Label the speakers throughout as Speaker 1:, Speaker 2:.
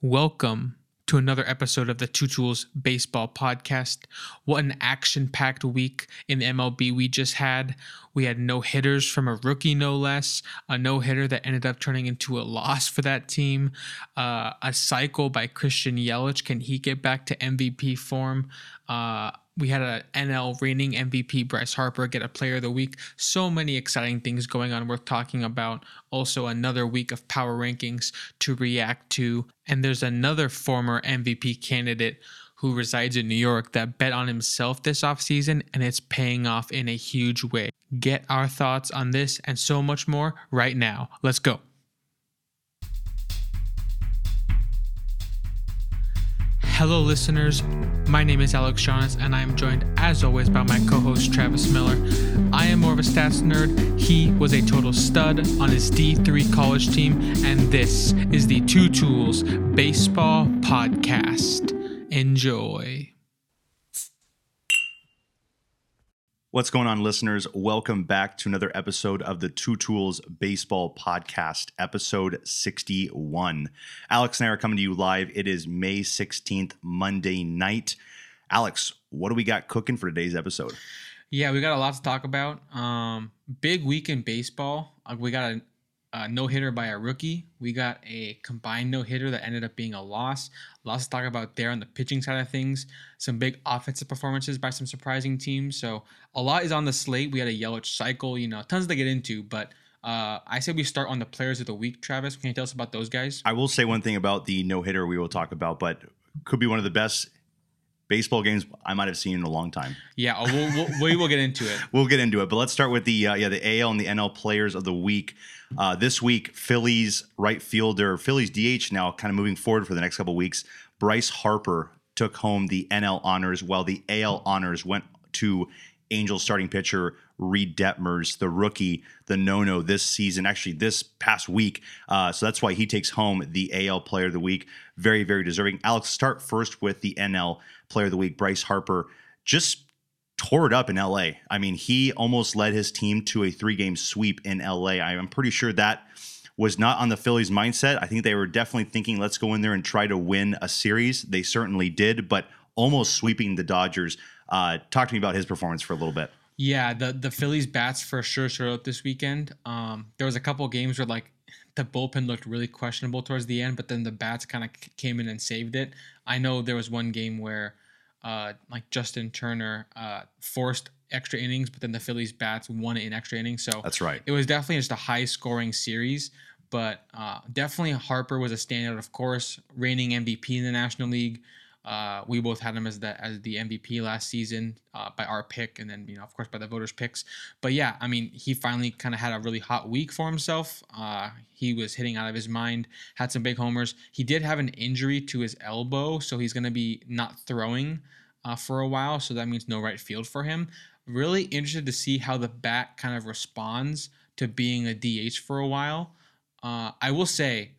Speaker 1: Welcome to another episode of the Two Tools Baseball Podcast. What an action packed week in the MLB we just had. We had no hitters from a rookie, no less, a no hitter that ended up turning into a loss for that team, uh, a cycle by Christian Yelich. Can he get back to MVP form? Uh, we had a NL reigning MVP Bryce Harper get a player of the week. So many exciting things going on worth talking about. Also, another week of power rankings to react to. And there's another former MVP candidate who resides in New York that bet on himself this offseason and it's paying off in a huge way. Get our thoughts on this and so much more right now. Let's go. Hello, listeners. My name is Alex Jonas, and I am joined, as always, by my co host Travis Miller. I am more of a stats nerd. He was a total stud on his D3 college team, and this is the Two Tools Baseball Podcast. Enjoy.
Speaker 2: What's going on, listeners? Welcome back to another episode of the Two Tools Baseball Podcast, episode 61. Alex and I are coming to you live. It is May 16th, Monday night. Alex, what do we got cooking for today's episode?
Speaker 1: Yeah, we got a lot to talk about. Um, big week in baseball. Uh, we got a, a no hitter by a rookie. We got a combined no hitter that ended up being a loss. Lots to talk about there on the pitching side of things. Some big offensive performances by some surprising teams. So a lot is on the slate. We had a Yelich cycle, you know, tons to get into, but. Uh, I say we start on the players of the week. Travis, can you tell us about those guys?
Speaker 2: I will say one thing about the no hitter we will talk about, but could be one of the best baseball games I might have seen in a long time.
Speaker 1: Yeah, oh, we'll, we'll, we will get into it.
Speaker 2: we'll get into it, but let's start with the uh, yeah the AL and the NL players of the week. Uh, this week, Phillies right fielder, Phillies DH now kind of moving forward for the next couple weeks. Bryce Harper took home the NL honors, while the AL honors went to Angels starting pitcher Reid Detmers, the rookie, the no-no this season, actually this past week. Uh, so that's why he takes home the AL Player of the Week. Very, very deserving. Alex, start first with the NL Player of the Week. Bryce Harper just tore it up in LA. I mean, he almost led his team to a three-game sweep in LA. I'm pretty sure that was not on the Phillies' mindset. I think they were definitely thinking, let's go in there and try to win a series. They certainly did, but almost sweeping the Dodgers. Uh, talk to me about his performance for a little bit.
Speaker 1: Yeah, the the Phillies bats for sure showed up this weekend. Um, there was a couple games where like the bullpen looked really questionable towards the end, but then the bats kind of came in and saved it. I know there was one game where uh, like Justin Turner uh, forced extra innings, but then the Phillies bats won it in extra innings. So
Speaker 2: That's right.
Speaker 1: it was definitely just a high scoring series. But uh, definitely Harper was a standout, of course, reigning MVP in the National League. Uh, we both had him as the as the MVP last season uh, by our pick, and then you know of course by the voters' picks. But yeah, I mean he finally kind of had a really hot week for himself. Uh, he was hitting out of his mind, had some big homers. He did have an injury to his elbow, so he's going to be not throwing uh, for a while. So that means no right field for him. Really interested to see how the bat kind of responds to being a DH for a while. Uh, I will say,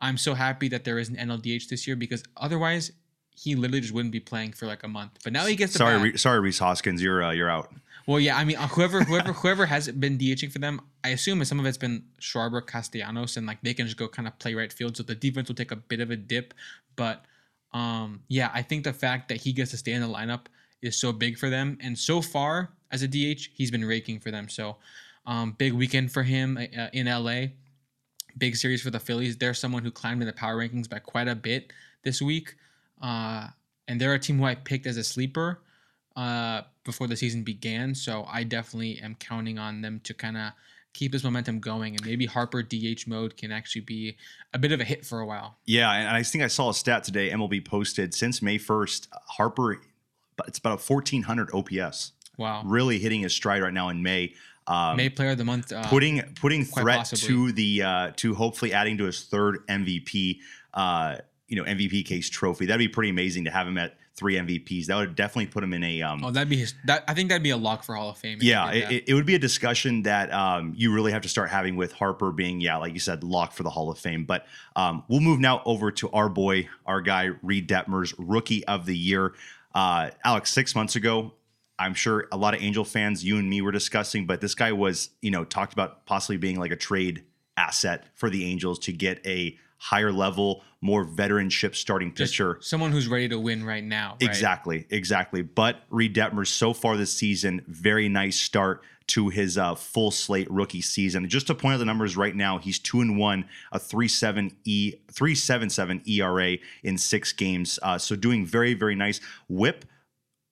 Speaker 1: I'm so happy that there is an NLDH this year because otherwise he literally just wouldn't be playing for like a month. But now he gets the
Speaker 2: sorry. Re- sorry, Rhys Hoskins, you're uh, you're out.
Speaker 1: Well, yeah, I mean, uh, whoever, whoever, whoever has been DHing for them, I assume some of it's been Schwarber, Castellanos, and like they can just go kind of play right field, so the defense will take a bit of a dip. But um, yeah, I think the fact that he gets to stay in the lineup is so big for them, and so far as a DH, he's been raking for them. So um, big weekend for him uh, in LA. Big series for the Phillies. They're someone who climbed in the power rankings by quite a bit this week. Uh, and they're a team who I picked as a sleeper uh, before the season began. So I definitely am counting on them to kind of keep this momentum going. And maybe Harper DH mode can actually be a bit of a hit for a while.
Speaker 2: Yeah, and I think I saw a stat today. MLB posted since May first, Harper, it's about a 1400 OPS.
Speaker 1: Wow.
Speaker 2: Really hitting his stride right now in May. Um,
Speaker 1: May player of the month. Uh,
Speaker 2: putting putting threat
Speaker 1: possibly.
Speaker 2: to the uh, to hopefully adding to his third MVP uh, you know MVP case trophy. That'd be pretty amazing to have him at three MVPs. That would definitely put him in a um,
Speaker 1: oh, that'd be his. That I think that'd be a lock for Hall of Fame.
Speaker 2: yeah, it, it would be a discussion that um, you really have to start having with Harper being, yeah, like you said, locked for the Hall of Fame. But um, we'll move now over to our boy, our guy, Reid Detmers, Rookie of the Year. Uh, Alex, six months ago, I'm sure a lot of Angel fans, you and me, were discussing, but this guy was, you know, talked about possibly being like a trade asset for the Angels to get a higher level, more veteranship starting
Speaker 1: Just
Speaker 2: pitcher.
Speaker 1: someone who's ready to win right now. Right?
Speaker 2: Exactly, exactly. But Reid Detmers so far this season, very nice start to his uh, full slate rookie season. Just to point out the numbers right now, he's two and one, a three seven e three seven seven ERA in six games. Uh, so doing very very nice. Whip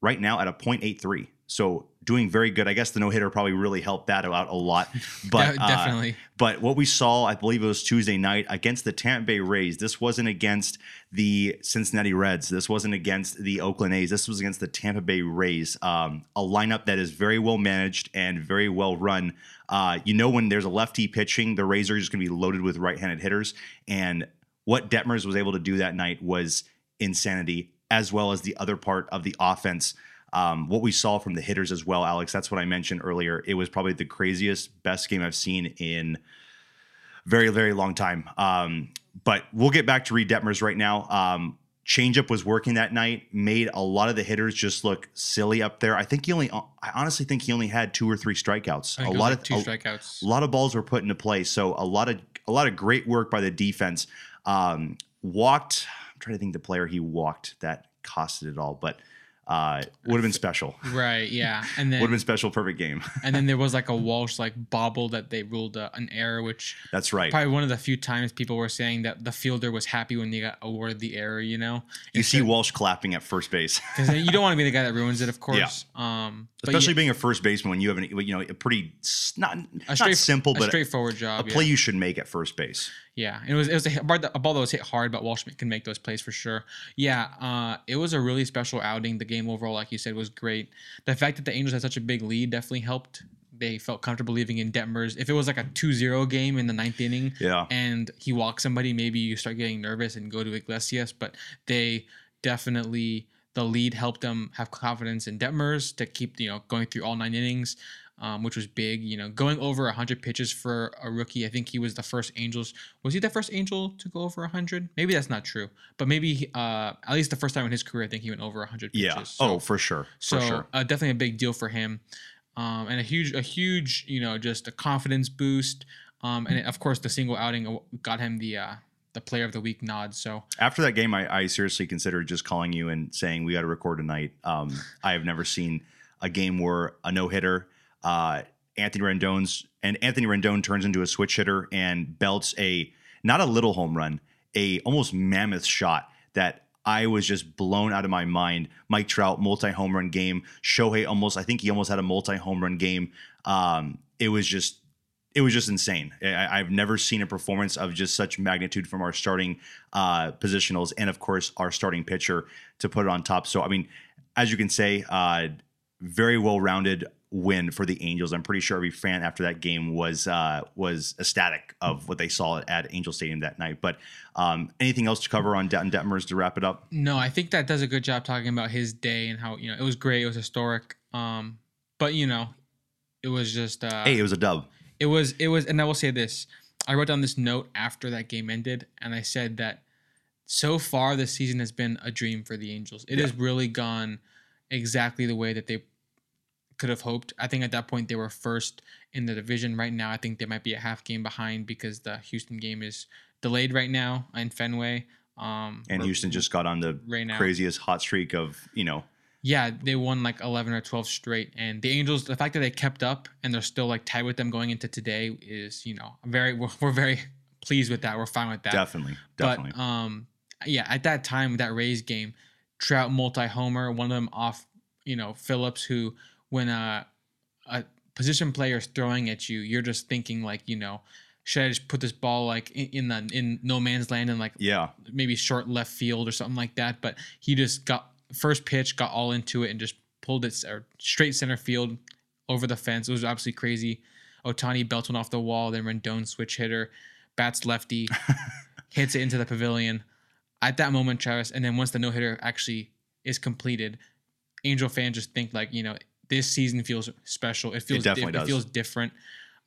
Speaker 2: right now at a .83. So doing very good. I guess the no hitter probably really helped that out a lot. But
Speaker 1: De-
Speaker 2: uh,
Speaker 1: definitely.
Speaker 2: but what we saw, I believe it was Tuesday night against the Tampa Bay Rays. This wasn't against the Cincinnati Reds. This wasn't against the Oakland A's. This was against the Tampa Bay Rays. Um, a lineup that is very well managed and very well run. Uh, you know, when there's a lefty pitching, the Rays are just going to be loaded with right-handed hitters. And what Detmers was able to do that night was insanity, as well as the other part of the offense. Um, what we saw from the hitters as well, Alex. That's what I mentioned earlier. It was probably the craziest, best game I've seen in very, very long time. Um, but we'll get back to Reid Detmers right now. Um, changeup was working that night, made a lot of the hitters just look silly up there. I think he only, I honestly think he only had two or three strikeouts. A
Speaker 1: think it was
Speaker 2: lot
Speaker 1: like
Speaker 2: of
Speaker 1: two
Speaker 2: a-
Speaker 1: strikeouts.
Speaker 2: a lot of balls were put into play. So a lot of a lot of great work by the defense. Um, walked. I'm trying to think the player he walked that costed it all, but uh, would have been special.
Speaker 1: Right. Yeah. And then
Speaker 2: Would have been special. Perfect game.
Speaker 1: and then there was like a Walsh like bobble that they ruled uh, an error, which
Speaker 2: That's right.
Speaker 1: probably one of the few times people were saying that the fielder was happy when they got awarded the error. You know,
Speaker 2: You see Walsh clapping at first base,
Speaker 1: because you don't want to be the guy that ruins it, of course. Um,
Speaker 2: especially
Speaker 1: yeah,
Speaker 2: being a first baseman when you have an you know a pretty not
Speaker 1: a
Speaker 2: not simple
Speaker 1: a
Speaker 2: but a,
Speaker 1: straightforward job.
Speaker 2: a play
Speaker 1: yeah.
Speaker 2: you should make at first base.
Speaker 1: Yeah, it was it was a, hit- bar that- a ball that was hit hard, but Walsh can make those plays for sure. Yeah, uh, it was a really special outing. The game overall, like you said, was great. The fact that the Angels had such a big lead definitely helped. They felt comfortable leaving in Detmers. If it was like a 2-0 game in the ninth inning,
Speaker 2: Yeah.
Speaker 1: and he walks somebody, maybe you start getting nervous and go to Iglesias. But they definitely the lead helped them have confidence in Detmers to keep you know going through all nine innings, um, which was big. You know, going over hundred pitches for a rookie. I think he was the first Angels. Was he the first Angel to go over hundred? Maybe that's not true, but maybe uh, at least the first time in his career, I think he went over hundred pitches.
Speaker 2: Yeah.
Speaker 1: So-
Speaker 2: oh, for sure.
Speaker 1: so
Speaker 2: for sure.
Speaker 1: uh, definitely a big deal for him, um, and a huge, a huge, you know, just a confidence boost. Um, and of course, the single outing got him the uh, the Player of the Week nod. So
Speaker 2: After that game, I, I seriously considered just calling you and saying we got to record tonight. Um, I have never seen a game where a no hitter, uh, Anthony Rendon's and Anthony Rendon turns into a switch hitter and belts a not a little home run, a almost mammoth shot that I was just blown out of my mind. Mike Trout multi home run game. Shohei almost I think he almost had a multi home run game. Um, it was just it was just insane. I, I've never seen a performance of just such magnitude from our starting uh, positionals and, of course, our starting pitcher to put it on top. So, I mean, as you can say, uh, very well-rounded win for the Angels. I'm pretty sure every fan after that game was uh, was ecstatic of what they saw at Angel Stadium that night. But um, anything else to cover on Denton Detmers to wrap it up?
Speaker 1: no, I think that does a good job talking about his day and how you know it was great, it was historic. Um, but you know, it was just uh,
Speaker 2: hey, it was a dub.
Speaker 1: it was it was, and I will say this: I wrote down this note after that game ended, and I said that so far this season has been a dream for the Angels. It
Speaker 2: Yeah.
Speaker 1: has really gone exactly the way that they could have hoped. I think at that point they were first in the division. Right now, I think they might be a half game behind because the Houston game is delayed right now in Fenway. Um,
Speaker 2: And Houston just got on the
Speaker 1: right now.
Speaker 2: craziest hot streak of, you know,
Speaker 1: Yeah, they won like 11 or 12 straight. And the Angels, the fact that they kept up and they're still like tied with them going into today is, you know, very, we're, we're very pleased with that. We're fine with that.
Speaker 2: definitely, definitely.
Speaker 1: But um, yeah, at that time, that Rays game, Trout multi homer, one of them off, you know, Phillips, who when a, a position player is throwing at you, you're just thinking like, you know, should I just put this ball like in, in the in no man's land and like
Speaker 2: yeah.
Speaker 1: maybe short left field or something like that. But he just got first pitch, got all into it, and just pulled it straight center field over the fence. It was absolutely crazy. Ohtani belts one off the wall, then Rendon switch hitter, bats lefty, hits it into the pavilion. At that moment, Travis, and then once the no hitter actually is completed, Angel fans just think like you know this season feels special. It feels
Speaker 2: definitely
Speaker 1: diff-
Speaker 2: does.
Speaker 1: it feels different.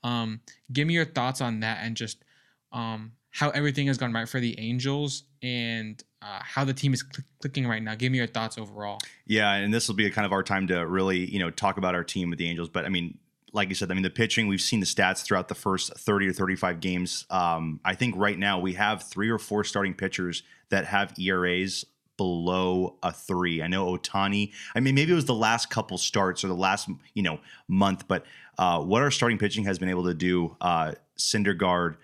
Speaker 1: Um, give me your thoughts on that and just um, how everything has gone right for the Angels and uh, how the team is cl- clicking right now. Give me your thoughts overall.
Speaker 2: Yeah, and this will be a kind of our time to really, you know, talk about our team with the Angels. But I mean, like you said, I mean, the pitching, we've seen the stats throughout the first 30 or 35 games. Um, I think right now we have three or four starting pitchers that have ERAs below a three. I know Ohtani. I mean, maybe it was the last couple starts or the last, you know, month, but uh, what our starting pitching has been able to do, uh, Syndergaard,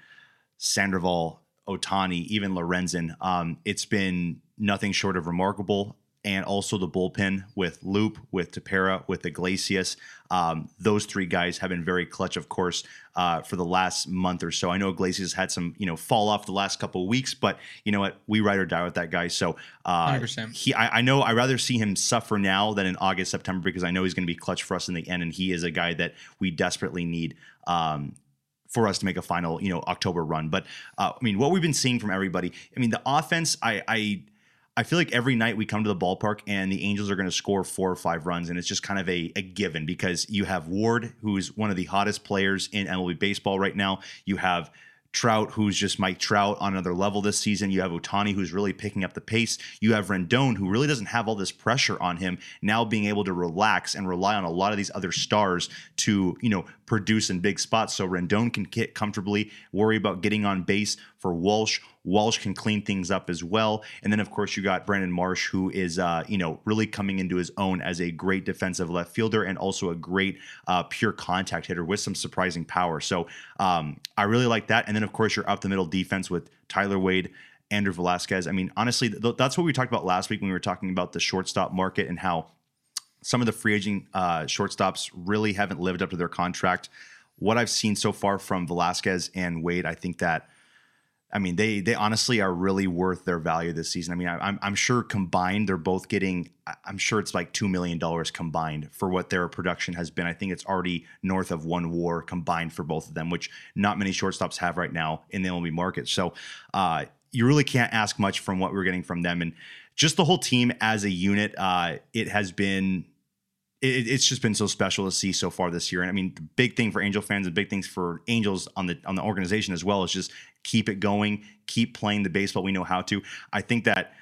Speaker 2: Sandoval, Ohtani, even Lorenzen, um, it's been nothing short of remarkable and also the bullpen with Loup, with Tepera, with Iglesias. Um, those three guys have been very clutch, of course, uh, for the last month or so. I know Iglesias had some, you know, fall off the last couple of weeks, but you know what? We ride or die with that guy. So uh, 100%. he, I, I know I'd rather see him suffer now than in August, September, because I know he's going to be clutch for us in the end, and he is a guy that we desperately need. Um, for us to make a final, you know, October run. But uh, I mean, what we've been seeing from everybody. I mean, the offense. I, I I feel like every night we come to the ballpark and the Angels are going to score four or five runs, and it's just kind of a, a given because you have Ward, who's one of the hottest players in MLB baseball right now. You have Trout, who's just Mike Trout on another level this season. You have Ohtani, who's really picking up the pace. You have Rendon, who really doesn't have all this pressure on him, now being able to relax and rely on a lot of these other stars to, you know, produce in big spots. So Rendon can get comfortably, worry about getting on base for Walsh. Walsh can clean things up as well. And then, of course, you got Brandon Marsh, who is, uh, you know, really coming into his own as a great defensive left fielder and also a great uh, pure contact hitter with some surprising power. So um, I really like that. And then, of course, you're up the middle defense with Tyler Wade. Andrew Velazquez. I mean, honestly, th- that's what we talked about last week when we were talking about the shortstop market and how some of the free agent uh, shortstops really haven't lived up to their contract. What I've seen so far from Velazquez and Wade, I think that I mean, they they honestly are really worth their value this season. I mean, I, am I'm sure combined they're both getting. I'm sure it's like two million dollars combined for what their production has been. I think it's already north of one WAR combined for both of them, which not many shortstops have right now in the MLB market. So uh, you really can't ask much from what we're getting from them, and just the whole team as a unit. Uh, it has been it, it's just been so special to see so far this year. And I mean, the big thing for Angel fans and big things for Angels on the on the organization as well is just keep it going, keep playing the baseball we know how to. I think that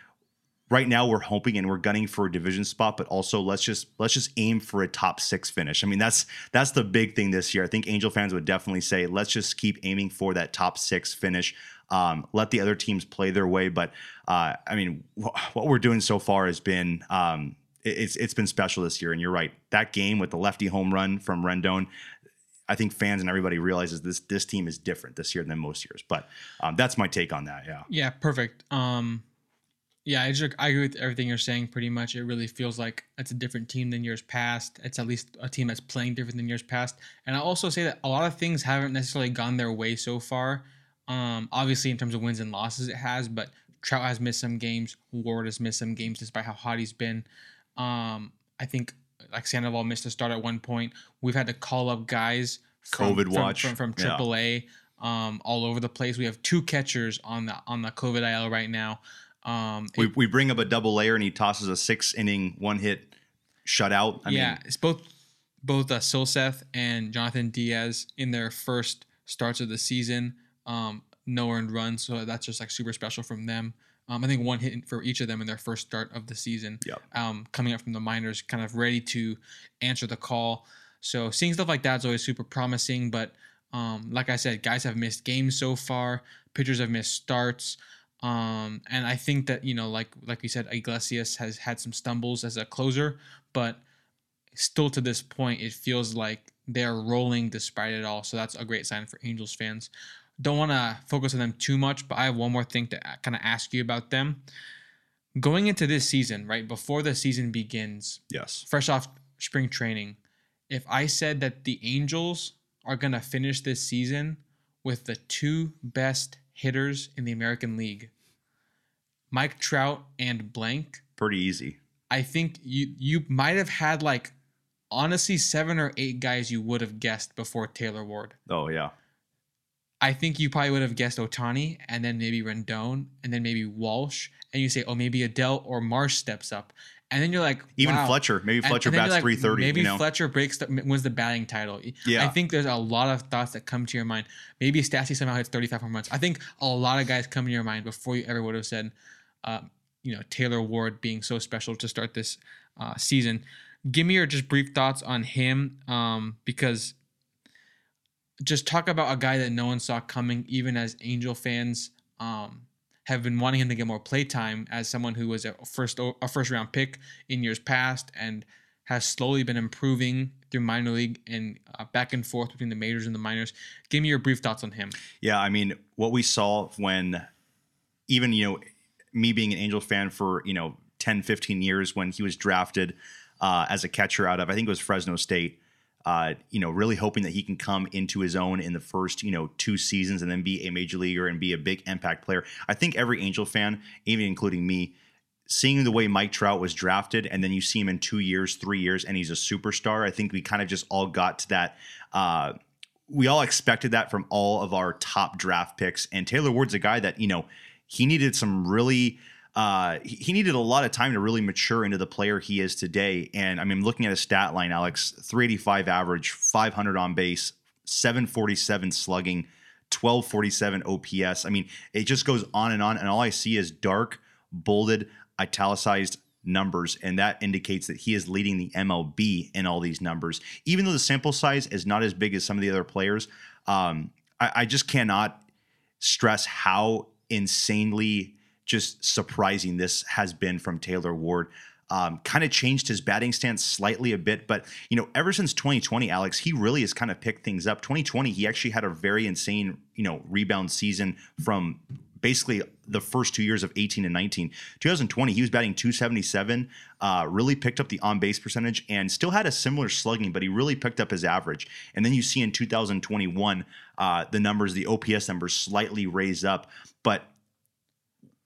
Speaker 2: right now we're hoping and we're gunning for a division spot, but also let's just let's just aim for a top six finish. I mean, that's that's the big thing this year. I think Angel fans would definitely say let's just keep aiming for that top six finish. Um, let the other teams play their way, but uh, I mean, wh- what we're doing so far has been um, it's it's been special this year. And you're right, that game with the lefty home run from Rendon. I think fans and everybody realizes this this team is different this year than most years. But um, that's my take on that. Yeah.
Speaker 1: Yeah. Perfect. Um, yeah, I just I agree with everything you're saying. Pretty much, it really feels like it's a different team than years past. It's at least a team that's playing different than years past. And I also say that a lot of things haven't necessarily gone their way so far. Um, obviously, in terms of wins and losses, it has. But Trout has missed some games. Ward has missed some games, despite how hot he's been. Um, I think like Sandoval missed a start at one point. We've had to call up guys
Speaker 2: from, COVID watch
Speaker 1: from, from, from AAA yeah. um, all over the place. We have two catchers on the on the COVID IL right now. Um,
Speaker 2: we, it, we bring up a double layer and he tosses a six inning one hit shutout.
Speaker 1: I yeah, mean, it's both both uh, Silseth and Jonathan Diaz in their first starts of the season. Um, no earned runs, so that's just like super special from them. Um, I think one hit for each of them in their first start of the season.
Speaker 2: Yep.
Speaker 1: Um, coming up from the minors, kind of ready to answer the call. So seeing stuff like that's always super promising. But um, like I said, guys have missed games so far. Pitchers have missed starts. Um, and I think that you know, like like we said, Iglesias has had some stumbles as a closer, but still to this point, it feels like they're rolling despite it all. So that's a great sign for Angels fans don't want to focus on them too much, but I have one more thing to kind of ask you about them. Going into this season, right before the season begins,
Speaker 2: yes,
Speaker 1: fresh off spring training, if I said that the Angels are going to finish this season with the two best hitters in the American League, Mike Trout and blank,
Speaker 2: pretty easy.
Speaker 1: I think you you might have had like honestly seven or eight guys you would have guessed before Taylor Ward.
Speaker 2: Oh yeah.
Speaker 1: I think you probably would have guessed Ohtani and then maybe Rendon and then maybe Walsh. And you say, oh, maybe Adell or Marsh steps up. And then you're like,
Speaker 2: even
Speaker 1: wow.
Speaker 2: Fletcher, maybe Fletcher and, and bats like, 330.
Speaker 1: Maybe
Speaker 2: you know?
Speaker 1: Fletcher breaks the, wins the batting title.
Speaker 2: Yeah.
Speaker 1: I think there's a lot of thoughts that come to your mind. Maybe Stassi somehow hits 35 home runs. I think a lot of guys come to your mind before you ever would have said, uh, you know, Taylor Ward being so special to start this uh, season. Give me your just brief thoughts on him um, because just talk about a guy that no one saw coming, even as Angel fans um, have been wanting him to get more play time as someone who was a first a first round pick in years past and has slowly been improving through minor league and uh, back and forth between the majors and the minors. Give me your brief thoughts on him.
Speaker 2: Yeah, I mean, what we saw when even, you know, me being an Angel fan for, you know, 10, 15 years when he was drafted uh, as a catcher out of, I think it was Fresno State. Uh, you know, really hoping that he can come into his own in the first, you know, two seasons and then be a major leaguer and be a big impact player. I think every Angel fan, even including me, seeing the way Mike Trout was drafted, and then you see him in two years, three years, and he's a superstar. I think we kind of just all got to that. Uh, we all expected that from all of our top draft picks, and Taylor Ward's a guy that you know he needed some really. Uh, he needed a lot of time to really mature into the player he is today. And I mean, looking at his stat line, Alex, 385 average, 500 on base, 747 slugging, 1247 OPS. I mean, it just goes on and on. And all I see is dark, bolded, italicized numbers, and that indicates that he is leading the MLB in all these numbers. Even though the sample size is not as big as some of the other players, um, I, I just cannot stress how insanely just surprising this has been from Taylor Ward. Um, kind of changed his batting stance slightly a bit, but you know, ever since 2020, Alex, he really has kind of picked things up. 2020, he actually had a very insane, you know, rebound season from basically the first two years of 18 and 19. 2020, he was batting 277, uh, really picked up the on base percentage and still had a similar slugging, but he really picked up his average. And then you see in 2021, uh, the numbers, the OPS numbers slightly raise up. But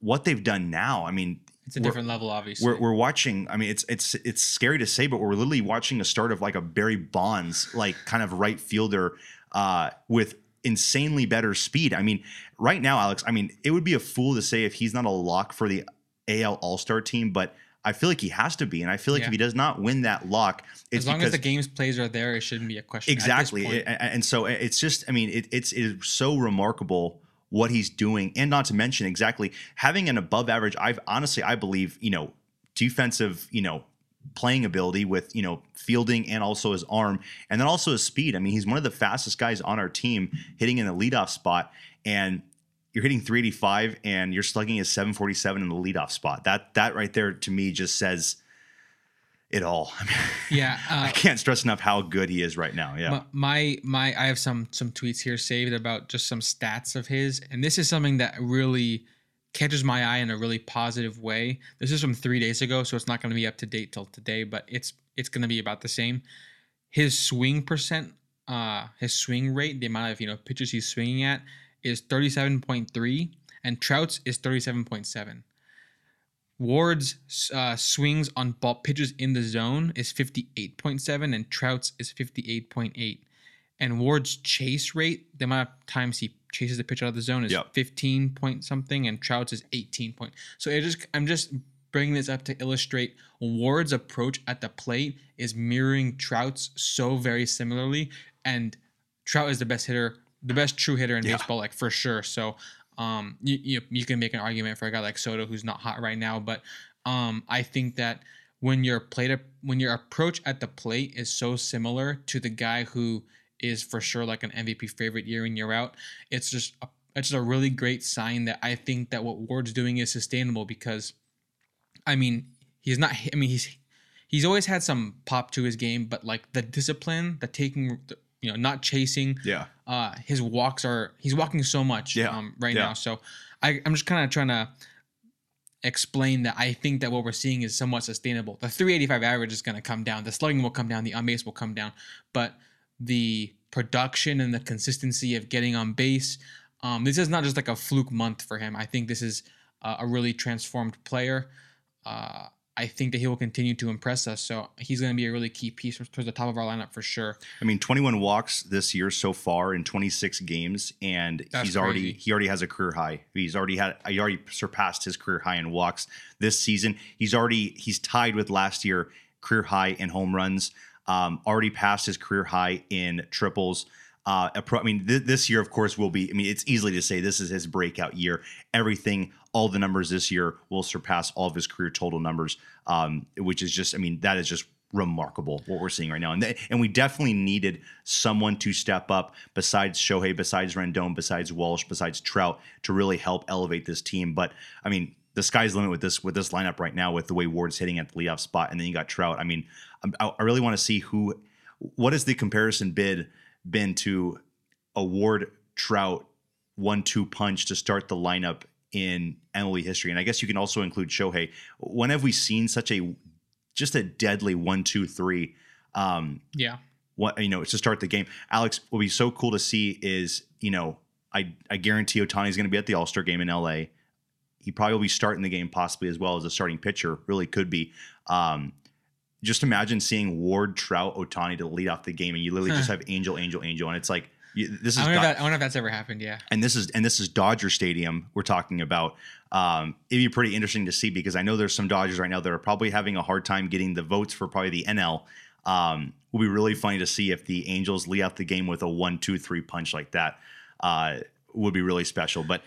Speaker 2: what they've done now, I mean,
Speaker 1: it's a different level, obviously.
Speaker 2: We're, we're watching. I mean, it's it's it's scary to say, but we're literally watching a start of like a Barry Bonds, like kind of right fielder uh, with insanely better speed. I mean, right now, Alex, I mean, it would be a fool to say if he's not a lock for the AL All Star team, but I feel like he has to be. And I feel like yeah. if he does not win that lock,
Speaker 1: as long as the game's plays are there, it shouldn't be a question.
Speaker 2: Exactly. And so it's just, I mean, it, it's, it's so remarkable what he's doing. And not to mention exactly having an above average, I've honestly, I believe, you know, defensive, you know, playing ability with you know fielding and also his arm and then also his speed. I mean, he's one of the fastest guys on our team, hitting in the leadoff spot, and you're hitting 385 and you're slugging at 747 in the leadoff spot. That that right there to me just says it all. I mean,
Speaker 1: yeah,
Speaker 2: uh, I can't stress enough how good he is right now. Yeah,
Speaker 1: my my I have some some tweets here saved about just some stats of his, and this is something that really catches my eye in a really positive way. This is from three days ago, so it's not going to be up to date till today, but it's it's going to be about the same. His swing percent, uh, his swing rate, the amount of you know pitches he's swinging at, is thirty seven point three, and Trout's is thirty seven point seven. Ward's uh, swings on ball pitches in the zone is 58.7 and Trout's is 58.8. And Ward's chase rate, the amount of times he chases the pitch out of the zone is yep. 15 point something, and Trout's is 18 point. So it just I'm just bringing this up to illustrate Ward's approach at the plate is mirroring Trout's so very similarly, and Trout is the best hitter, the best true hitter in yeah. baseball, like for sure. So um, you, you you can make an argument for a guy like Soto who's not hot right now, but um, I think that when your plate when your approach at the plate is so similar to the guy who is for sure like an MVP favorite year in year out. It's just a, it's just a really great sign that I think that what Ward's doing is sustainable because, I mean, he's not. I mean, he's he's always had some pop to his game, but like the discipline, the taking, you know, not chasing.
Speaker 2: Yeah.
Speaker 1: Uh, his walks are he's walking so much. Yeah. Um, right yeah. now, so I I'm just kind of trying to explain that I think that what we're seeing is somewhat sustainable. The 385 average is going to come down. The slugging will come down. The on base will come down, but the production and the consistency of getting on base. Um, this is not just like a fluke month for him. I think this is uh, a really transformed player. Uh, I think that he will continue to impress us. So he's going to be a really key piece towards the top of our lineup for sure.
Speaker 2: I mean, 21 walks this year so far in 26 games, and That's he's crazy. already he already has a career high. He's already had he already surpassed his career high in walks this season. He's already he's tied with last year career high in home runs. Um, already passed his career high in triples. Uh, pro, I mean, th- this year, of course, will be. I mean, it's easily to say this is his breakout year. Everything, all the numbers this year will surpass all of his career total numbers, um, which is just. I mean, that is just remarkable what we're seeing right now. And th- and we definitely needed someone to step up besides Shohei, besides Rendon, besides Walsh, besides Trout to really help elevate this team. But I mean, the sky's the limit with this with this lineup right now with the way Ward's hitting at the leadoff spot, and then you got Trout. I mean, I, I really want to see who. What has the comparison bid been to a Ward Trout one-two punch to start the lineup in MLB history? And I guess you can also include Shohei. When have we seen such a just a deadly one-two-three? Um,
Speaker 1: Yeah.
Speaker 2: what you know to start the game. Alex, what would be so cool to see is you know I I guarantee Ohtani's going to be at the All Star game in L.A. He probably will be starting the game possibly as well as a starting pitcher. Really could be. Um, just imagine seeing Ward, Trout, Ohtani to lead off the game, and you literally just have Angel, Angel, Angel, and it's like you, this is
Speaker 1: I wonder, if
Speaker 2: Do-
Speaker 1: that, I wonder if that's ever happened. Yeah.
Speaker 2: and this is and this is Dodger Stadium we're talking about. Um, it'd be pretty interesting to see because I know there's some Dodgers right now that are probably having a hard time getting the votes for probably the NL. Um, will be really funny to see if the Angels lead out the game with a one, two, three punch like that. Uh, would be really special. But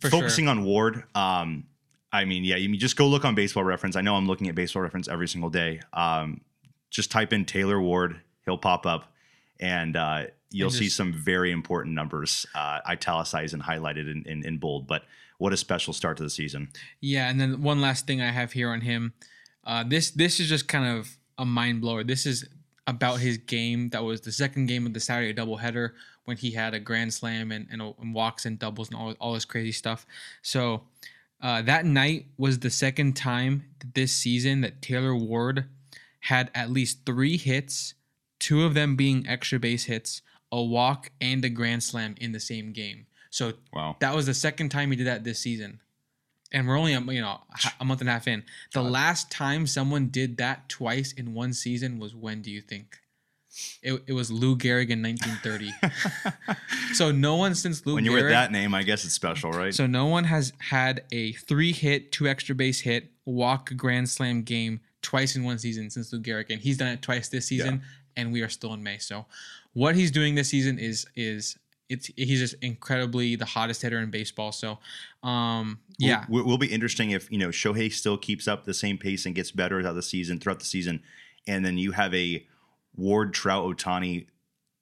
Speaker 1: For
Speaker 2: focusing on Ward, um, I mean, yeah, you mean just go look on Baseball Reference. I know I'm looking at Baseball Reference every single day. Um, just type in Taylor Ward, he'll pop up, and uh, you'll see some very important numbers uh, italicized and highlighted in, in, in bold. But what a special start to the season!
Speaker 1: Yeah, and then one last thing I have here on him. Uh, this this is just kind of a mind blower. This is about his game. That was the second game of the Saturday doubleheader when he had a grand slam and, and, and walks and doubles and all, all this crazy stuff. So uh, that night was the second time this season that Taylor Ward had at least three hits, two of them being extra base hits, a walk, and a grand slam in the same game. So
Speaker 2: Wow,
Speaker 1: that was the second time he did that this season, and we're only you know a month and a half in. The last time someone did that twice in one season was when? Do you think? It, it was Lou Gehrig in 1930. so no one since Lou
Speaker 2: when you're
Speaker 1: Gehrig.
Speaker 2: with that name, I guess it's special, right?
Speaker 1: So no one has had a three hit, two extra base hit, walk grand slam game twice in one season since Lou Gehrig, and he's done it twice this season, and we are still in May. So what he's doing this season is is it's he's just incredibly the hottest hitter in baseball. So um yeah.
Speaker 2: will, will be interesting if you know Shohei still keeps up the same pace and gets better throughout the season. Throughout the season, and then you have a Ward Trout Ohtani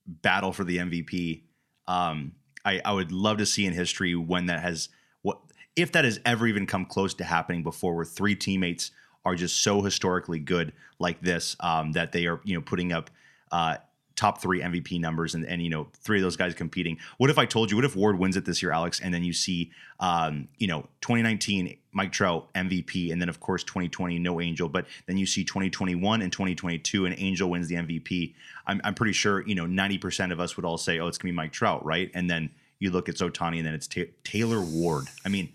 Speaker 2: battle for the MVP. Um, I, I would love to see in history when that has what if that has ever even come close to happening before, where three teammates are just so historically good like this um, that they are you know putting up. Uh, top three MVP numbers and, and you know three of those guys competing. What if I told you? What if Ward wins it this year, Alex, and then you see um, you know 2019 Mike Trout MVP, and then of course 2020 no Angel, but then you see 2021 and 2022 and Angel wins the MVP. I'm, I'm pretty sure you know 90% of us would all say, oh, it's gonna be Mike Trout, right? And then you look at Ohtani, and then it's Ta- Taylor Ward. I mean,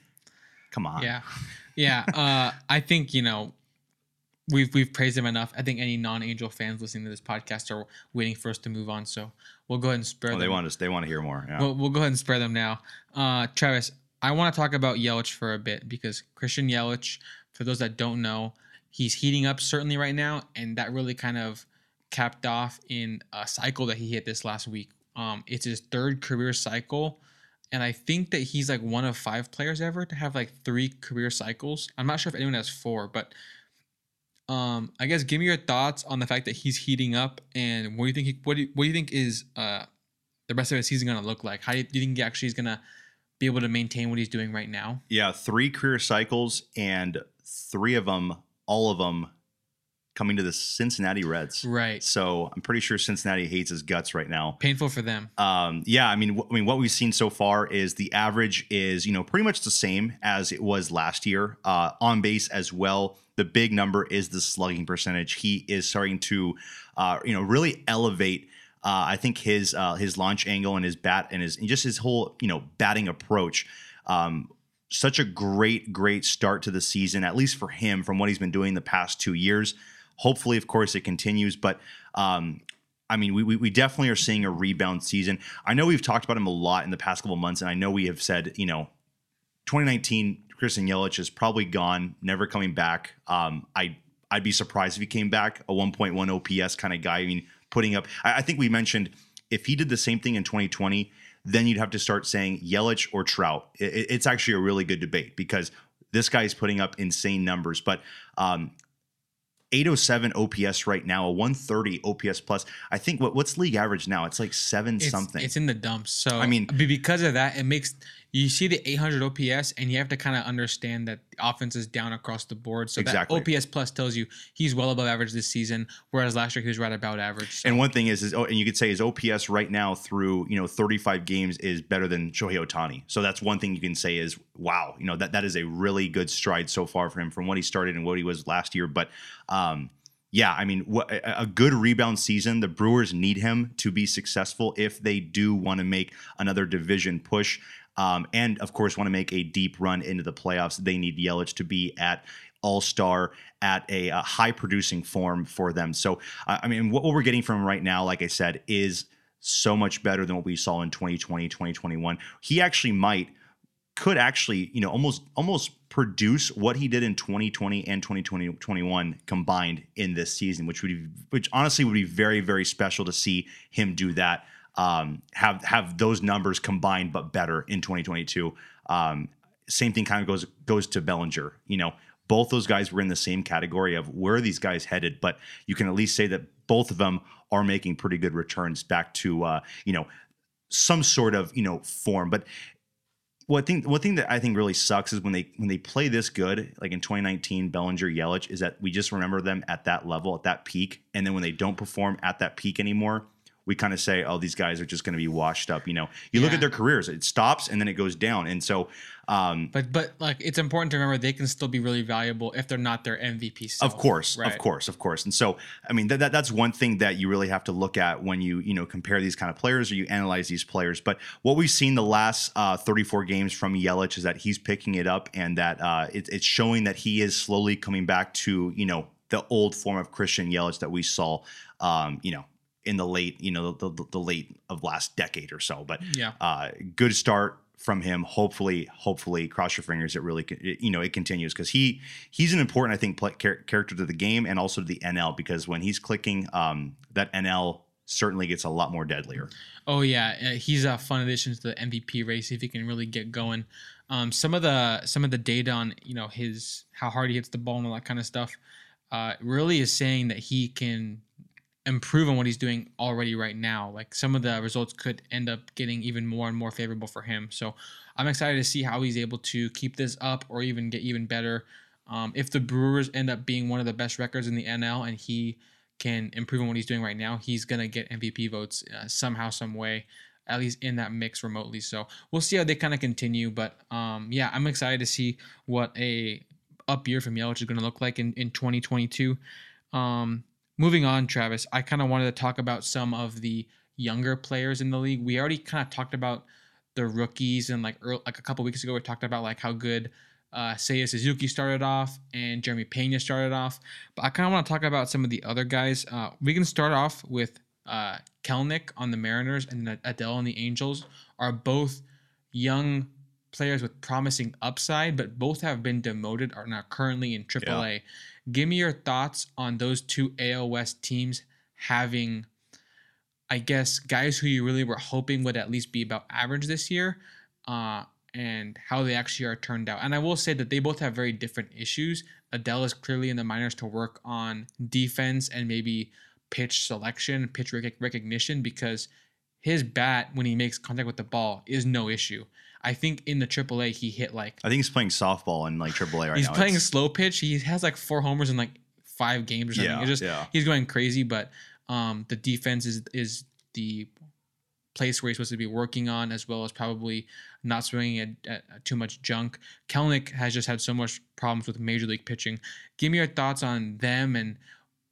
Speaker 2: come on.
Speaker 1: Yeah. Yeah. Uh I think, you know, we've we've praised him enough. I think any non-angel fans listening to this podcast are waiting for us to move on. So we'll go ahead and spare
Speaker 2: Well,
Speaker 1: them.
Speaker 2: they want us. They want to hear more. Yeah.
Speaker 1: We'll, we'll go ahead and spare them now. Uh, Travis, I want to talk about Yelich for a bit because Christian Yelich, for those that don't know, he's heating up certainly right now, and that really kind of capped off in a cycle that he hit this last week. Um, it's his third career cycle, and I think that he's like one of five players ever to have like three career cycles. I'm not sure if anyone has four, but um, I guess give me your thoughts on the fact that he's heating up, and what do you think? He, what do you, what do you think is uh the rest of his season going to look like? How do you, do you think he actually is going to be able to maintain what he's doing right now?
Speaker 2: Yeah, three career cycles, and three of them, all of them, coming to the Cincinnati Reds.
Speaker 1: Right.
Speaker 2: So I'm pretty sure Cincinnati hates his guts right now.
Speaker 1: Painful for them.
Speaker 2: Um, yeah, I mean, wh- I mean, what we've seen so far is the average is you know pretty much the same as it was last year. Uh, on base as well. The big number is the slugging percentage. He is starting to, uh, you know, really elevate. Uh, I think his uh, his launch angle and his bat and his and just his whole you know batting approach. Um, such a great great start to the season, at least for him, from what he's been doing the past two years. Hopefully, of course, it continues, but um, I mean, we, we definitely are seeing a rebound season. I know we've talked about him a lot in the past couple months, and I know we have said, you know, 2019 Christian Yelich is probably gone, never coming back. Um, I I'd be surprised if he came back, a 1.1 OPS kind of guy. I mean, putting up. I, I think we mentioned if he did the same thing in 2020, then you'd have to start saying Yelich or Trout. It- it's actually a really good debate because this guy is putting up insane numbers, but um, 807 OPS right now, a 130 OPS plus. I think what what's league average now? It's like seven
Speaker 1: It's,
Speaker 2: something.
Speaker 1: It's in the dumps. So
Speaker 2: I mean-
Speaker 1: because of that, it makes you see the 800 OPS, and you have to kind of understand that the offense is down across the board. So
Speaker 2: Exactly.
Speaker 1: that OPS plus tells you he's well above average this season, whereas last year he was right about average. So.
Speaker 2: and one thing is, is oh, and you could say his OPS right now through you know 35 games is better than Shohei Ohtani. So that's one thing you can say is wow, you know that that is a really good stride so far for him from what he started and what he was last year. But um, yeah, I mean, a good rebound season. The Brewers need him to be successful if they do want to make another division push. Um, and of course, want to make a deep run into the playoffs. They need Yelich to be at all star at a, uh high producing form for them. So, I mean, what, what we're getting from right now, like I said, is so much better than what we saw in 2020, 2021. He actually might could actually, you know, almost almost produce what he did in 2020 and 2021 combined in this season, which would be, which honestly would be very very special to see him do that. Um, have have those numbers combined but better in 2022. Um, same thing kind of goes goes to Bellinger. You know, both those guys were in the same category of where are these guys headed, but you can at least say that both of them are making pretty good returns back to uh, you know some sort of you know form. But one thing one thing that I think really sucks is when they when they play this good, like in 2019, Bellinger, Yelich, is that we just remember them at that level, at that peak, and then when they don't perform at that peak anymore, we kind of say, oh, these guys are just going to be washed up. You know, you look at their careers, it stops and then it goes down, and so. Um,
Speaker 1: but but like it's important to remember they can still be really valuable if they're not their MVP. Self,
Speaker 2: Of course,
Speaker 1: right?
Speaker 2: of course, of course. And so, I mean, that, that that's one thing that you really have to look at when you you know compare these kind of players or you analyze these players. But what we've seen the last uh, 34 games from Yelich is that he's picking it up and that uh, it, it's showing that he is slowly coming back to you know the old form of Christian Yelich that we saw, um, you know, in the late you know the, the, the late of last decade or so. But
Speaker 1: Yeah.
Speaker 2: uh, good start from him. Hopefully, hopefully, cross your fingers. It really, it- you know, it continues because he he's an important, I think, pla char- character to the game and also to the NL because when he's clicking, um, that NL certainly gets a lot more deadlier.
Speaker 1: Oh yeah, uh, he's a fun addition to the MVP race if he can really get going. Um, some of the some of the data on you know his how hard he hits the ball and all that kind of stuff uh, really is saying that he can improve on what he's doing already right now. Like some of the results could end up getting even more and more favorable for him. So I'm excited to see how he's able to keep this up or even get even better. Um, if the Brewers end up being one of the best records in the NL and he can improve on what he's doing right now, he's gonna get MVP votes uh, somehow, some way, at least in that mix remotely. So we'll see how they kind of continue. But um, yeah, I'm excited to see what a up year from Yelich is gonna look like in in 2022. Um, moving on, Travis, I kind of wanted to talk about some of the younger players in the league. We already kind of talked about the rookies and like earl like a couple weeks ago we talked about like how good uh, Seiya Suzuki started off and Jeremy Pena started off. But I kind of want to talk about some of the other guys. Uh, we can start off with uh, Kelenic on the Mariners and Adell on the Angels are both young players with promising upside, but both have been demoted are now currently in AAA. Give me your thoughts on those two AL West teams having, I guess, guys who you really were hoping would at least be about average this year, uh, and how they actually are turned out. And I will say that they both have very different issues. Adell is clearly in the minors to work on defense and maybe pitch selection, pitch rec- recognition, because his bat when he makes contact with the ball is no issue. I think in the AAA he hit like
Speaker 2: I think he's playing softball in like AAA right
Speaker 1: he's
Speaker 2: now.
Speaker 1: playing
Speaker 2: It's-
Speaker 1: slow pitch. He has like four homers in like five games or something.
Speaker 2: Yeah,
Speaker 1: just
Speaker 2: yeah.
Speaker 1: he's going crazy. But um, the defense is is the place where he's supposed to be working on, as well as probably not swinging at, at, at too much junk. Kelenic has just had so much problems with major league pitching. Give me your thoughts on them and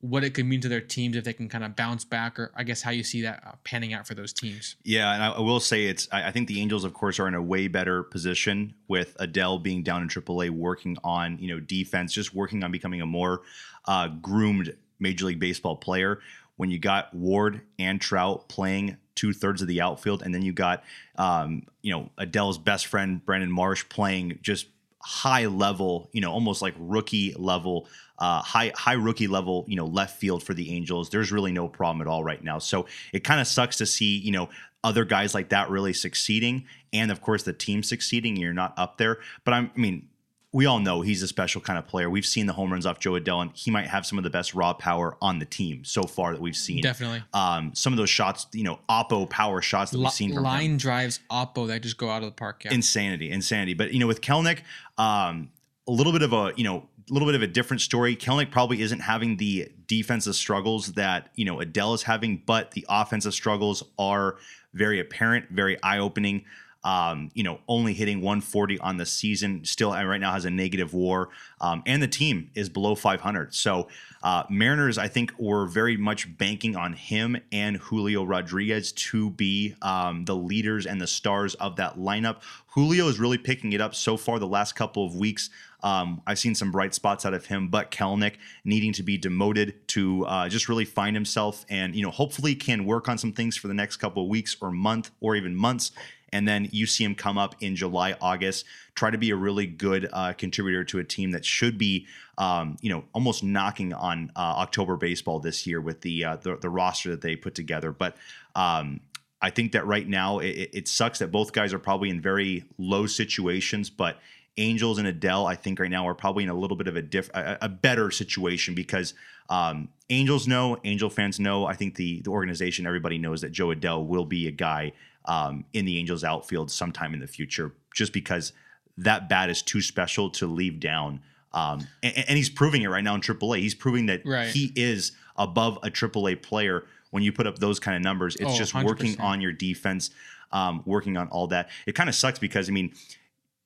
Speaker 1: what it could mean to their teams if they can kind of bounce back, or I guess how you see that uh, panning out for those teams.
Speaker 2: Yeah, and I, will say it's. I, I think the Angels, of course, are in a way better position with Adell being down in AAA, working on you know defense, just working on becoming a more uh, groomed Major League Baseball player. When you got Ward and Trout playing two thirds of the outfield, and then you got um, you know Adell's best friend Brandon Marsh playing just high level, you know, almost like rookie level, uh, high high rookie level, you know, left field for the Angels. There's really no problem at all right now. So it kind of sucks to see, you know, other guys like that really succeeding, and of course the team succeeding. You're not up there, but I'm, I mean. We all know he's a special kind of player. We've seen the home runs off Jo Adell, and he might have some of the best raw power on the team so far that we've seen.
Speaker 1: Definitely.
Speaker 2: Um, some of those shots, you know, oppo power shots that we've seen from
Speaker 1: line
Speaker 2: him.
Speaker 1: drives oppo that just go out of the park. Yeah.
Speaker 2: Insanity, insanity. But you know, with Kelenic, um, a little bit of a you know, a little bit of a different story. Kelenic probably isn't having the defensive struggles that you know Adell is having, but the offensive struggles are very apparent, very eye opening. Um, you know, only hitting 140 on the season, still uh, right now has a negative WAR, um, and the team is below 500. So, uh, Mariners, I think, were very much banking on him and Julio Rodriguez to be um, the leaders and the stars of that lineup. Julio is really picking it up so far the last couple of weeks. Um, I've seen some bright spots out of him, but Kelenic needing to be demoted to uh, just really find himself and, you know, hopefully can work on some things for the next couple of weeks or month or even months. And then you see him come up in July, August, try to be a really good uh, contributor to a team that should be, um, you know, almost knocking on uh, October baseball this year with the, uh, the the roster that they put together. But um, I think that right now it, it sucks that both guys are probably in very low situations, but Angels and Adell, I think right now are probably in a little bit of a diff, a, a better situation because um, Angels know, Angel fans know. I think the the organization, everybody knows that Jo Adell will be a guy um, in the Angels outfield sometime in the future, just because that bat is too special to leave down. Um, and, and he's proving it right now in AAA. He's proving that
Speaker 1: Right.
Speaker 2: he is above a AAA player when you put up those kind of numbers. It's
Speaker 1: Oh,
Speaker 2: just working
Speaker 1: 100%.
Speaker 2: on your defense, um, working on all that. It kind of sucks because I mean,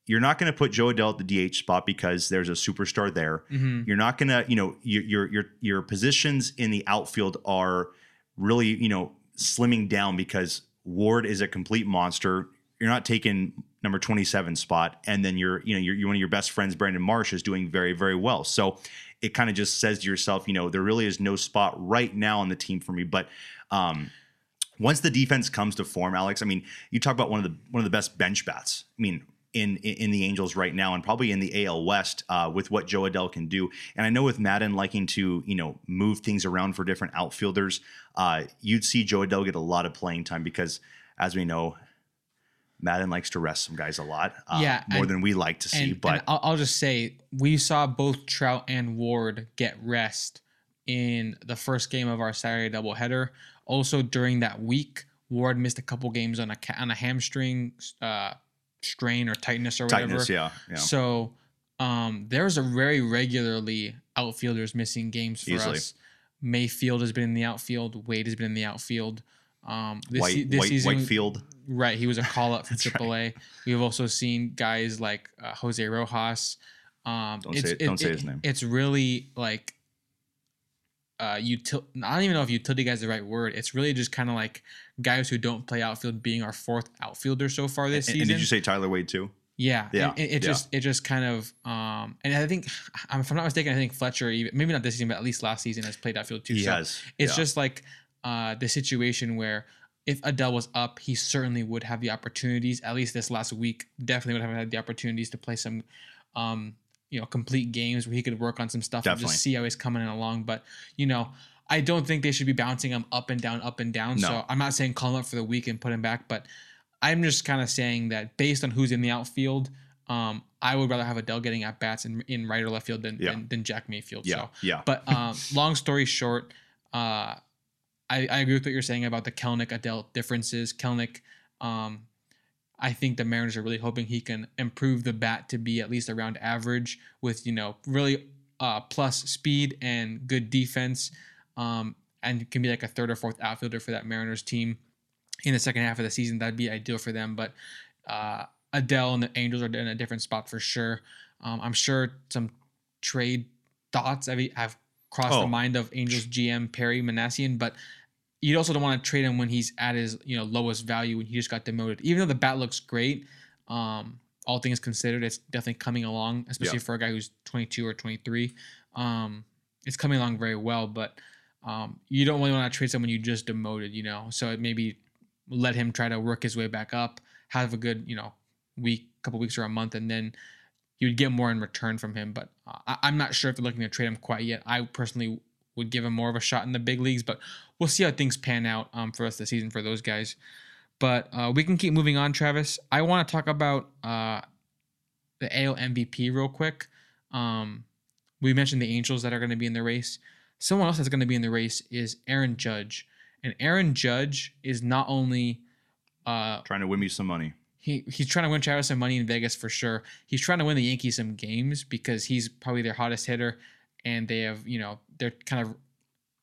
Speaker 2: you're not going to put Jo Adell at the DH spot because there's a superstar there.
Speaker 1: Mm-hmm.
Speaker 2: You're not going to, you know, your your your your positions in the outfield are really, you know, slimming down because Ward is a complete monster. You're not taking number 27 spot, and then you're, you know, you're, you're one of your best friends, Brandon Marsh, is doing very very well. So it kind of just says to yourself, you know, there really is no spot right now on the team for me, but. um once the defense comes to form, Alex, I mean, you talk about one of the one of the best bench bats. I mean, in in, the Angels right now, and probably in the AL West uh, with what Jo Adell can do. And I know with Maddon liking to you know move things around for different outfielders, uh, you'd see Jo Adell get a lot of playing time because, as we know, Maddon likes to rest some guys a lot, uh,
Speaker 1: Yeah,
Speaker 2: more
Speaker 1: and-
Speaker 2: than we like to see.
Speaker 1: and,
Speaker 2: but
Speaker 1: and I'll, I'll just say we saw both Trout and Ward get rest in the first game of our Saturday doubleheader. Also during that week, Ward missed a couple games on a on a hamstring uh, strain or tightness or whatever.
Speaker 2: tightness, yeah, yeah.
Speaker 1: So um, there's a very regularly outfielders missing games for
Speaker 2: Easily.
Speaker 1: us. Mayfield has been in the outfield. Wade has been in the outfield. Um, this,
Speaker 2: White,
Speaker 1: this
Speaker 2: White,
Speaker 1: season,
Speaker 2: Whitefield,
Speaker 1: Right, he was a call up for
Speaker 2: That's right.
Speaker 1: AAA. We've also seen guys like uh, Jose Rojas. Um,
Speaker 2: Don't
Speaker 1: it's,
Speaker 2: say- don't say his name.
Speaker 1: It's really like uh, util. I don't even know if utility guy is the right word. It's really just kind of like guys who don't play outfield being our fourth outfielder so far this
Speaker 2: and,
Speaker 1: season.
Speaker 2: and did you say Tyler Wade too?
Speaker 1: Yeah,
Speaker 2: Yeah,
Speaker 1: It,
Speaker 2: yeah.
Speaker 1: just it just kind of um, and I think if I'm not mistaken, I think Fletcher even maybe not this season, but at least last season has played outfield too.
Speaker 2: He
Speaker 1: so
Speaker 2: has.
Speaker 1: it's
Speaker 2: yeah.
Speaker 1: just like uh, the situation where if Adell was up, he certainly would have the opportunities. At least this last week, definitely would have had the opportunities to play some, um, you know, complete games where he could work on some stuff and just see how he's coming along. But you know, I don't think they should be bouncing him up and down, up and down.
Speaker 2: No.
Speaker 1: So I'm not saying call him up for the week and put him back, but I'm just kind of saying that based on who's in the outfield. Um, I would rather have Adell getting at bats in, in right or left field than,
Speaker 2: Yeah.
Speaker 1: than, than Jack Mayfield.
Speaker 2: yeah,
Speaker 1: So
Speaker 2: yeah.
Speaker 1: but um, long story short, uh, I, I agree with what you're saying about the Kelenic Adell differences. Kelenic, um, I think the Mariners are really hoping he can improve the bat to be at least around average with you know really uh, plus speed and good defense, um, and can be like a third or fourth outfielder for that Mariners team in the second half of the season. That'd be ideal for them. But uh, Adell and the Angels are in a different spot for sure. Um, I'm sure some trade thoughts have, have crossed
Speaker 2: Oh.
Speaker 1: the mind of Angels GM Perry Minasian, but you also don't want to trade him when he's at his you know lowest value when he just got demoted. Even though the bat looks great, um, all things considered, it's definitely coming along, especially
Speaker 2: Yeah.
Speaker 1: for a guy who's 22 or 23. Um, it's coming along very well, but um, you don't really want to trade someone you just demoted, you know. So maybe let him try to work his way back up, have a good you know week, couple weeks or a month, and then you'd get more in return from him. But uh, I, I'm not sure if they're looking to trade him quite yet. I personally would give him more of a shot in the big leagues, but we'll see how things pan out um, for us this season for those guys. But uh, we can keep moving on, Travis. I want to talk about uh, the AL MVP real quick. Um, we mentioned the Angels that are going to be in the race. Someone else that's going to be in the race is Aaron Judge, and Aaron Judge is not only uh,
Speaker 2: Trying to win me some money.
Speaker 1: he he's trying to win Travis some money in Vegas for sure. He's trying to win the Yankees some games because he's probably their hottest hitter, and they have you know they're kind of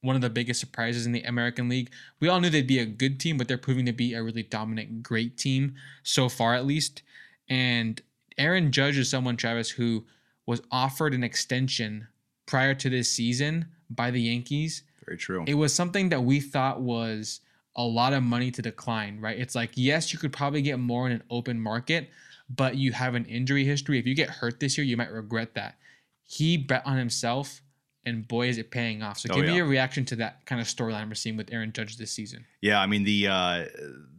Speaker 1: one of the biggest surprises in the American League. We all knew they'd be a good team, but they're proving to be a really dominant, great team so far at least. And Aaron Judge is someone Travis who was offered an extension prior to this season by the Yankees
Speaker 2: Very true.
Speaker 1: it was something that we thought was a lot of money to decline, right? It's like, yes, you could probably get more in an open market, but you have an injury history. If you get hurt this year, you might regret that. He bet on himself, and boy, is it paying off. So,
Speaker 2: Oh,
Speaker 1: give me your reaction to that kind of storyline we're seeing with Aaron Judge this season.
Speaker 2: Yeah, I mean the uh,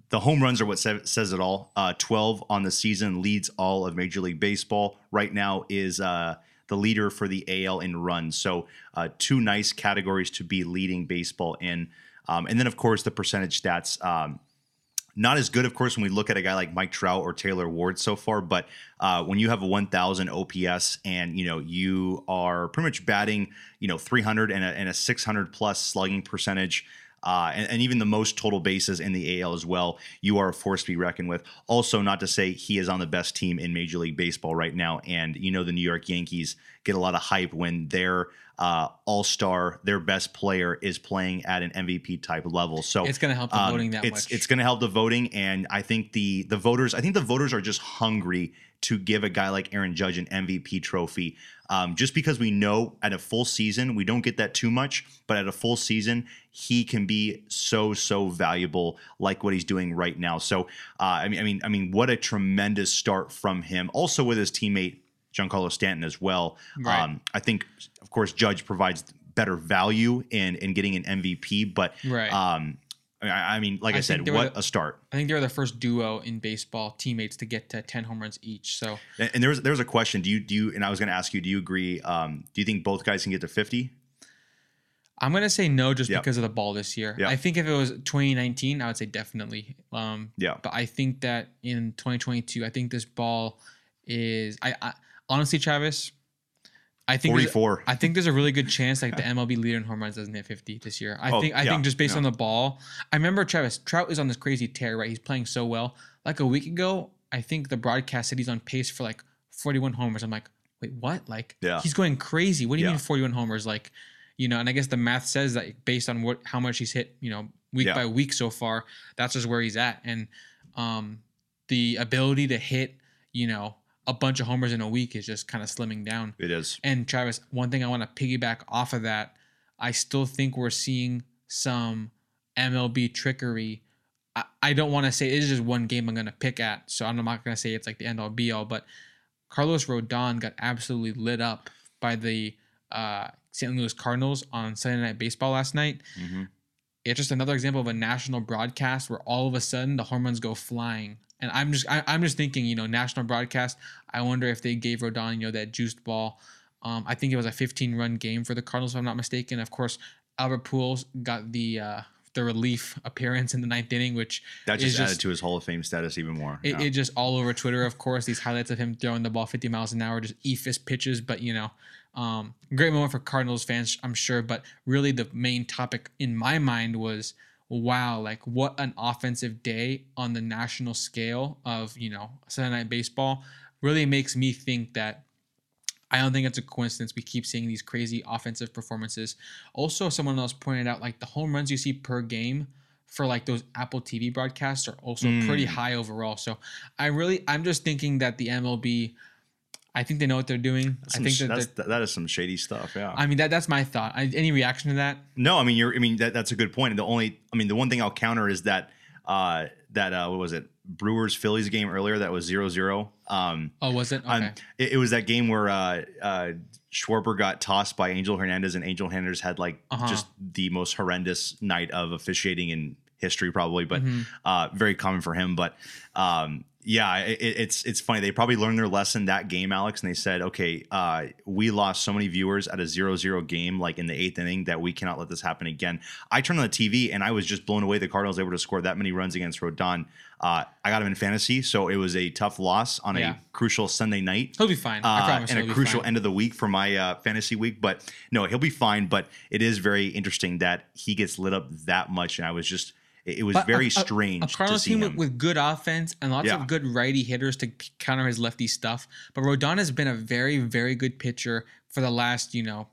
Speaker 2: the home runs are what says it all. Uh, Twelve on the season leads all of Major League Baseball. Right now is uh, the leader for the AL in runs. So uh, two nice categories to be leading baseball in. Um, and then of course the percentage stats. Um, not as good, of course, when we look at a guy like Mike Trout or Taylor Ward so far. But uh, when you have a 1,000 OPS and you know you are pretty much batting, you know, 300 and a, and a 600 plus slugging percentage, uh, and, and even the most total bases in the AL as well, you are a force to be reckoned with. Also, not to say he is on the best team in Major League Baseball right now, and you know the New York Yankees get a lot of hype when their uh, all star, their best player, is playing at an MVP type level. So
Speaker 1: It's going to help the
Speaker 2: um,
Speaker 1: voting that
Speaker 2: it's
Speaker 1: much.
Speaker 2: it's going to help the voting, and I think the the voters. I think the voters are just hungry to give a guy like Aaron Judge an MVP trophy, um, just because we know at a full season we don't get that too much, but at a full season he can be so so valuable, like what he's doing right now. So uh, I mean, I mean, I mean, what a tremendous start from him. Also with his teammate Giancarlo Stanton as well.
Speaker 1: Right.
Speaker 2: Um, I think, of course, Judge provides better value in in getting an MVP, but
Speaker 1: Right.
Speaker 2: um, I, mean, I mean, like I,
Speaker 1: I
Speaker 2: said,
Speaker 1: think they were
Speaker 2: what
Speaker 1: the-
Speaker 2: a start!
Speaker 1: I think they were the first duo in baseball teammates to get to 10 home runs each. So,
Speaker 2: And, and there was a question. Do you do you? And I was going to ask you. Do you agree? Um, do you think both guys can get to 50?
Speaker 1: I'm gonna say no just
Speaker 2: Yep.
Speaker 1: because of the ball this year.
Speaker 2: Yep.
Speaker 1: I think if it was 2019, I would say definitely. Um,
Speaker 2: Yeah.
Speaker 1: but I think that in 2022, I think this ball is. I, I honestly, Travis, I think there's-
Speaker 2: 44.
Speaker 1: I think there's a really good chance like the MLB leader in home runs doesn't hit 50 this year. I
Speaker 2: Oh,
Speaker 1: think I
Speaker 2: yeah,
Speaker 1: think just based
Speaker 2: yeah.
Speaker 1: on the ball. I remember Travis Trout is on this crazy tear, right? He's playing so well. Like a week ago, I think the broadcast said he's on pace for like 41 homers. I'm like, wait, what? Like,
Speaker 2: Yeah.
Speaker 1: he's going crazy. What do you mean 41 homers? Like, you know, and I guess the math says that based on what how much he's hit, you know, week by week so far, that's just where he's at. And um, the ability to hit, you know, a bunch of homers in a week is just kind of slimming down.
Speaker 2: It is.
Speaker 1: And Travis, one thing I want to piggyback off of that, I still think we're seeing some MLB trickery. I, I don't want to say it's just one game I'm going to pick at, so I'm not going to say it's like the end all be all, but Carlos Rodon got absolutely lit up by the uh, St. Louis Cardinals on Sunday Night Baseball last night.
Speaker 2: Mhm.
Speaker 1: It's just another example of a national broadcast where all of a sudden the home runs go flying. And I'm just I, I'm just thinking, you know, national broadcast. I wonder if they gave Rodon, you know, that juiced ball. Um, I think it was a 15 run game for the Cardinals, if I'm not mistaken. Of course, Albert Pujols got the uh, the relief appearance in the ninth inning, which
Speaker 2: That
Speaker 1: is
Speaker 2: just, added to his Hall of Fame status even more.
Speaker 1: it,
Speaker 2: Yeah.
Speaker 1: it just all over Twitter, of course, these highlights of him throwing the ball 50 miles an hour, just eephus pitches. But, you know, um, great moment for Cardinals fans, I'm sure. But really, the main topic in my mind was wow, like what an offensive day on the national scale of, you know, Sunday Night Baseball really makes me think that I don't think it's a coincidence. We keep seeing these crazy offensive performances. Also, someone else pointed out like the home runs you see per game for like those Apple TV broadcasts are also pretty
Speaker 2: Mm.
Speaker 1: high overall. So I really, I'm just thinking that the MLB, I think they know what they're doing. I think
Speaker 2: sh-
Speaker 1: that,
Speaker 2: that's,
Speaker 1: they're-
Speaker 2: that is some shady stuff. Yeah.
Speaker 1: I mean that that's my thought. I, any reaction to that?
Speaker 2: No, I mean you're. I mean that, that's a good point. The only, I mean, the one thing I'll counter is that uh, that uh, what was it? Brewers Phillies game earlier that was 0-0. Um,
Speaker 1: Oh, was it? Okay.
Speaker 2: um, it, it was that game where uh, uh, Schwarber got tossed by Angel Hernandez, and Angel Hernandez had like
Speaker 1: Uh-huh.
Speaker 2: just the most horrendous night of officiating in history, probably, but
Speaker 1: Mhm.
Speaker 2: uh, very common for him. But um, Yeah, it, it's it's funny. They probably learned their lesson that game, Alex, and they said, okay, uh, we lost so many viewers at a 0-0 game, like in the eighth inning, that we cannot let this happen again. I turned on the TV and I was just blown away. The Cardinals able to score that many runs against Rodon. Uh, I got him in fantasy, so it was a tough loss on
Speaker 1: Yeah.
Speaker 2: a crucial Sunday night.
Speaker 1: He'll be fine. I
Speaker 2: Uh,
Speaker 1: promise
Speaker 2: and a crucial
Speaker 1: fine.
Speaker 2: end of the week for my uh, fantasy week. But no, he'll be fine. But it is very interesting that he gets lit up that much, and I was just it, it was
Speaker 1: But
Speaker 2: very
Speaker 1: a- a-
Speaker 2: strange
Speaker 1: A Cardinals
Speaker 2: see
Speaker 1: team
Speaker 2: him.
Speaker 1: with, with good offense and lots
Speaker 2: Yeah.
Speaker 1: of good righty hitters to counter his lefty stuff. But Rodon has been a very, very good pitcher for the last, you know,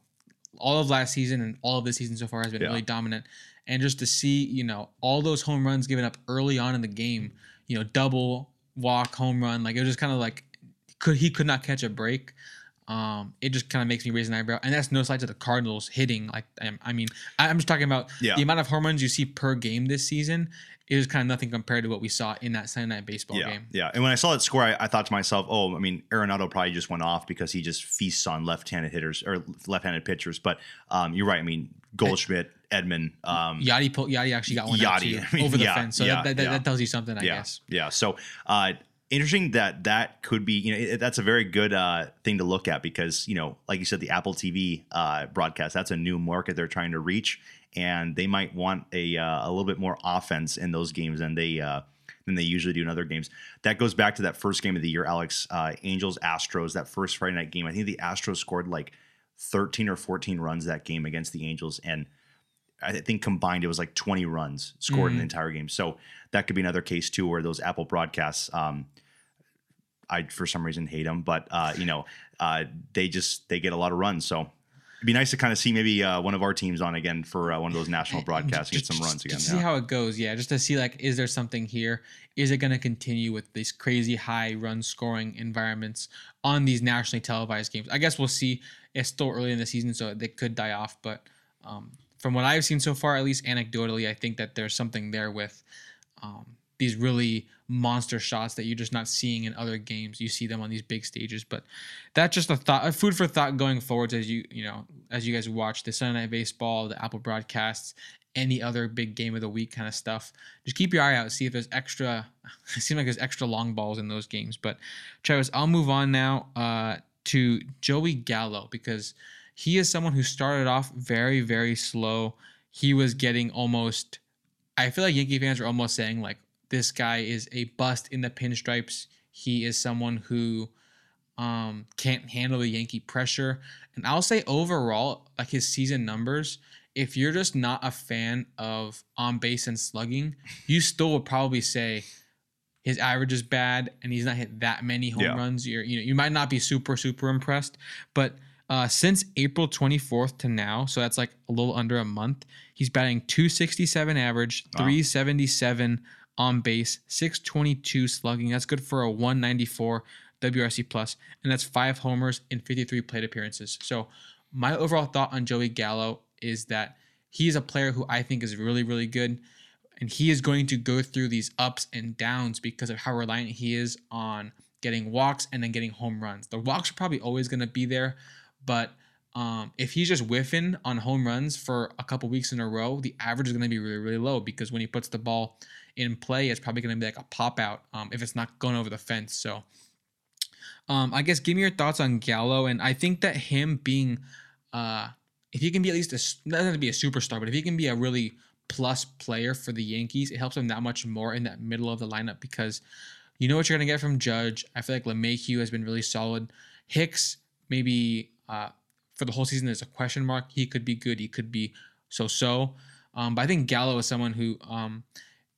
Speaker 1: all of last season and all of this season so far has been
Speaker 2: Yeah.
Speaker 1: really dominant. And just to see, you know, all those home runs given up early on in the game, you know, double, walk, home run, like it was just kind of like could he could not catch a break. Um, it just kind of makes me raise an eyebrow, and that's no slight to the Cardinals hitting. Like, um, I mean, I'm just talking about
Speaker 2: Yeah.
Speaker 1: the amount of home runs you see per game this season is kind of nothing compared to what we saw in that Sunday night baseball
Speaker 2: yeah,
Speaker 1: game.
Speaker 2: yeah. And when I saw that score, I, I thought to myself, "Oh, I mean, Arenado probably just went off because he just feasts on left-handed hitters or left-handed pitchers." But um, you're right. I mean, Goldschmidt, Edman, um,
Speaker 1: Yachty, Yachty actually got one
Speaker 2: Yachty,
Speaker 1: too,
Speaker 2: I mean,
Speaker 1: over the
Speaker 2: yeah,
Speaker 1: fence, so
Speaker 2: yeah,
Speaker 1: that, that,
Speaker 2: yeah.
Speaker 1: that tells you something, I
Speaker 2: yeah,
Speaker 1: guess.
Speaker 2: yeah. So uh, interesting that that could be. You know, it, that's a very good uh, thing to look at because you know, like you said, the Apple TV uh, broadcast. That's a new market they're trying to reach, and they might want a uh, a little bit more offense in those games than they. Uh, than they usually do in other games. That goes back to that first game of the year, Alex. Uh, Angels Astros. That first Friday night game. I think the Astros scored like 13 or 14 runs that game against the Angels, and I think combined it was like 20 runs scored in the entire game. So that could be another case too, where those Apple broadcasts, um, I for some reason hate them, but uh, you know, uh, they just they get a lot of runs. So it'd be nice to kind of see maybe uh, one of our teams on again for uh, one of those national broadcasts and get some
Speaker 1: just
Speaker 2: runs
Speaker 1: to
Speaker 2: again.
Speaker 1: see
Speaker 2: yeah.
Speaker 1: how it goes. Yeah, just to see like, is there something here? Is it going to continue with these crazy high run scoring environments on these nationally televised games? I guess we'll see. It's still early in the season, so they could die off. But um, from what I've seen so far, at least anecdotally, I think that there's something there with um, these really monster shots that you're just not seeing in other games. You see them on these big stages, but that's just a thought, a food for thought going forwards as you you know as you guys watch the Sunday Night Baseball, the Apple broadcasts, any other big game of the week kind of stuff. Just keep your eye out, see if there's extra. It seems like there's extra long balls in those games. But Travis, I'll move on now uh, to Joey Gallo because he is someone who started off very very slow. He was getting almost. I feel like Yankee fans are almost saying like this guy is a bust in the pinstripes. He is someone who um, can't handle the Yankee pressure. And I'll say overall, like his season numbers, if you're just not a fan of on base and slugging, you still would probably say his average is bad and he's not hit that many home
Speaker 2: Yeah.
Speaker 1: runs. You're you know you might not be super super impressed, but uh, since April 24th to now, so that's like a little under a month, he's batting 267 average,
Speaker 2: Wow.
Speaker 1: 377 on base, 622 slugging. That's good for a 194 WRC plus, and that's five homers in 53 plate appearances. So my overall thought on Joey Gallo is that he is a player who I think is really really good, and he is going to go through these ups and downs because of how reliant he is on getting walks and then getting home runs. The walks are probably always going to be there, but um, if he's just whiffing on home runs for a couple weeks in a row, the average is going to be really, really low because when he puts the ball in play, it's probably going to be like a pop out um, if it's not going over the fence. So, um, I guess give me your thoughts on Gallo, and I think that him being, uh, if he can be at least a not to be a superstar, but if he can be a really plus player for the Yankees, it helps him that much more in that middle of the lineup because you know what you're gonna get from Judge. I feel like LeMahieu has been really solid. Hicks maybe uh, for the whole season is a question mark. He could be good. He could be so-so. Um, but I think Gallo is someone who um,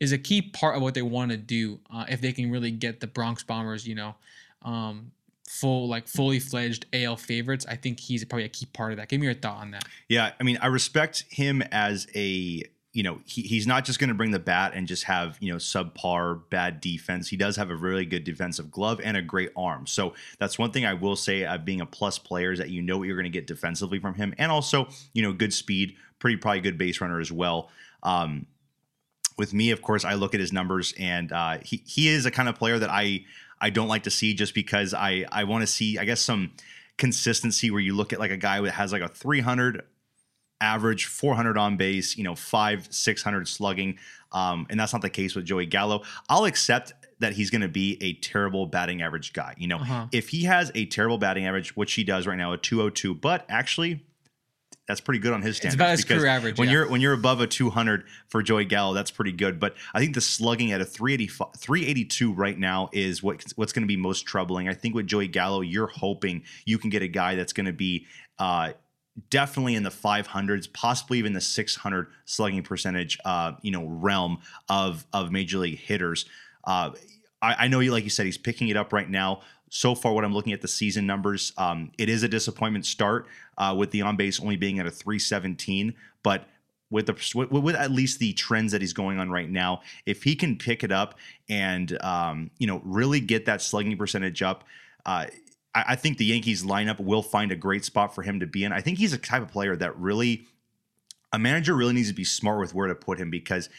Speaker 1: is a key part of what they want to do uh, if they can really get the Bronx Bombers, you know, um, full like fully fledged AL favorites. I think he's probably a key part of that. Give me your thought on that.
Speaker 2: Yeah, I mean, I respect him as a you know he, he's not just going to bring the bat and just have you know subpar bad defense. He does have a really good defensive glove and a great arm. So that's one thing I will say of being a plus player is that you know what you're going to get defensively from him, and also you know good speed, pretty probably good base runner as well. Um, with me, of course, I look at his numbers, and uh, he he is a kind of player that I I don't like to see just because I I want to see I guess some consistency where you look at like a guy that has like a 300 average, 400 on base, you know, five 600 slugging, um, and that's not the case with Joey Gallo. I'll accept that he's going to be a terrible batting average guy. You know,
Speaker 1: Uh-huh.
Speaker 2: if he has a terrible batting average, which he does right now, a 202, but actually that's pretty good on his standards.
Speaker 1: about his career average,
Speaker 2: When
Speaker 1: yeah.
Speaker 2: you're when you're above a 200 for Joey Gallo, that's pretty good. But I think the slugging at a 385, 382 right now is what what's going to be most troubling. I think with Joey Gallo, you're hoping you can get a guy that's going to be uh, definitely in the 500s, possibly even the 600 slugging percentage, uh, you know, realm of of major league hitters. Uh, I, I know, you like you said, he's picking it up right now. So far, what I'm looking at the season numbers, um, it is a disappointment start uh, with the on base only being at a 317, but. With the with, with at least the trends that he's going on right now, if he can pick it up and um, you know really get that slugging percentage up, uh, I, I think the Yankees lineup will find a great spot for him to be in. I think he's a type of player that really a manager really needs to be smart with where to put him because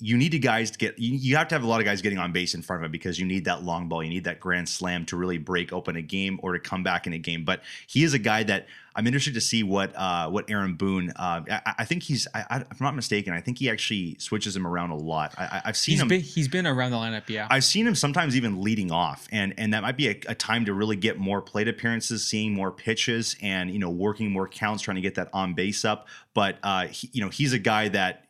Speaker 2: you need to guys to get you, you have to have a lot of guys getting on base in front of him because you need that long ball you need that grand slam to really break open a game or to come back in a game but he is a guy that i'm interested to see what uh what aaron boone uh i, I think he's I, i'm not mistaken i think he actually switches him around a lot I, i've seen
Speaker 1: He's
Speaker 2: him
Speaker 1: been he's been around the lineup, yeah.
Speaker 2: I've seen him sometimes even leading off, and and that might be a, a time to really get more plate appearances, seeing more pitches, and you know working more counts, trying to get that on base up. But uh, he, you know he's a guy that.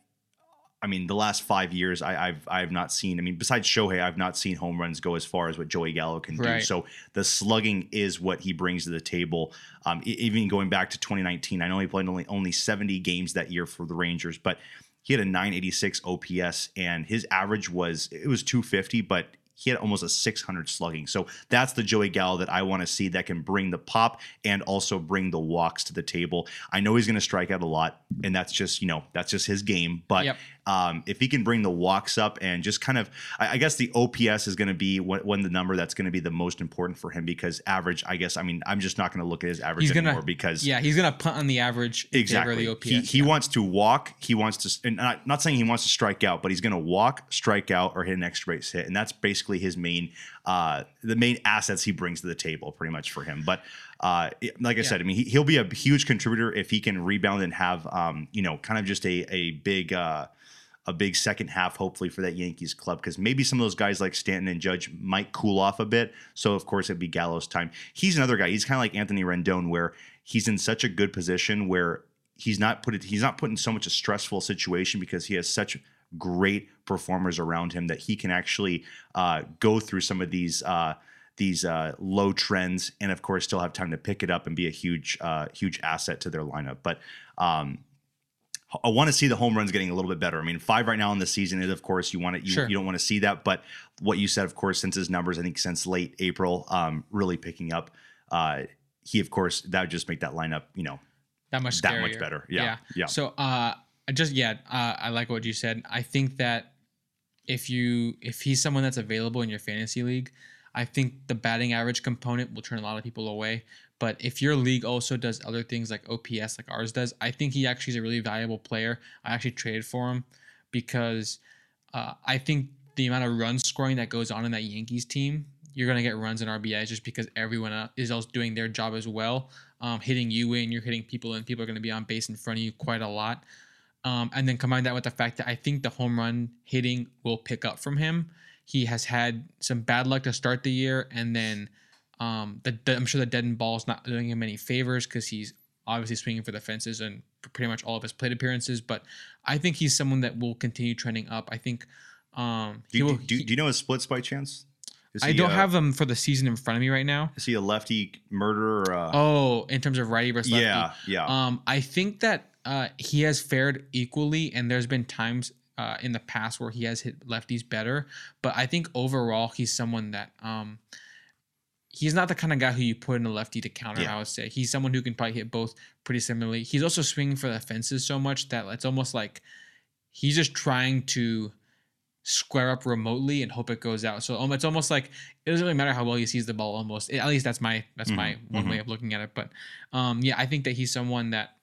Speaker 2: I mean, the last five years, I, I've I've not seen. I mean, besides Shohei, I've not seen home runs go as far as what Joey Gallo can do.
Speaker 1: Right.
Speaker 2: So the slugging is what he brings to the table. Um, even going back to 2019, I know he played only only 70 games that year for the Rangers, but he had a 986 OPS and his average was it was 250, but he had almost a 600 slugging. So that's the Joey Gallo that I want to see that can bring the pop and also bring the walks to the table. I know he's going to strike out a lot, and that's just you know that's just his game. But
Speaker 1: Yep.
Speaker 2: Um, if he can bring the walks up and just kind of, I, I guess the OPS is going to be what when the number that's going to be the most important for him because average. I guess I mean I'm just not going to look at his average
Speaker 1: He's gonna-
Speaker 2: anymore because
Speaker 1: yeah, he's gonna punt on the average
Speaker 2: Exactly.
Speaker 1: the OPS.
Speaker 2: he he
Speaker 1: yeah.
Speaker 2: wants to walk. He wants to, and not, not saying he wants to strike out, but he's going to walk, strike out, or hit an extra base hit, and that's basically his main, uh, the main assets he brings to the table, pretty much for him. But uh, like I said, I mean, he, he'll be a huge contributor if he can rebound and have, um, you know, kind of just a a big. Uh, a big second half, hopefully, for that Yankees club, because maybe some of those guys like Stanton and Judge might cool off a bit. So, of course, it'd be Gallo's time. He's another guy. He's kind of like Anthony Rendon, where he's in such a good position where he's not put it, he's not put in so much a stressful situation because he has such great performers around him that he can actually uh, go through some of these. Uh, these uh, low trends, and of course, still have time to pick it up and be a huge, uh, huge asset to their lineup. But um, I want to see the home runs getting a little bit better. I mean, five right now in the season, is, of course, you want to you,
Speaker 1: Sure.
Speaker 2: you don't want to see that. But what you said, of course, since his numbers, I think since late April, um, really picking up. Uh, he, of course, that would just make that lineup, you know,
Speaker 1: that much
Speaker 2: that much better. Yeah, yeah.
Speaker 1: So uh just yeah, uh, I like what you said. I think that if you if he's someone that's available in your fantasy league, I think the batting average component will turn a lot of people away. But if your league also does other things like OPS like ours does, I think he actually is a really valuable player. I actually traded for him because uh, I think the amount of run scoring that goes on in that Yankees team, you're gonna get runs and RBIs just because everyone else is also doing their job as well, um, hitting you in, you're hitting people, and people are gonna be on base in front of you quite a lot. Um, and then combine that with the fact that I think the home run hitting will pick up from him. He has had some bad luck to start the year, and then um, the, the- I'm sure the dead end ball is not doing him any favors because he's obviously swinging for the fences and pretty much all of his plate appearances. But I think he's someone that will continue trending up. I think um,
Speaker 2: Do you,
Speaker 1: will.
Speaker 2: do,
Speaker 1: he-
Speaker 2: do you know his splits by chance? Is
Speaker 1: I don't
Speaker 2: uh,
Speaker 1: have them for the season in front of me right now.
Speaker 2: Is he a lefty murderer? Uh,
Speaker 1: Oh, in terms of righty versus lefty.
Speaker 2: yeah, yeah.
Speaker 1: Um, I think that uh, he has fared equally, and there's been times uh, in the past where he has hit lefties better. But I think overall, he's someone that um, he's not the kind of guy who you put in a lefty to counter.
Speaker 2: Yeah.
Speaker 1: I would say he's someone who can probably hit both pretty similarly. He's also swinging for the fences so much that it's almost like he's just trying to square up remotely and hope it goes out. So um, it's almost like it doesn't really matter how well he sees the ball. Almost at least that's my that's my
Speaker 2: Mhm,
Speaker 1: one
Speaker 2: mhm.
Speaker 1: way of looking at it. But um, yeah, I think that he's someone that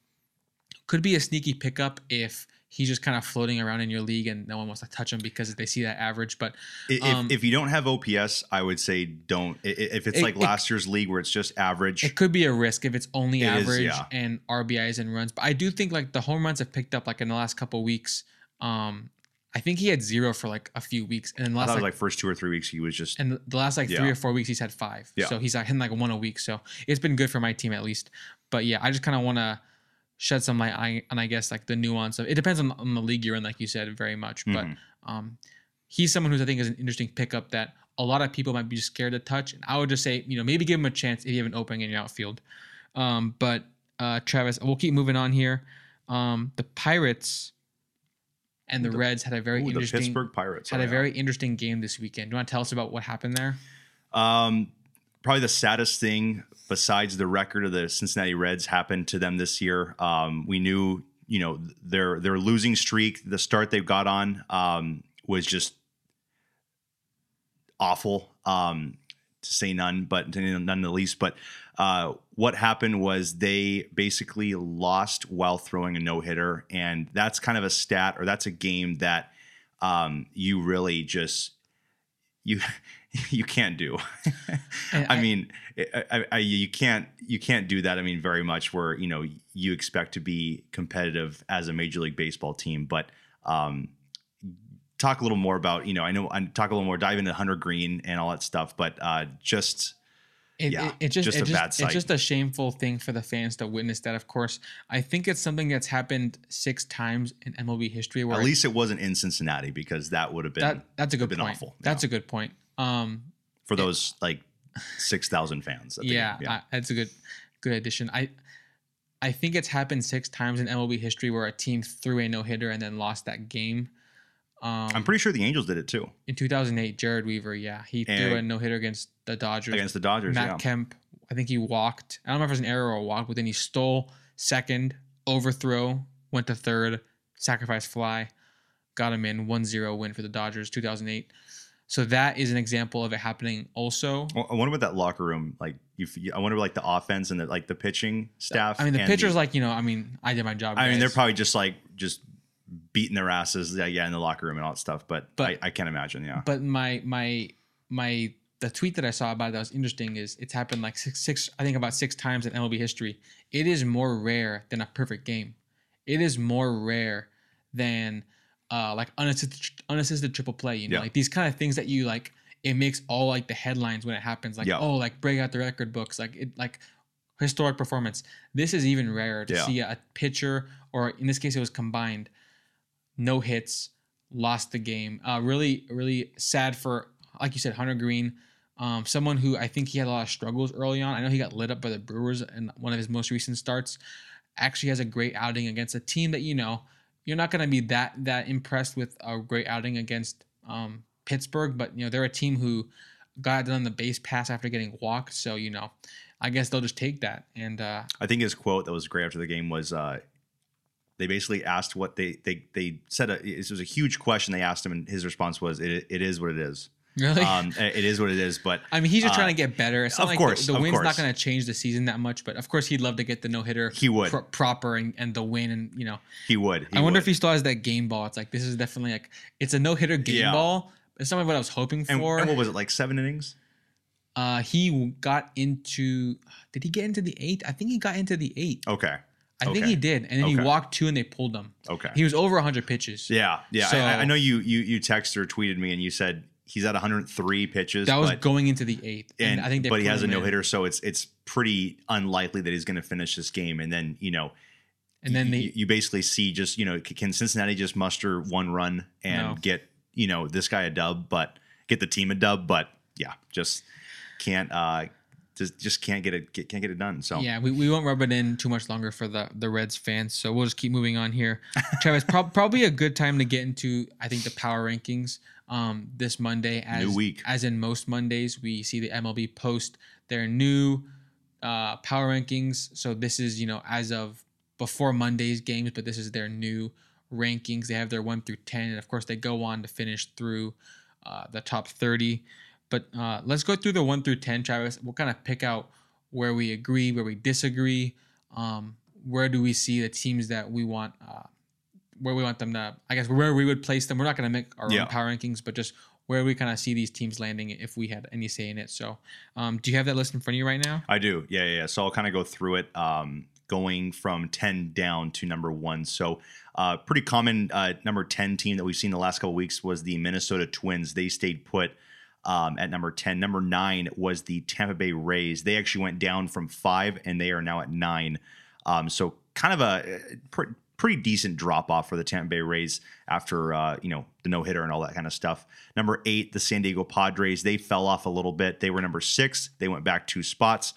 Speaker 1: could be a sneaky pickup if he's just kind of floating around in your league and no one wants to touch him because they see that average. But
Speaker 2: I- if,
Speaker 1: um,
Speaker 2: if you don't have OPS, I would say don't. If it's
Speaker 1: It-
Speaker 2: like
Speaker 1: it-
Speaker 2: last year's league where it's just average,
Speaker 1: it could be a risk if it's only
Speaker 2: It is,
Speaker 1: average
Speaker 2: yeah.
Speaker 1: and RBIs and runs. But I do think like the home runs have picked up like in the last couple weeks. Um, I think he had zero for like a few weeks, and then last like,
Speaker 2: like first two or three weeks he was just
Speaker 1: and the last like three or four weeks he's had five.
Speaker 2: Yeah.
Speaker 1: So he's like hitting like one a week. So it's been good for my team at least. But yeah, I just kind of want to shed some light on, on I guess like the nuance of it depends on, on the league you're in, like you said, very much. But
Speaker 2: Mhm.
Speaker 1: um, he's someone who's I think is an interesting pickup that a lot of people might be scared to touch. And I would just say, you know, maybe give him a chance if you have an opening in your outfield. Um, but uh, Travis, we'll keep moving on here. Um, the Pirates and the,
Speaker 2: The-
Speaker 1: Reds had a very
Speaker 2: Ooh, the
Speaker 1: interesting
Speaker 2: Pittsburgh Pirates
Speaker 1: had
Speaker 2: oh,
Speaker 1: a
Speaker 2: yeah.
Speaker 1: very interesting game this weekend. Do you want to tell us about what happened there?
Speaker 2: Um, probably the saddest thing besides the record of the Cincinnati Reds happened to them this year. Um, we knew, you know, their their losing streak, the start they've got on, um, was just awful. Um, to say none, but none the least. But uh, what happened was they basically lost while throwing a no hitter, and that's kind of a stat or that's a game that um, you really just you you can't do. I mean, I, I, I, you can't you can't do that. I mean, very much where you know you expect to be competitive as a Major League Baseball team, but um, talk a little more about you know I know I talk a little more dive into Hunter Greene and all that stuff, but uh, just
Speaker 1: It,
Speaker 2: Yeah,
Speaker 1: it, it just,
Speaker 2: just
Speaker 1: it
Speaker 2: a
Speaker 1: just
Speaker 2: bad sight.
Speaker 1: it's just a shameful thing for the fans to witness that. Of course, I think it's something that's happened six times in MLB history. Where
Speaker 2: at least it wasn't in Cincinnati because that would have been
Speaker 1: that that's a good
Speaker 2: been
Speaker 1: point.
Speaker 2: awful,
Speaker 1: That's a good point. Um,
Speaker 2: for those like six thousand fans. the
Speaker 1: yeah. I, that's a good good addition. I I think it's happened six times in MLB history where a team threw a no hitter and then lost that game. Um,
Speaker 2: I'm pretty sure the Angels did it too
Speaker 1: in 2008, Jered Weaver, yeah, he threw a no hitter against the Dodgers.
Speaker 2: against the Dodgers.
Speaker 1: Matt
Speaker 2: yeah.
Speaker 1: Kemp, I think he walked. I don't know if it was an error or a walk, but then he stole second, overthrow, went to third, sacrifice fly, got him in 1-0 win for the Dodgers 2008. So that is an example of it happening also.
Speaker 2: I wonder what that locker room like. You, I wonder like the offense and the, like the pitching staff.
Speaker 1: I mean, the pitcher's like, you know, I mean, I did my job.
Speaker 2: I mean, they're probably just like just beating their asses, yeah, yeah, in the locker room and all that stuff. But,
Speaker 1: But-
Speaker 2: I, I can't imagine. Yeah,
Speaker 1: but my my my the tweet that I saw about it that was interesting is it's happened like six six I think about six times in MLB history. It is more rare than a perfect game. It is more rare than uh like unassisted unassisted triple play. You know,
Speaker 2: Yeah.
Speaker 1: like these kind of things that you like. It makes all like the headlines when it happens. Like
Speaker 2: Yeah.
Speaker 1: oh, like break out the record books. Like it like historic performance. This is even rarer to
Speaker 2: Yeah.
Speaker 1: see a pitcher or in this case it was combined no hits, lost the game. Uh, really, really sad for, like you said, Hunter Greene, um, someone who I think he had a lot of struggles early on. I know he got lit up by the Brewers in one of his most recent starts. Actually, has a great outing against a team that you know you're not going to be that that impressed with a great outing against um, Pittsburgh, but you know they're a team who got done on the base pass after getting walked. So you know, I guess they'll just take that and. Uh,
Speaker 2: I think his quote that was great after the game was. Uh, they basically asked what they they they said. A, this was a huge question they asked him, and his response was, "It, it is what it is.
Speaker 1: Really.
Speaker 2: Um, it is what it is." But
Speaker 1: I mean, he's just
Speaker 2: Uh,
Speaker 1: trying to get better. It's not
Speaker 2: of
Speaker 1: like
Speaker 2: course,
Speaker 1: the, the win's not going to change the season that much, but of course he'd love to get the no hitter.
Speaker 2: He would.
Speaker 1: proper and, and the win, and you know,
Speaker 2: he would. He
Speaker 1: I wonder
Speaker 2: would.
Speaker 1: if he still has that game ball. It's like this is definitely like it's a no hitter game
Speaker 2: Yeah.
Speaker 1: ball. It's not what I was hoping for.
Speaker 2: and what was it like? Seven innings.
Speaker 1: uh, he got into. Did he get into the eighth? I think he got into the eighth.
Speaker 2: Okay.
Speaker 1: I think he did, and then he walked two, and they pulled him.
Speaker 2: Okay.
Speaker 1: He was over 100 pitches.
Speaker 2: yeah. Yeah.
Speaker 1: So-
Speaker 2: I, I know you you you texted or tweeted me, and you said he's at 103 pitches.
Speaker 1: that was
Speaker 2: but,
Speaker 1: going into the eighth, and,
Speaker 2: and
Speaker 1: I think
Speaker 2: but he has a no hitter, so it's it's pretty unlikely that he's going to finish this game. And then you know,
Speaker 1: and then
Speaker 2: you,
Speaker 1: they
Speaker 2: you basically see just you know can Cincinnati just muster one run and
Speaker 1: No.
Speaker 2: get you know this guy a dub, but get the team a dub, but yeah, just can't uh just just can't get it get, can't get it done. So
Speaker 1: Yeah, we, we won't rub it in too much longer for the the Reds fans, so we'll just keep moving on here. Travis, prob- probably a good time to get into I think the power rankings um, this Monday. As
Speaker 2: New week.
Speaker 1: as in most Mondays, we see the MLB post their new uh, power rankings. So this is you know as of before Monday's games, but this is their new rankings. They have their one through ten, and of course they go on to finish through uh, the top thirty. But uh, let's go through the one through ten, Travis. We'll kind of pick out where we agree, where we disagree. Um, where do we see the teams that we want? Uh, where we want them to? I guess where we would place them. We're not going to make our
Speaker 2: Yeah.
Speaker 1: own power rankings, but just where we kind of see these teams landing if we had any say in it. So, um, do you have that list in front of you right now?
Speaker 2: I do. Yeah, yeah. yeah. So I'll kind of go through it. Um, going from 10 down to number one. So, uh, pretty common uh, number 10 team that we've seen the last couple weeks was the Minnesota Twins. They stayed put um, at number 10. Number nine was the Tampa Bay Rays. They actually went down from five and they are now at nine. Um, so, kind of a uh, pretty decent drop off for the Tampa Bay Rays after uh, you know the no hitter and all that kind of stuff. Number eight, the San Diego Padres. They fell off a little bit. They were number six. They went back two spots.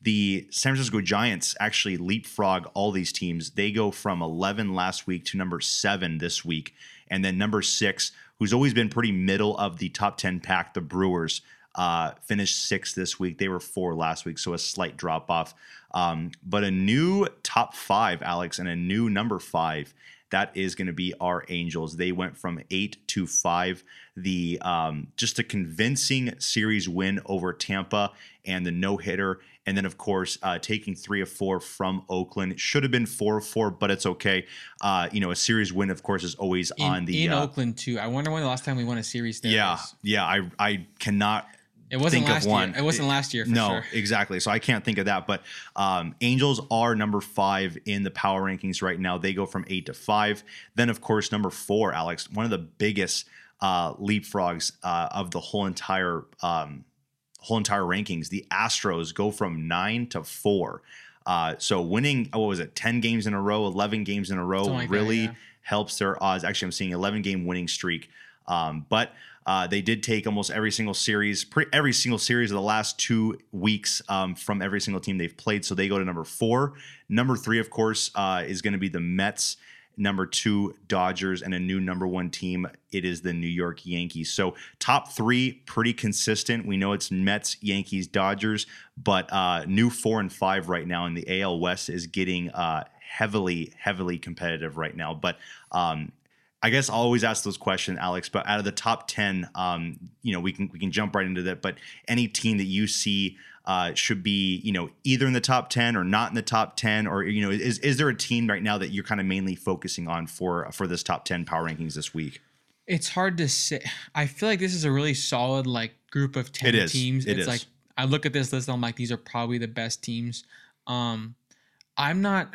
Speaker 2: The San Francisco Giants actually leapfrog all these teams. They go from 11 last week to number seven this week. And then number six, who's always been pretty middle of the top 10 pack, the Brewers uh, finished sixth this week. They were four last week, so a slight drop off. Um, but a new top five, Alex, and a new number five. That is going to be our Angels. They went from eight to five. The um, just a convincing series win over Tampa and the no hitter, and then of course uh, taking three of four from Oakland. It should have been four of four, but it's okay. Uh, you know, a series win, of course, is always
Speaker 1: in,
Speaker 2: on the
Speaker 1: in
Speaker 2: uh,
Speaker 1: Oakland too. I wonder when the last time we won a series there.
Speaker 2: Yeah,
Speaker 1: was.
Speaker 2: yeah. I I cannot
Speaker 1: It wasn't last
Speaker 2: one.
Speaker 1: year. It wasn't last year for
Speaker 2: no,
Speaker 1: sure.
Speaker 2: exactly. So I can't think of that. But um, Angels are number five in the power rankings right now. They go from eight to five. Then, of course, number four, Alex, one of the biggest uh, leapfrogs uh, of the whole entire um, whole entire rankings. The Astros go from nine to four. Uh, so winning, what was it, ten games in a row, eleven games in a row,
Speaker 1: like that,
Speaker 2: really
Speaker 1: yeah.
Speaker 2: helps their odds. Actually, I'm seeing eleven game winning streak. Um, but uh, they did take almost every single series, pre- every single series of the last two weeks um, from every single team they've played. So they go to number four. Number three, of course, uh, is going to be the Mets. Number two, Dodgers, and a new number one team. It is the New York Yankees. So top three, pretty consistent. We know it's Mets, Yankees, Dodgers, but uh, new four and five right now in the AL West is getting uh, heavily, heavily competitive right now. But um, I guess I'll always ask those questions, Alex. But out of the top ten, um, you know, we can we can jump right into that. But any team that you see uh, should be, you know, either in the top ten or not in the top ten, or you know, is is there a team right now that you're kind of mainly focusing on for for this top ten power rankings this week?
Speaker 1: It's hard to say. I feel like this is a really solid like group of ten
Speaker 2: It is.
Speaker 1: teams.
Speaker 2: It
Speaker 1: it's
Speaker 2: is.
Speaker 1: like I look at this list, and I'm like, these are probably the best teams. Um, I'm not.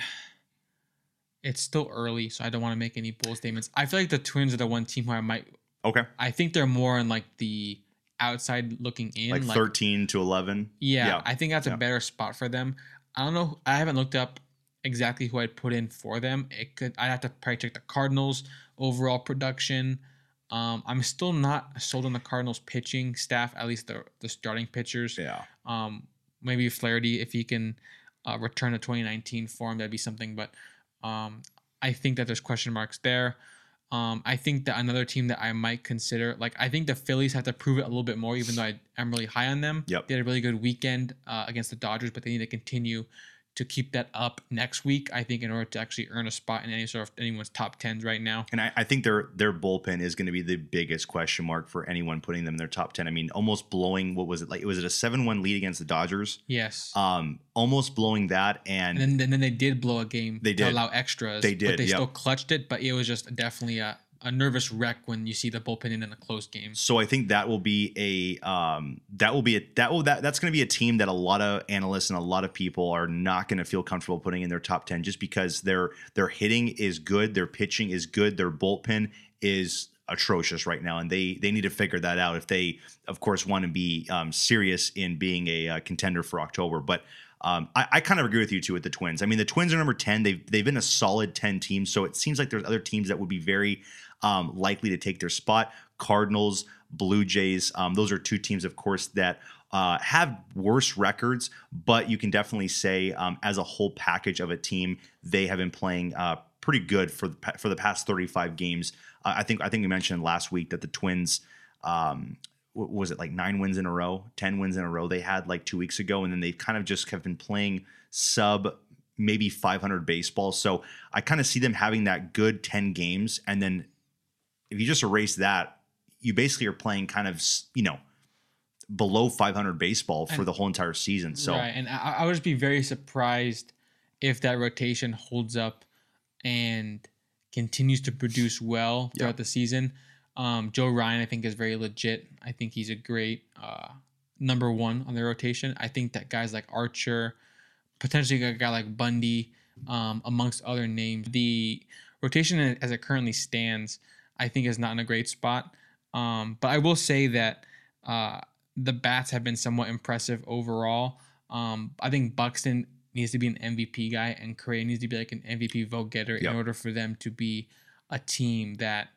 Speaker 1: It's still early, so I don't want to make any bold statements. I feel like the Twins are the one team where I might.
Speaker 2: Okay,
Speaker 1: I think they're more in like the outside looking in,
Speaker 2: like thirteen to eleven.
Speaker 1: Yeah,
Speaker 2: Yeah.
Speaker 1: I think that's
Speaker 2: Yeah.
Speaker 1: a better spot for them. I don't know. I haven't looked up exactly who I'd put in for them. It could. I'd have to probably check the Cardinals overall production. Um, I'm still not sold on the Cardinals pitching staff, at least the the starting pitchers.
Speaker 2: Yeah,
Speaker 1: Um, maybe Flaherty if he can uh, return to 2019 form, that'd be something. But um, I think that there's question marks there. Um, I think that another team that I might consider, like I think the Phillies have to prove it a little bit more, even though I, I'm really high on them.
Speaker 2: Yep.
Speaker 1: They had a really good weekend uh, against the Dodgers, but they need to continue to keep that up next week. I think in order to actually earn a spot in any sort of anyone's top tens right now.
Speaker 2: and I, I think their their bullpen is going to be the biggest question mark for anyone putting them in their top ten. I mean, almost blowing what was it like? Was it a seven one lead against the Dodgers?
Speaker 1: Yes.
Speaker 2: Um, almost blowing that, and,
Speaker 1: and then, and then they did blow a game
Speaker 2: They
Speaker 1: to
Speaker 2: did.
Speaker 1: allow extras.
Speaker 2: They did,
Speaker 1: but they
Speaker 2: yep.
Speaker 1: still clutched it. But it was just definitely a, a nervous wreck when you see the bullpen in a close game.
Speaker 2: So I think that will be a um, that will be a that will that that's going to be a team that a lot of analysts and a lot of people are not going to feel comfortable putting in their top ten just because their their hitting is good, their pitching is good, their bullpen is atrocious right now, and they they need to figure that out if they, of course, want to be um, serious in being a uh, contender for October. But um, I, I kind of agree with you too with the Twins. I mean, the Twins are number ten. They've they've been a solid ten team, so it seems like there's other teams that would be very um, likely to take their spot. Cardinals, Blue Jays. Um, those are two teams, of course, that uh, have worse records, but you can definitely say, um, as a whole package of a team, they have been playing uh, pretty good for the, for the past 35 games. Uh, I think I think we mentioned last week that the Twins. Um, was it like nine wins in a row, ten wins in a row they had like two weeks ago, and then they kind of just have been playing sub maybe 500 baseball. So I kind of see them having that good 10 games, and then if you just erase that, you basically are playing kind of you know below 500 baseball for
Speaker 1: And-
Speaker 2: the whole entire season. So
Speaker 1: right, and I, I would just be very surprised if that rotation holds up and continues to produce well
Speaker 2: Yeah.
Speaker 1: throughout the season. Um, Joe Ryan, I think, is very legit. I think he's a great uh, number one on the rotation. I think that guys like Archer, potentially a guy like Bundy, um, amongst other names. The rotation as it currently stands, I think, is not in a great spot. Um, but I will say that uh, the bats have been somewhat impressive overall. Um, I think Buxton needs to be an MVP guy, and Correa needs to be like an MVP vote getter
Speaker 2: Yep.
Speaker 1: in order for them to be a team that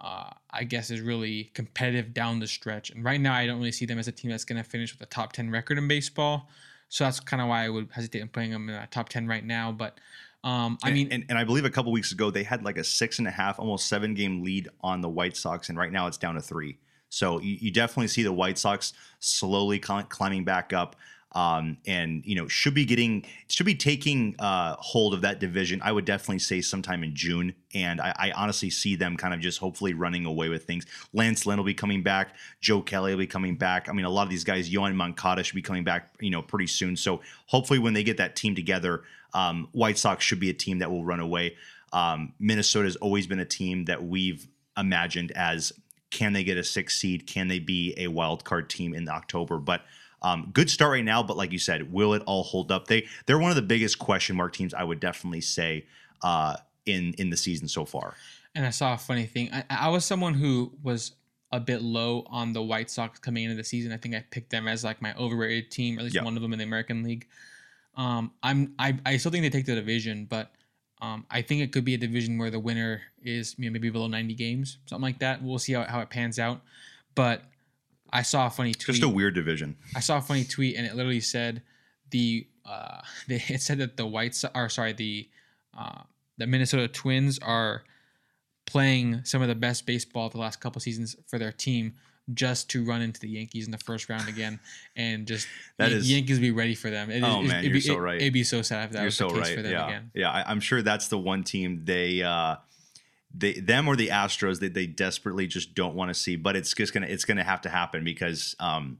Speaker 1: uh, I guess is really competitive down the stretch. And right now, I don't really see them as a team that's going to finish with a top 10 record in baseball. So that's kind of why I would hesitate in putting them in a top 10 right now. But um, I mean,
Speaker 2: and, and I believe a couple weeks ago they had like a six and a half, almost seven game lead on the White Sox, and right now it's down to three. So you, you definitely see the White Sox slowly cli- climbing back up, um, and you know should be getting should be taking uh, hold of that division. I would definitely say sometime in June, and I, I honestly see them kind of just hopefully running away with things. Lance Lynn will be coming back, Joe Kelly will be coming back. I mean, a lot of these guys, Yoan Moncada should be coming back, you know, pretty soon. So hopefully when they get that team together, um, White Sox should be a team that will run away. Um, has always been a team that we've imagined as can they get a six seed? Can they be a wild card team in October? But um, good start right now. But like you said, will it all hold up? They they're one of the biggest question mark teams. I would definitely say uh, in in the season so far.
Speaker 1: and I saw a funny thing. I, I was someone who was a bit low on the White Sox coming into the season. I think I picked them as like my overrated team, or at least
Speaker 2: Yeah.
Speaker 1: one of them in the American League. Um, I'm I, I still think they take the division, but um, I think it could be a division where the winner is you know, maybe below 90 games, something like that. We'll see how, how it pans out. But I saw a funny tweet.
Speaker 2: Just a weird division.
Speaker 1: I saw a funny tweet and it literally said the uh they, it said that the Whites are sorry the uh the Minnesota Twins are playing some of the best baseball of the last couple seasons for their team just to run into the Yankees in the first round again and just
Speaker 2: That
Speaker 1: Yan-
Speaker 2: is-
Speaker 1: Yankees be ready for them. It is-
Speaker 2: Oh,
Speaker 1: it'd
Speaker 2: man,
Speaker 1: be-
Speaker 2: you're so
Speaker 1: it-
Speaker 2: right.
Speaker 1: It'd be so sad if that
Speaker 2: You're
Speaker 1: was
Speaker 2: so
Speaker 1: the case
Speaker 2: right.
Speaker 1: for them
Speaker 2: yeah,
Speaker 1: again.
Speaker 2: yeah. I, I'm sure that's the one team they, uh, they, them or the Astros that they desperately just don't want to see. But it's just gonna, it's gonna have to happen because, um,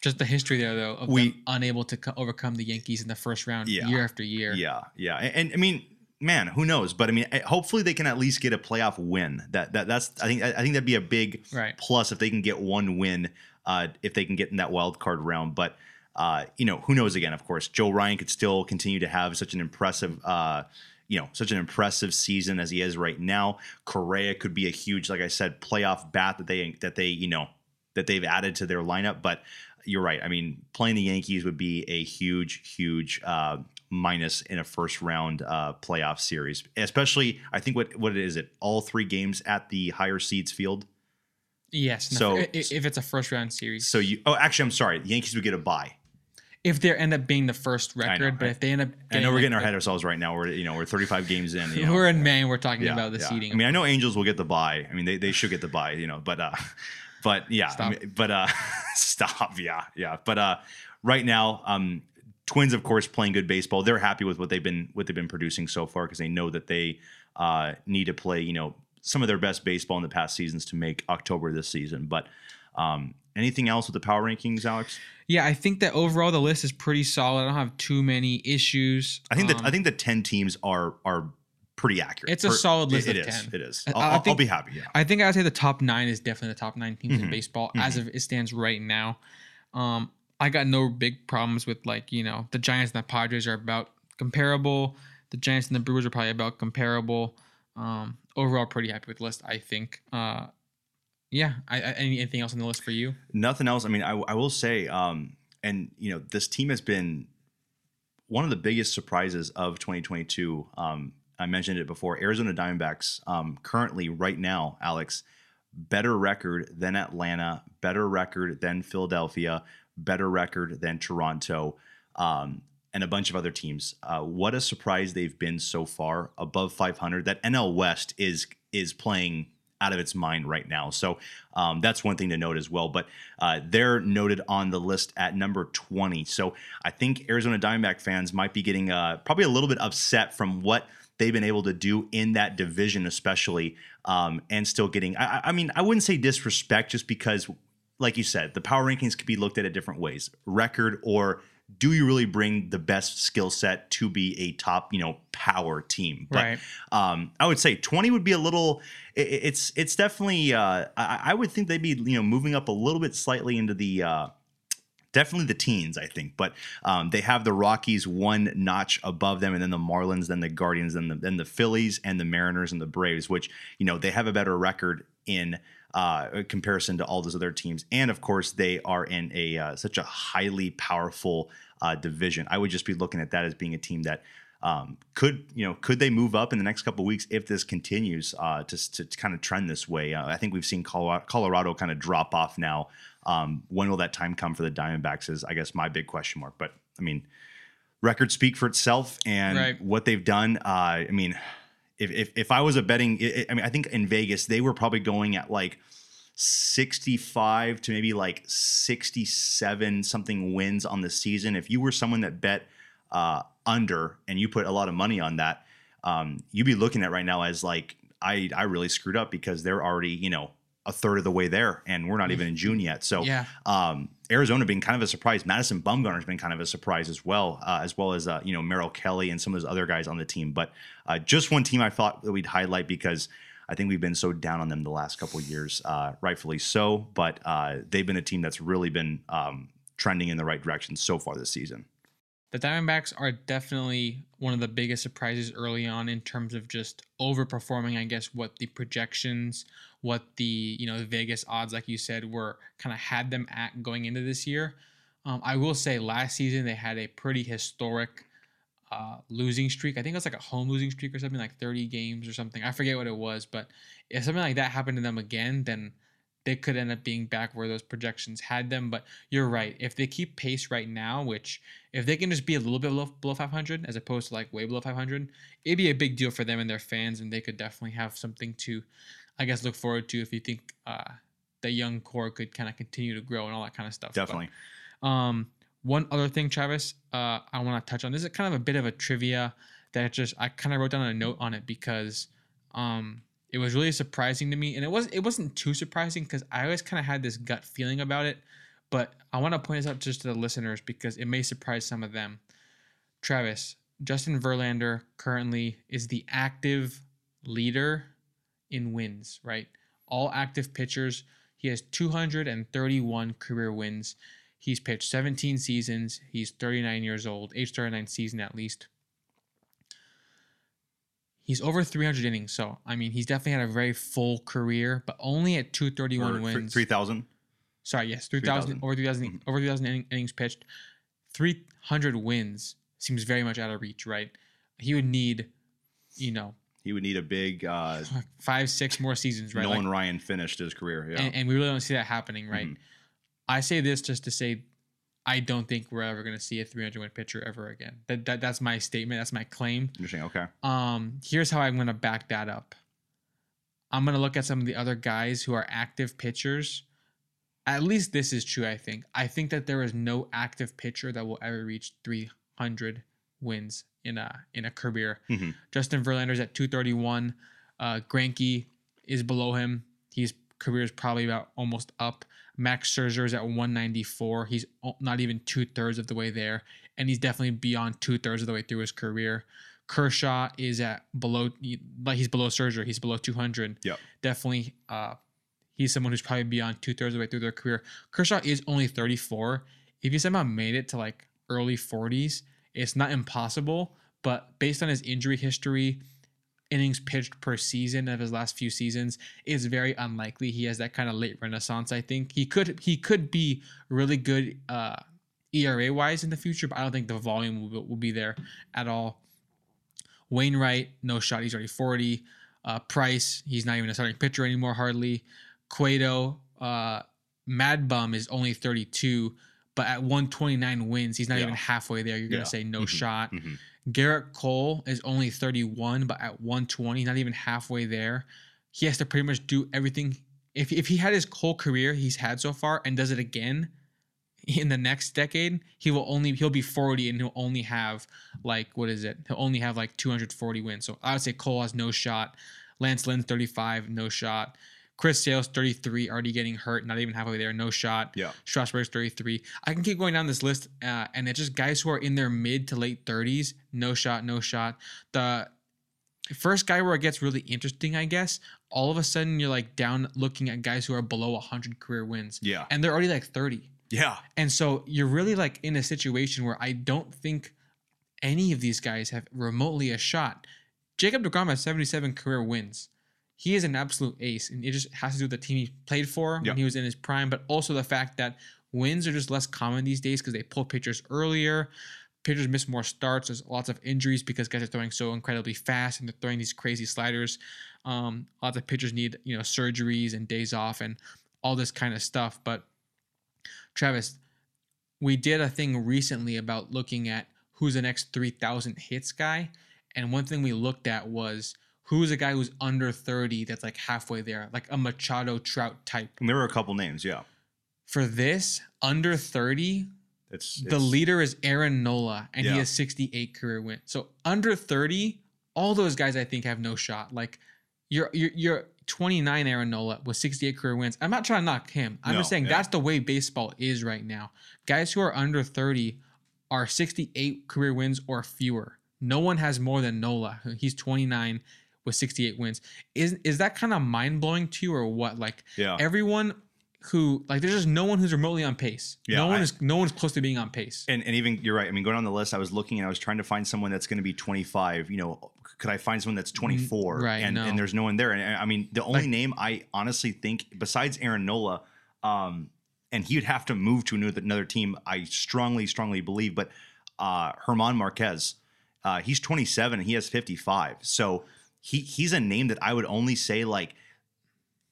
Speaker 1: Just the history there though of
Speaker 2: We-
Speaker 1: unable to co- overcome the Yankees in the first round
Speaker 2: Yeah.
Speaker 1: year after year.
Speaker 2: yeah, yeah, and, and I mean, man, who knows? But I mean, eh, hopefully they can at least get a playoff win. That, that, that's, I think, I think that'd be a big
Speaker 1: Right.
Speaker 2: plus if they can get one win, uh, if they can get in that wild card round. But uh, you know, who knows? Again, of course, Joe Ryan could still continue to have such an impressive, uh, you know, such an impressive season as he is right now. Correa could be a huge, like I said, playoff bat that they that they you know that they've added to their lineup. But you're right. I mean, playing the Yankees would be a huge, huge. Uh, minus in a first round uh, playoff series, especially I think what what is it? All three games at the higher seeds field.
Speaker 1: Yes. no,
Speaker 2: So-
Speaker 1: i- if it's a first round series.
Speaker 2: So you oh actually I'm sorry, the Yankees would get a bye.
Speaker 1: if they end up being the first
Speaker 2: know,
Speaker 1: record, but
Speaker 2: I-
Speaker 1: if they end up,
Speaker 2: I know we're
Speaker 1: like
Speaker 2: getting our
Speaker 1: the-
Speaker 2: head ourselves right now. We're you know we're 35 games in. You know,
Speaker 1: We're in May. and We're talking
Speaker 2: yeah,
Speaker 1: about the
Speaker 2: yeah.
Speaker 1: seating.
Speaker 2: I mean, I know Angels will get the bye. I mean, they, they should get the bye. You know, but uh, but yeah, I mean, but uh, stop. Yeah, yeah. But uh, right now, um, Twins of course playing good baseball. They're happy with what they've been what they've been producing so far because they know that they uh need to play you know some of their best baseball in the past seasons to make October this season. But um, anything else with the power rankings, Alex?
Speaker 1: yeah, I think that overall the list is pretty solid. I don't have too many issues.
Speaker 2: I think that
Speaker 1: Um,
Speaker 2: I think the ten teams are are pretty accurate.
Speaker 1: It's a
Speaker 2: Per-
Speaker 1: solid list
Speaker 2: It,
Speaker 1: of
Speaker 2: it is.
Speaker 1: 10.
Speaker 2: It is.
Speaker 1: I-
Speaker 2: I'll,
Speaker 1: I
Speaker 2: I'll- I'll be happy. Yeah.
Speaker 1: I think I would say the top nine is definitely the top nine teams in
Speaker 2: Mhm.
Speaker 1: baseball as of it stands right now. Um, I got no big problems with like you know the Giants and the Padres are about comparable. The Giants and the Brewers are probably about comparable. Um, overall, pretty happy with the list. I think. Uh, yeah. I, I, any- anything else on the list for you?
Speaker 2: Nothing else. I mean, I, I will say, um, and you know, this team has been one of the biggest surprises of 2022. Um, I mentioned it before. Arizona Diamondbacks um, currently, right now, Alex, better record than Atlanta, better record than Philadelphia, better record than Toronto, um, and a bunch of other teams. Uh, what a surprise they've been so far, above 500. That NL West is is playing out of its mind right now. So um, that's one thing to note as well. But uh, they're noted on the list at number 20. So I think Arizona Diamondback fans might be getting uh, probably a little bit upset from what they've been able to do in that division, especially, um, and still getting. I, I- I mean, I wouldn't say disrespect, just because, like you said, the power rankings could be looked at at different ways: record or do you really bring the best skill set to be a top, you know, power team? But
Speaker 1: Right.
Speaker 2: um, I would say 20 would be a little. i- i- It's it's definitely. Uh, I, I would think they'd be you know moving up a little bit slightly into the uh, definitely the teens, I think. But um, they have the Rockies one notch above them, and then the Marlins, then the Guardians, then the then the Phillies and the Mariners and the Braves, which you know they have a better record in uh, comparison to all those other teams. And of course, they are in a uh, such a highly powerful uh, division. I would just be looking at that as being a team that um, could you know could they move up in the next couple weeks if this continues uh, to, to, to kind of trend this way? Uh, I think we've seen Colorado, Colorado kind of drop off now. Um, when will that time come for the Diamondbacks? Is I guess my big question mark. But I mean, records speak for itself, and
Speaker 1: Right.
Speaker 2: what they've done. Uh, I mean, if, if if I was a betting, I mean, I think in Vegas they were probably going at like 65 to maybe like 67 something wins on the season. If you were someone that bet uh, under and you put a lot of money on that, um, you'd be looking at right now as like I I really screwed up because they're already you know a third of the way there and we're not even in June yet. So
Speaker 1: Yeah.
Speaker 2: um, Arizona being kind of a surprise. Madison Bumgarner's been kind of a surprise as well, uh, as well as uh, you know Merrill Kelly and some of those other guys on the team. But uh, just one team I thought that we'd highlight because I think we've been so down on them the last couple of years, uh, rightfully so. But uh, they've been a team that's really been um, trending in the right direction so far this season.
Speaker 1: The Diamondbacks are definitely one of the biggest surprises early on in terms of just overperforming, I guess, what the projections, what the, you know, Vegas odds, like you said, were kind of had them at going into this year. Um, I will say last season they had a pretty historic uh, losing streak. I think it was like a home losing streak or something like 30 games or something. I forget what it was, but if something like that happened to them again, then they could end up being back where those projections had them. But you're right. If they keep pace right now, which if they can just be a little bit below, below 500 as opposed to like way below 500, it'd be a big deal for them and their fans, and they could definitely have something to, I guess, look forward to if you think uh, the young core could kind of continue to grow and all that kind of stuff. But,
Speaker 2: Definitely.
Speaker 1: um, one other thing, Travis, uh, I want to touch on. This is kind of a bit of a trivia that just I kind of wrote down a note on it because um, it was really surprising to me, and it was it wasn't too surprising because I always kind of had this gut feeling about it. But I want to point this out just to the listeners because it may surprise some of them. Travis, Justin Verlander currently is the active leader in wins, right? All active pitchers. He has 231 career wins. He's pitched 17 seasons. He's 39 years old, age 39 season at least. He's over 300 innings, so I mean, he's definitely had a very full career, but only at 231
Speaker 2: Or
Speaker 1: wins.
Speaker 2: 3,000.
Speaker 1: Sorry, yes, 3,000
Speaker 2: 3,000.
Speaker 1: over 3,000 mm-hmm. over 3,000 inning- innings pitched. 300 wins seems very much out of reach, right? He would need, you know,
Speaker 2: He would need a big uh,
Speaker 1: five, six more seasons, right?
Speaker 2: Nolan
Speaker 1: Like-
Speaker 2: Ryan finished his career. Yeah.
Speaker 1: and, and we really don't see that happening, right?
Speaker 2: Mhm.
Speaker 1: I say this just to say, I don't think we're ever going to see a 300 win pitcher ever again. That, that that's my statement. That's my claim.
Speaker 2: Interesting. Okay.
Speaker 1: Um, here's how I'm going to back that up. I'm going to look at some of the other guys who are active pitchers. At least this is true. I think. I think that there is no active pitcher that will ever reach 300 wins in a in a career.
Speaker 2: Mhm.
Speaker 1: Justin Verlander's at 231. Uh, Greinke is below him. His career is probably about almost up. Max Scherzer is at 194. He's not even two thirds of the way there, and he's definitely beyond two thirds of the way through his career. Kershaw is at below, like he's below Scherzer. He's below 200.
Speaker 2: Yeah,
Speaker 1: Definitely, uh, he's someone who's probably beyond two thirds of the way through their career. Kershaw is only 34. If he somehow made it to like early 40s, it's not impossible. But based on his injury history, innings pitched per season of his last few seasons, it's very unlikely he has that kind of late renaissance. I think he could he could be really good uh, ERA wise in the future, but I don't think the volume will, will be there at all. Wainwright, no shot. He's already 40. Uh, Price, he's not even a starting pitcher anymore, hardly. Cueto, uh, Mad Bum is only 32, but at 129 wins, he's not
Speaker 2: Yeah.
Speaker 1: even halfway there. You're
Speaker 2: Yeah.
Speaker 1: to say no
Speaker 2: Mhm.
Speaker 1: shot.
Speaker 2: Mhm.
Speaker 1: Gerrit Cole is only 31, but at 120, not even halfway there. He has to pretty much do everything. If, if he had his whole career he's had so far and does it again in the next decade, he will only he'll be 40 and he'll only have like what is it? He'll only have like 240 wins. So I would say Cole has no shot. Lance Lynn 35, no shot. Chris Sale's 33, already getting hurt, not even halfway there, no shot.
Speaker 2: Yeah.
Speaker 1: Strasburg's 33. I can keep going down this list, uh, and it's just guys who are in their mid to late 30s. No shot, no shot. The first guy where it gets really interesting, I guess, all of a sudden you're like down looking at guys who are below 100 career wins,
Speaker 2: Yeah.
Speaker 1: and they're already like 30.
Speaker 2: Yeah.
Speaker 1: And so you're really like in a situation where I don't think any of these guys have remotely a shot. Jacob DeGrom has 77 career wins. He is an absolute ace, and it just has to do with the team he played for
Speaker 2: Yeah.
Speaker 1: when he was in his prime, but also the fact that wins are just less common these days because they pull pitchers earlier. Pitchers miss more starts. There's lots of injuries because guys are throwing so incredibly fast and they're throwing these crazy sliders. Um, lots of pitchers need you know surgeries and days off and all this kind of stuff. But Travis, we did a thing recently about looking at who's the next 3,000 hits guy. And one thing we looked at was who's a guy who's under 30 that's like halfway there, like a Machado Trout type.
Speaker 2: And there were a couple names. Yeah.
Speaker 1: For this, under 30,
Speaker 2: It's,
Speaker 1: the
Speaker 2: it's-
Speaker 1: leader is Aaron Nola, and he has 68 career wins. So under 30, all those guys I think have no shot. Like you're you're, you're 29 Aaron Nola with 68 career wins. I'm not trying to knock him. I'm just saying
Speaker 2: yeah.
Speaker 1: that's the way baseball is right now. Guys who are under 30 are 68 career wins or fewer. No one has more than Nola. He's 29 with 68 wins. Is is that kind of mind blowing to you or what? Like
Speaker 2: Yeah.
Speaker 1: everyone who like there's just no one who's remotely on pace.
Speaker 2: Yeah,
Speaker 1: no one
Speaker 2: I-
Speaker 1: is no one's close to being on pace.
Speaker 2: And, and even you're right. I mean, going on the list, I was looking and I was trying to find someone that's going to be 25. You know, could I find someone that's 24?
Speaker 1: Mm, right,
Speaker 2: And,
Speaker 1: no.
Speaker 2: and there's no one there. And I mean, the only
Speaker 1: Like-
Speaker 2: name I honestly think, besides Aaron Nola, um, and he would have to move to another, another team. I strongly, strongly believe. But uh, Germán Márquez, uh, he's 27 and he has 55. So he he's a name that I would only say like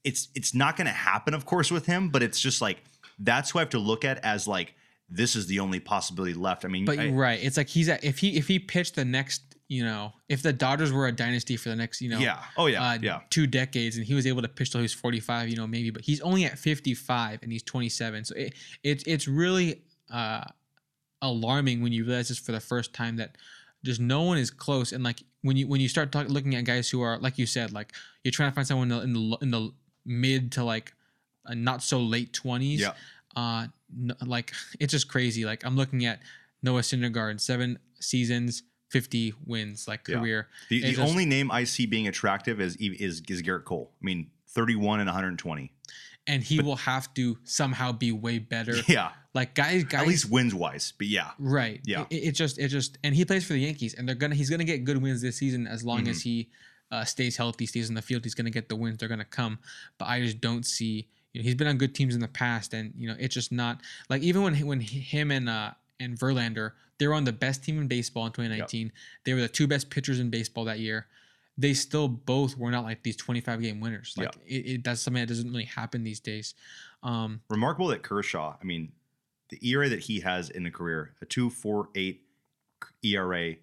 Speaker 2: it's it's not going to happen, of course, with him. But it's just like that's who I have to look at as like this is the only possibility left. I mean,
Speaker 1: But
Speaker 2: I-
Speaker 1: you're right. It's like he's at if he if he pitched the next, you know, if the Dodgers were a dynasty for the next, you know,
Speaker 2: yeah, oh yeah,
Speaker 1: uh,
Speaker 2: yeah,
Speaker 1: two decades, and he was able to pitch till he was 45, you know, maybe, but he's only at 55 and he's 27. So it, it's it's really uh, alarming when you realize this for the first time that just no one is close. And like when you when you start talking looking at guys who are like you said, like you're trying to find someone in the in the, in the mid to like uh, not so late 20s.
Speaker 2: yeah.
Speaker 1: uh like it's just crazy like i'm looking at noah syndergaard seven seasons 50 wins like
Speaker 2: Yeah.
Speaker 1: career
Speaker 2: The, the
Speaker 1: just-
Speaker 2: only name I see being attractive is is is Gerrit Cole. I mean, 31 and 120.
Speaker 1: and he will have to somehow be way better
Speaker 2: Yeah,
Speaker 1: like guys guys
Speaker 2: at least wins wise. But yeah,
Speaker 1: right
Speaker 2: Yeah.
Speaker 1: it, it just it just and he plays for the yankees and they're gonna he's gonna get good wins this season as long
Speaker 2: Mm-hmm.
Speaker 1: as he uh, stays healthy stays in the field he's gonna get the wins they're gonna come but i just don't see you know he's been on good teams in the past and you know it's just not like even when when him and uh and Verlander they were on the best team in baseball in 2019 they were the two best pitchers in baseball that year they still both were not like these 25 game winners like it, it that's something that doesn't really happen these days um
Speaker 2: remarkable that Kershaw. I mean, the ERA that he has in the career, a 2.48 ERA,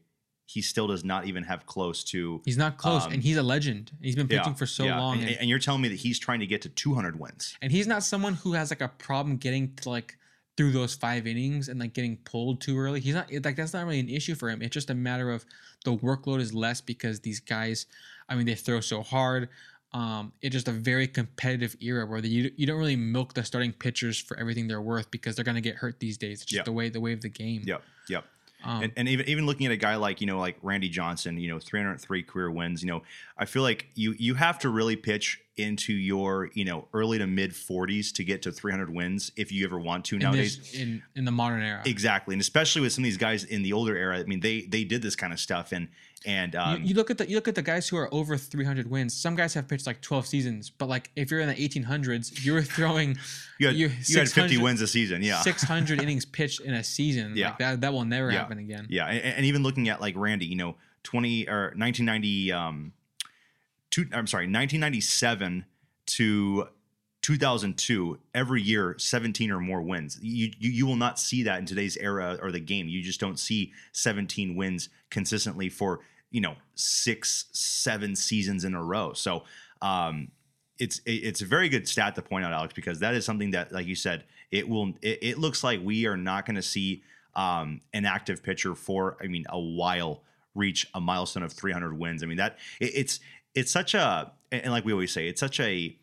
Speaker 2: he still does not even have close to.
Speaker 1: he's not close
Speaker 2: Um,
Speaker 1: and he's a legend he's been
Speaker 2: Yeah,
Speaker 1: pitching for so
Speaker 2: yeah.
Speaker 1: long
Speaker 2: and,
Speaker 1: and-
Speaker 2: and you're telling me that he's trying to get to 200 wins.
Speaker 1: and he's not someone who has like a problem getting to like through those five innings and like getting pulled too early. He's not like that's not really an issue for him. It's just a matter of the workload is less because these guys, I mean, they throw so hard. Um, it's just a very competitive era where the, you you don't really milk the starting pitchers for everything they're worth because they're gonna get hurt these days. It's just
Speaker 2: Yep.
Speaker 1: the way the way of the game.
Speaker 2: Yep, yep.
Speaker 1: Um,
Speaker 2: and, and even even looking at a guy like you know like Randy Johnson, you know, 303 career wins. You know, I feel like you you have to really pitch into your you know early to mid 40s to get to 300 wins if you ever want to
Speaker 1: in,
Speaker 2: nowadays.
Speaker 1: this, in in the modern era,
Speaker 2: Exactly, and especially with some of these guys in the older era. I mean, they they did this kind of stuff, and and um,
Speaker 1: you, you look at the you look at the guys who are over 300 wins. Some guys have pitched like 12 seasons, but like if you're in the 1800s, you're throwing
Speaker 2: you had,
Speaker 1: you-
Speaker 2: you had 50 wins a season. Yeah,
Speaker 1: 600 innings pitched in a season.
Speaker 2: Yeah.
Speaker 1: Like that that will never
Speaker 2: Yeah.
Speaker 1: happen again.
Speaker 2: Yeah, and, and even looking at like Randy, you know, 20 or 1990 um two I'm sorry, 1997 to 2002, every year 17 or more wins. You, you you will not see that in today's era or the game. You just don't see 17 wins consistently for, you know, 6 7 seasons in a row. So, um it's it's a very good stat to point out, Alex, because that is something that, like you said, it will. It, it looks like we are not going to see um, an active pitcher for, I mean, a while reach a milestone of 300 wins. I mean that it, it's it's such a and like we always say, it's such a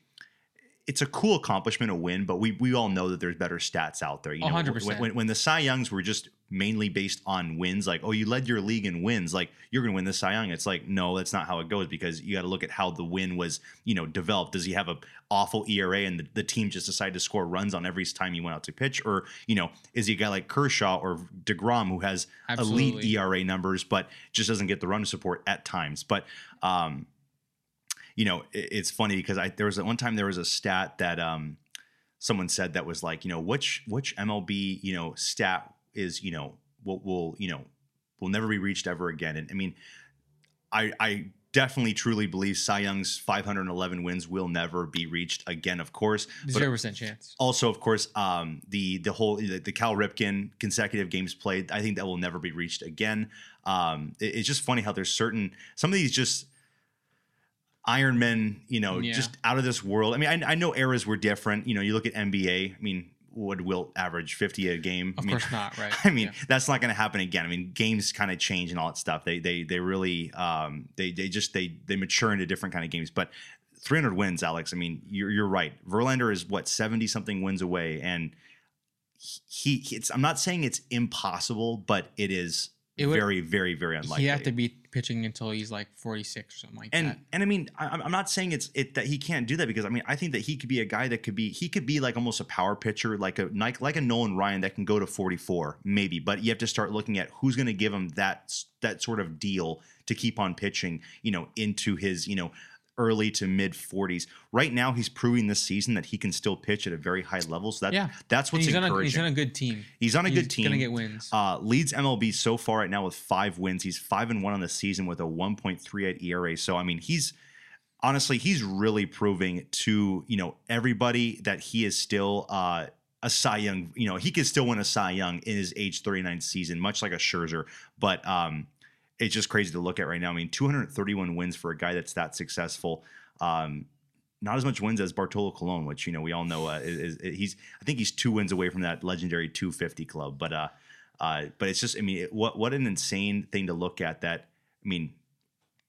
Speaker 2: it's a cool accomplishment, a win, but we we all know that there's better stats out there. You know,
Speaker 1: 100%.
Speaker 2: When, when, when the Cy Youngs were just mainly based on wins, like oh, you led your league in wins, like you're going to win the Cy Young. It's like no, that's not how it goes because you got to look at how the win was, you know, developed. Does he have a awful ERA and the, the team just decided to score runs on every time he went out to pitch, or you know, is he a guy like Kershaw or Degrom who has elite ERA numbers but just doesn't get the run support at times, but. um you know, it, it's funny because I there was one time there was a stat that um someone said that was like, you know, which which MLB you know stat is you know what will you know will never be reached ever again. And I mean, I I definitely truly believe Cy Young's 511 wins will never be reached again. Of course,
Speaker 1: Zero percent chance.
Speaker 2: also of course um the the whole the, the cal ripken consecutive games played i think that will never be reached again um it- it's just funny how there's certain some of these just iron men you know
Speaker 1: Yeah.
Speaker 2: just out of this world i mean I, I know eras were different you know you look at nba i mean would wilt average 50 a game
Speaker 1: Of
Speaker 2: I mean,
Speaker 1: course not, right?
Speaker 2: I mean,
Speaker 1: Yeah.
Speaker 2: that's not going to happen again. I mean, games kind of change and all that stuff. They they they really um they they just they they mature into different kind of games. But 300 wins, Alex. I mean, you're you're right. Verlander is what 70 something wins away, and he, he it's. I'm not saying it's impossible, but it is
Speaker 1: It would-
Speaker 2: very very very unlikely.
Speaker 1: he have to be pitching until he's like 46 or something like
Speaker 2: and
Speaker 1: that.
Speaker 2: and I mean, I, I'm not saying it's it that he can't do that because I mean, I think that he could be a guy that could be he could be like almost a power pitcher, like a like like a Nolan Ryan that can go to 44 maybe, but you have to start looking at who's going to give him that that sort of deal to keep on pitching, you know, into his you know early to mid 40s. Right now, he's proving this season that he can still pitch at a very high level. So that
Speaker 1: Yeah.
Speaker 2: that's what's
Speaker 1: he's on, a,
Speaker 2: encouraging.
Speaker 1: he's on a good team.
Speaker 2: He's on a
Speaker 1: He's
Speaker 2: good team.
Speaker 1: He's gonna get wins.
Speaker 2: Uh, leads MLB so far right now with five wins. He's five and one on the season with a 1.38 ERA. So I mean, he's honestly he's really proving to you know everybody that he is still uh, a Cy Young. You know, he could still win a Cy Young in his age 39 season, much like a Scherzer. But um, it's just crazy to look at right now. I mean, 231 wins for a guy that's that successful. Um, not as much wins as Bartolo Colon, which you know we all know uh, is, is he's. I think he's two wins away from that legendary 250 club. But uh, uh, but it's just I mean, it, what what an insane thing to look at. That I mean,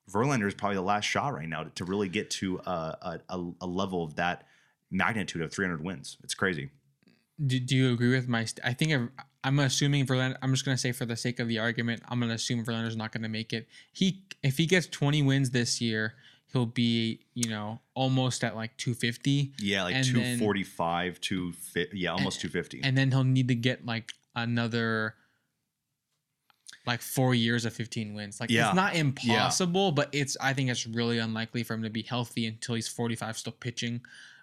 Speaker 2: Verlander is probably the last shot right now to, to really get to a, a a level of that magnitude of 300 wins. It's crazy.
Speaker 1: Do, do you agree with my? St- I think if, I'm assuming Verlander. I'm just gonna say for the sake of the argument, I'm gonna assume Verlander's not gonna make it. He if he gets 20 wins this year, he'll be you know almost at like 250,
Speaker 2: Yeah, like
Speaker 1: And then-
Speaker 2: 245 to fi- yeah, almost 250.
Speaker 1: and then he'll need to get like another like four years of 15 wins. Like
Speaker 2: Yeah.
Speaker 1: it's not impossible, but it's I think it's really unlikely for him to be healthy until he's 45, still pitching.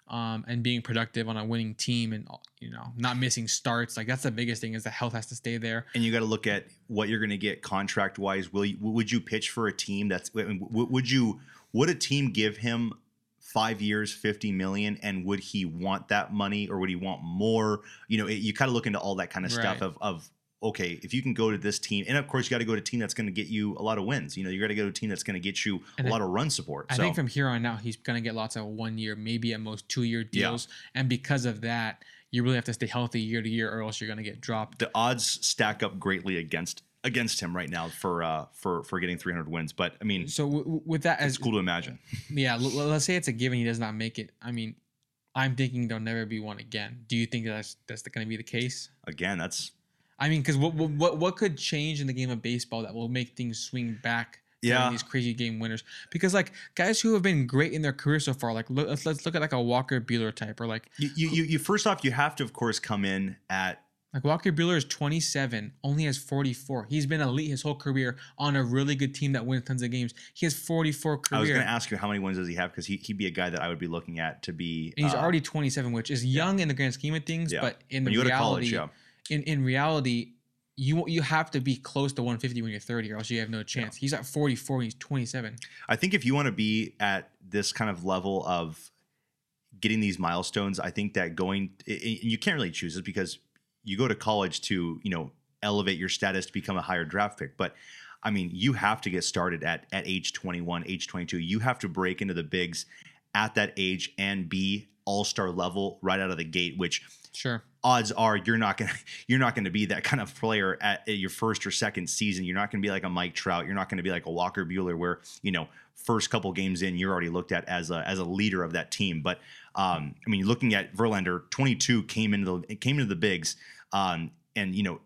Speaker 1: Um, and being productive on a winning team and you know not missing starts like that's the biggest thing is the health has to stay there
Speaker 2: and you got to look at what you're going to get contract wise. Will you, would you pitch for a team that's would you would a team give him five years, fifty million, and would he want that money or would he want more? You know, it, you kind of look into all that kind of stuff of of okay, if you can go to this team, and of course you got to go to a team that's going to get you a lot of wins. You know, you got to go to a team that's going to get you
Speaker 1: And
Speaker 2: a lot of run support.
Speaker 1: I
Speaker 2: so
Speaker 1: think from here on out he's gonna get lots of one year maybe at most two year deals and because of that you really have to stay healthy year to year or else you're gonna get dropped
Speaker 2: the odds stack up greatly against against him right now for uh for for getting 300 wins. But I mean,
Speaker 1: so w- with that as
Speaker 2: it's cool to imagine.
Speaker 1: Yeah, let's say it's a given he does not make it. I mean, I'm thinking there'll never be one again. Do you think that's that's going to be the case?
Speaker 2: Again, that's
Speaker 1: I mean, because what, what what what could change in the game of baseball that will make things swing back?
Speaker 2: Yeah.
Speaker 1: these crazy game winners. Because like guys who have been great in their career so far, like look, let's let's look at like a Walker Buehler type, or like
Speaker 2: you, you you you first off you have to of course come in at
Speaker 1: like Walker Buehler is 27, only has 44. He's been elite his whole career on a really good team that wins tons of games. He has 44 career.
Speaker 2: I was going to ask you how many wins does he have because he he'd be a guy that I would be looking at to be.
Speaker 1: and he's
Speaker 2: uh,
Speaker 1: already 27, which is young in the grand scheme of things,
Speaker 2: Yeah.
Speaker 1: but in the
Speaker 2: when you go to
Speaker 1: reality,
Speaker 2: college, yeah.
Speaker 1: In in reality, you you have to be close to 150 when you're 30, or else you have no chance. He's at 44, and he's 27.
Speaker 2: I think if you want to be at this kind of level of getting these milestones, I think that going and you can't really choose it because you go to college to you know elevate your status to become a higher draft pick, but. I mean, you have to get started at at age 21, age 22. You have to break into the bigs at that age and be all-star level right out of the gate, which
Speaker 1: Sure.
Speaker 2: Odds are you're not gonna you're not gonna be that kind of player at, at your first or second season. You're not gonna be like a Mike Trout. You're not gonna be like a Walker Buehler, where you know first couple games in you're already looked at as a as a leader of that team. But um, I mean, looking at Verlander, 22 came into the came into the bigs, um, and you know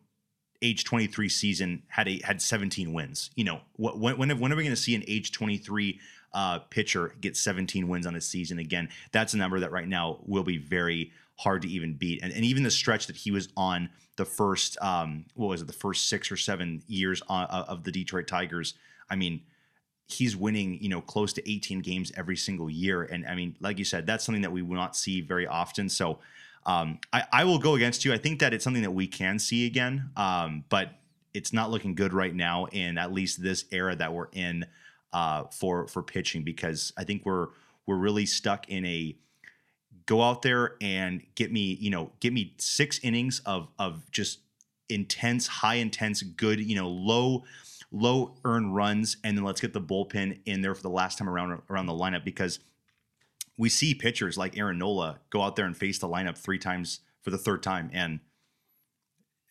Speaker 2: age 23 season had a had 17 wins. You know, what when when, when are we going to see an age 23 uh, pitcher get 17 wins on a season again? That's a number that right now will be very hard to even beat. And, and even the stretch that he was on the first um, what was it the first six or seven years on, uh, of the Detroit Tigers. I mean. He's winning, you know, close to 18 games every single year, and I mean, like you said, that's something that we will not see very often. So, um, I, I will go against you. I think that it's something that we can see again, um, but it's not looking good right now in at least this era that we're in uh, for for pitching because I think we're we're really stuck in a go out there and get me you know get me six innings of of just intense high intense good you know low low earn runs and then let's get the bullpen in there for the last time around around the lineup because we see pitchers like Aaron Nola go out there and face the lineup three times for the third time, and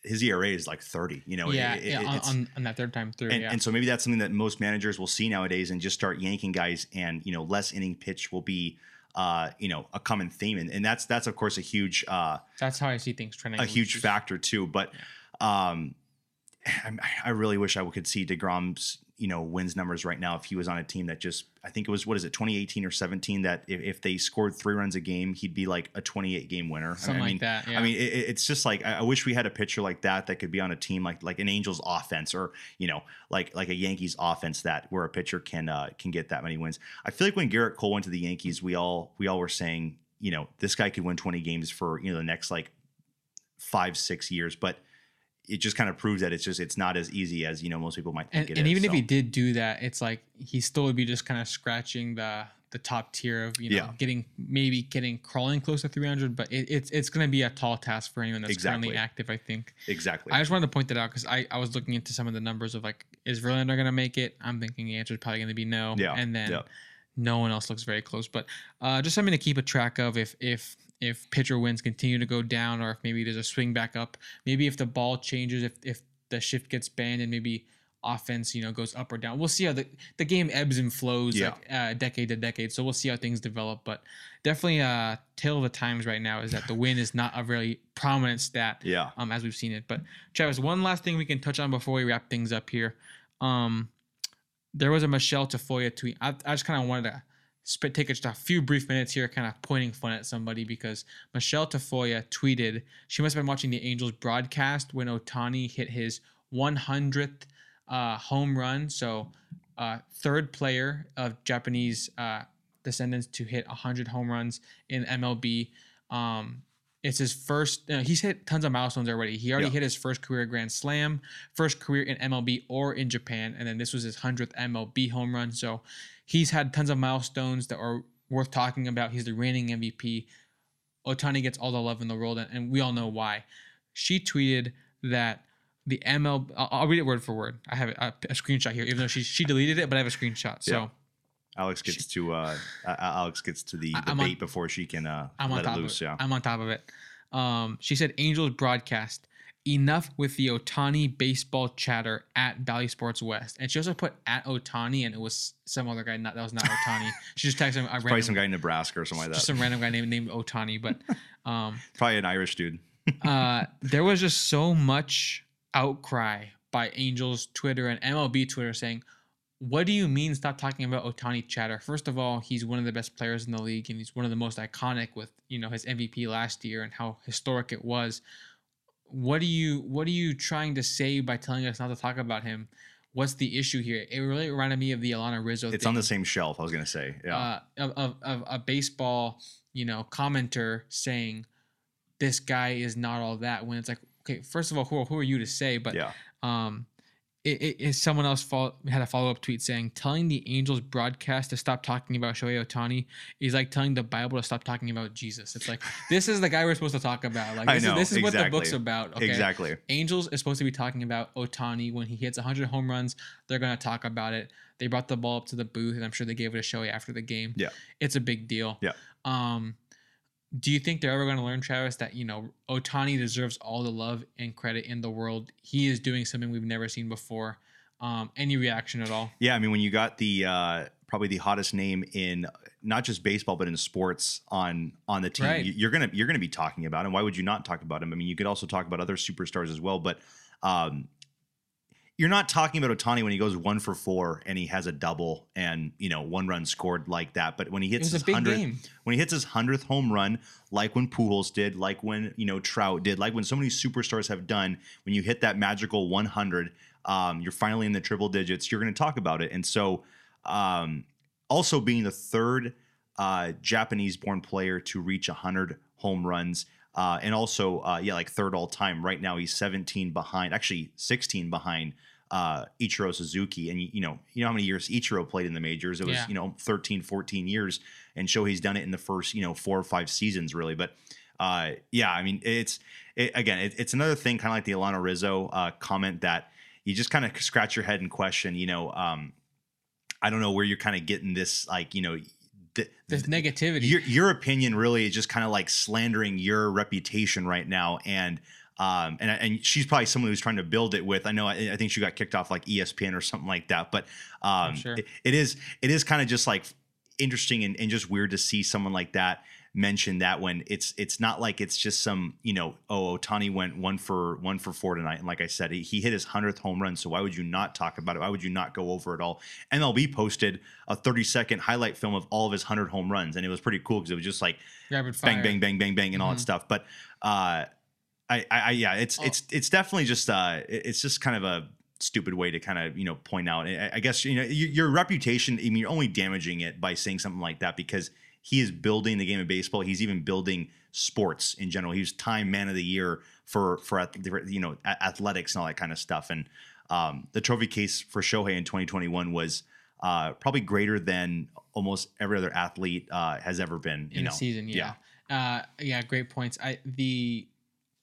Speaker 2: his ERA is like 30. You know,
Speaker 1: yeah,
Speaker 2: it- it-
Speaker 1: yeah on, on that third time through.
Speaker 2: and,
Speaker 1: yeah.
Speaker 2: and so maybe that's something that most managers will see nowadays and just start yanking guys, and you know, less inning pitch will be, uh, you know, a common theme, and, and that's that's of course a huge uh,
Speaker 1: That's how I see things trending.
Speaker 2: a huge factor too. But um, I, I really wish I could see Degrom's you know wins numbers right now if he was on a team that just I think it was what is it 2018 or 17 that if, if they scored three runs a game he'd be like a 28 game winner.
Speaker 1: Something
Speaker 2: I
Speaker 1: like
Speaker 2: mean,
Speaker 1: that, yeah.
Speaker 2: I mean it, it- it's just like I, I wish we had a pitcher like that that could be on a team like like an Angels offense or you know like like a Yankees offense that where a pitcher can uh, can get that many wins. I feel like when Gerrit Cole went to the Yankees we all we all were saying you know this guy could win 20 games for you know the next like five six years but it just kind of proves that it's just it's not as easy as you know most people might think
Speaker 1: and,
Speaker 2: it
Speaker 1: and
Speaker 2: is,
Speaker 1: even if he did do that, it's like he still would be just kind of scratching the the top tier of you know
Speaker 2: Yeah.
Speaker 1: getting maybe getting crawling close to 300. But it, it's it's going to be a tall task for anyone that's
Speaker 2: Exactly.
Speaker 1: currently active. I think.
Speaker 2: exactly
Speaker 1: I just wanted to point that out because I, I was looking into some of the numbers of like is Verlander going to make it? I'm thinking the answer is probably going to be no.
Speaker 2: Yeah,
Speaker 1: And then
Speaker 2: yeah.
Speaker 1: no one else looks very close. But uh, just something to keep a track of if if if pitcher wins continue to go down or if maybe there's a swing back up. Maybe if the ball changes, if if the shift gets banned and maybe offense you know goes up or down. We'll see how the the game ebbs and flows
Speaker 2: Yeah.
Speaker 1: like uh, decade to decade. So we'll see how things develop. But definitely uh tale of the times right now is that the win is not a very prominent stat
Speaker 2: yeah
Speaker 1: um, as we've seen it. But Travis, one last thing we can touch on before we wrap things up here. Um, there was a Michele Tafoya tweet. I, I just kind of wanted to spit, take just a few brief minutes here, kind of pointing fun at somebody because Michele Tafoya tweeted she must have been watching the Angels broadcast when Ohtani hit his 100th uh, home run. So, uh, third player of Japanese uh, descendants to hit 100 home runs in MLB. Um, it's his first. Uh, he's hit tons of milestones already. He already
Speaker 2: Yeah.
Speaker 1: hit his first career Grand Slam, first career in MLB or in Japan, and then this was his hundredth MLB home run. So he's had tons of milestones that are worth talking about. He's the reigning MVP. Ohtani gets all the love in the world, and, and we all know why. She tweeted that the ML. I'll, I'll read it word for word. I have a, a screenshot here, even though she she deleted it, but I have a screenshot. So.
Speaker 2: Yeah. Alex gets to uh, Alex gets to the,
Speaker 1: I'm on-
Speaker 2: bait before she can uh,
Speaker 1: I'm on
Speaker 2: let it loose.
Speaker 1: it.
Speaker 2: Yeah,
Speaker 1: I'm on top of it. Um, she said Angels broadcast enough with the Ohtani baseball chatter at Bally Sports West, and she also put at Ohtani, and it was some other guy. Not that was not Ohtani. she just texted him
Speaker 2: probably
Speaker 1: random,
Speaker 2: some guy in Nebraska or something like that.
Speaker 1: just some random guy named named Ohtani. But um,
Speaker 2: probably an Irish dude.
Speaker 1: uh, there was just so much outcry by Angels Twitter and MLB Twitter saying, "What do you mean stop talking about Ohtani chatter?" First of all, he's one of the best players in the league, and he's one of the most iconic with you know his MVP last year and how historic it was. What are you What are you trying to say by telling us not to talk about him? What's the issue here? It really reminded me of the Alanna Rizzo.
Speaker 2: It's
Speaker 1: thing
Speaker 2: on the same shelf. I was gonna say. Yeah,
Speaker 1: uh, of, of, of a baseball, you know, commenter saying this guy is not all that when it's like, okay, first of all, who, who are you to say? But
Speaker 2: yeah,
Speaker 1: um, it, it, it- someone else follow, had a follow up tweet saying telling the Angels broadcast to stop talking about Shohei Ohtani is like telling the Bible to stop talking about Jesus. It's like this is the guy we're supposed to talk about. Like
Speaker 2: I
Speaker 1: this
Speaker 2: know,
Speaker 1: is this is what the book's about. Okay?
Speaker 2: exactly.
Speaker 1: Angels is supposed to be talking about Ohtani when he hits 100 home runs. They're going to talk about it. They brought the ball up to the booth, and I'm sure they gave it a show after the game.
Speaker 2: Yeah.
Speaker 1: it's a big deal.
Speaker 2: Yeah.
Speaker 1: Um, do you think they're ever going to learn, Travis, that you know Ohtani deserves all the love and credit in the world? He is doing something we've never seen before. Um, any reaction at all?
Speaker 2: Yeah, I mean, when you got the uh, probably the hottest name in not just baseball but in sports on on the team,
Speaker 1: Right.
Speaker 2: you- you're gonna you're gonna be talking about him. Why would you not talk about him? I mean, you could also talk about other superstars as well, but um, you're not talking about Ohtani when he goes one for four and he has a double and you know one run scored like that. But when he hits his hundredth when he hits his hundredth home run, like when Pujols did, like when you know Trout did, like when so many superstars have done, when you hit that magical 100, um, you're finally in the triple digits. You're going to talk about it, and so um, also being the third uh, Japanese-born player to reach 100 home runs. Uh, and also, uh, yeah, like third all time. Right now, he's 17 behind, actually 16 behind uh, Ichiro Suzuki. And you, know, you know how many years Ichiro played in the majors? It was,
Speaker 1: Yeah.
Speaker 2: you know, 13, 14 years. And Shohei's done it in the first, you know, four or five seasons, really. But uh, yeah, I mean, it's it, again, it, it's another thing, kind of like the Alanna Rizzo uh, comment that you just kind of scratch your head and question. You know, um, I don't know where you're kind of getting this, like, you know. th-
Speaker 1: There's negativity.
Speaker 2: your your opinion really is just kind of like slandering your reputation right now and um and and she's probably someone who's trying to build it with I know I, I think she got kicked off like ESPN or something like that but um
Speaker 1: sure.
Speaker 2: it- it is it is kind of just like interesting and, and just weird to see someone like that mention that when it's it's not like it's just some you know oh Ohtani went one for one for four tonight and like I said he, he hit his hundredth home run so why would you not talk about it why would you not go over it all MLB posted a 30 second highlight film of all of his 100 home runs and it was pretty cool because it was just like bang bang bang bang bang and all that
Speaker 1: Mhm.
Speaker 2: stuff but uh I, I, yeah it's
Speaker 1: Oh.
Speaker 2: it's it's definitely just uh it's just kind of a stupid way to kind of you know point out I, I guess you know your, your reputation I mean you're only damaging it by saying something like that because he is building the game of baseball he's even building sports in general he was time man of the year for for you know athletics and all that kind of stuff and um the trophy case for Shohei in 2021 was uh probably greater than almost every other athlete uh has ever been you
Speaker 1: in
Speaker 2: know
Speaker 1: a season. Yeah. Uh, yeah, great points. I the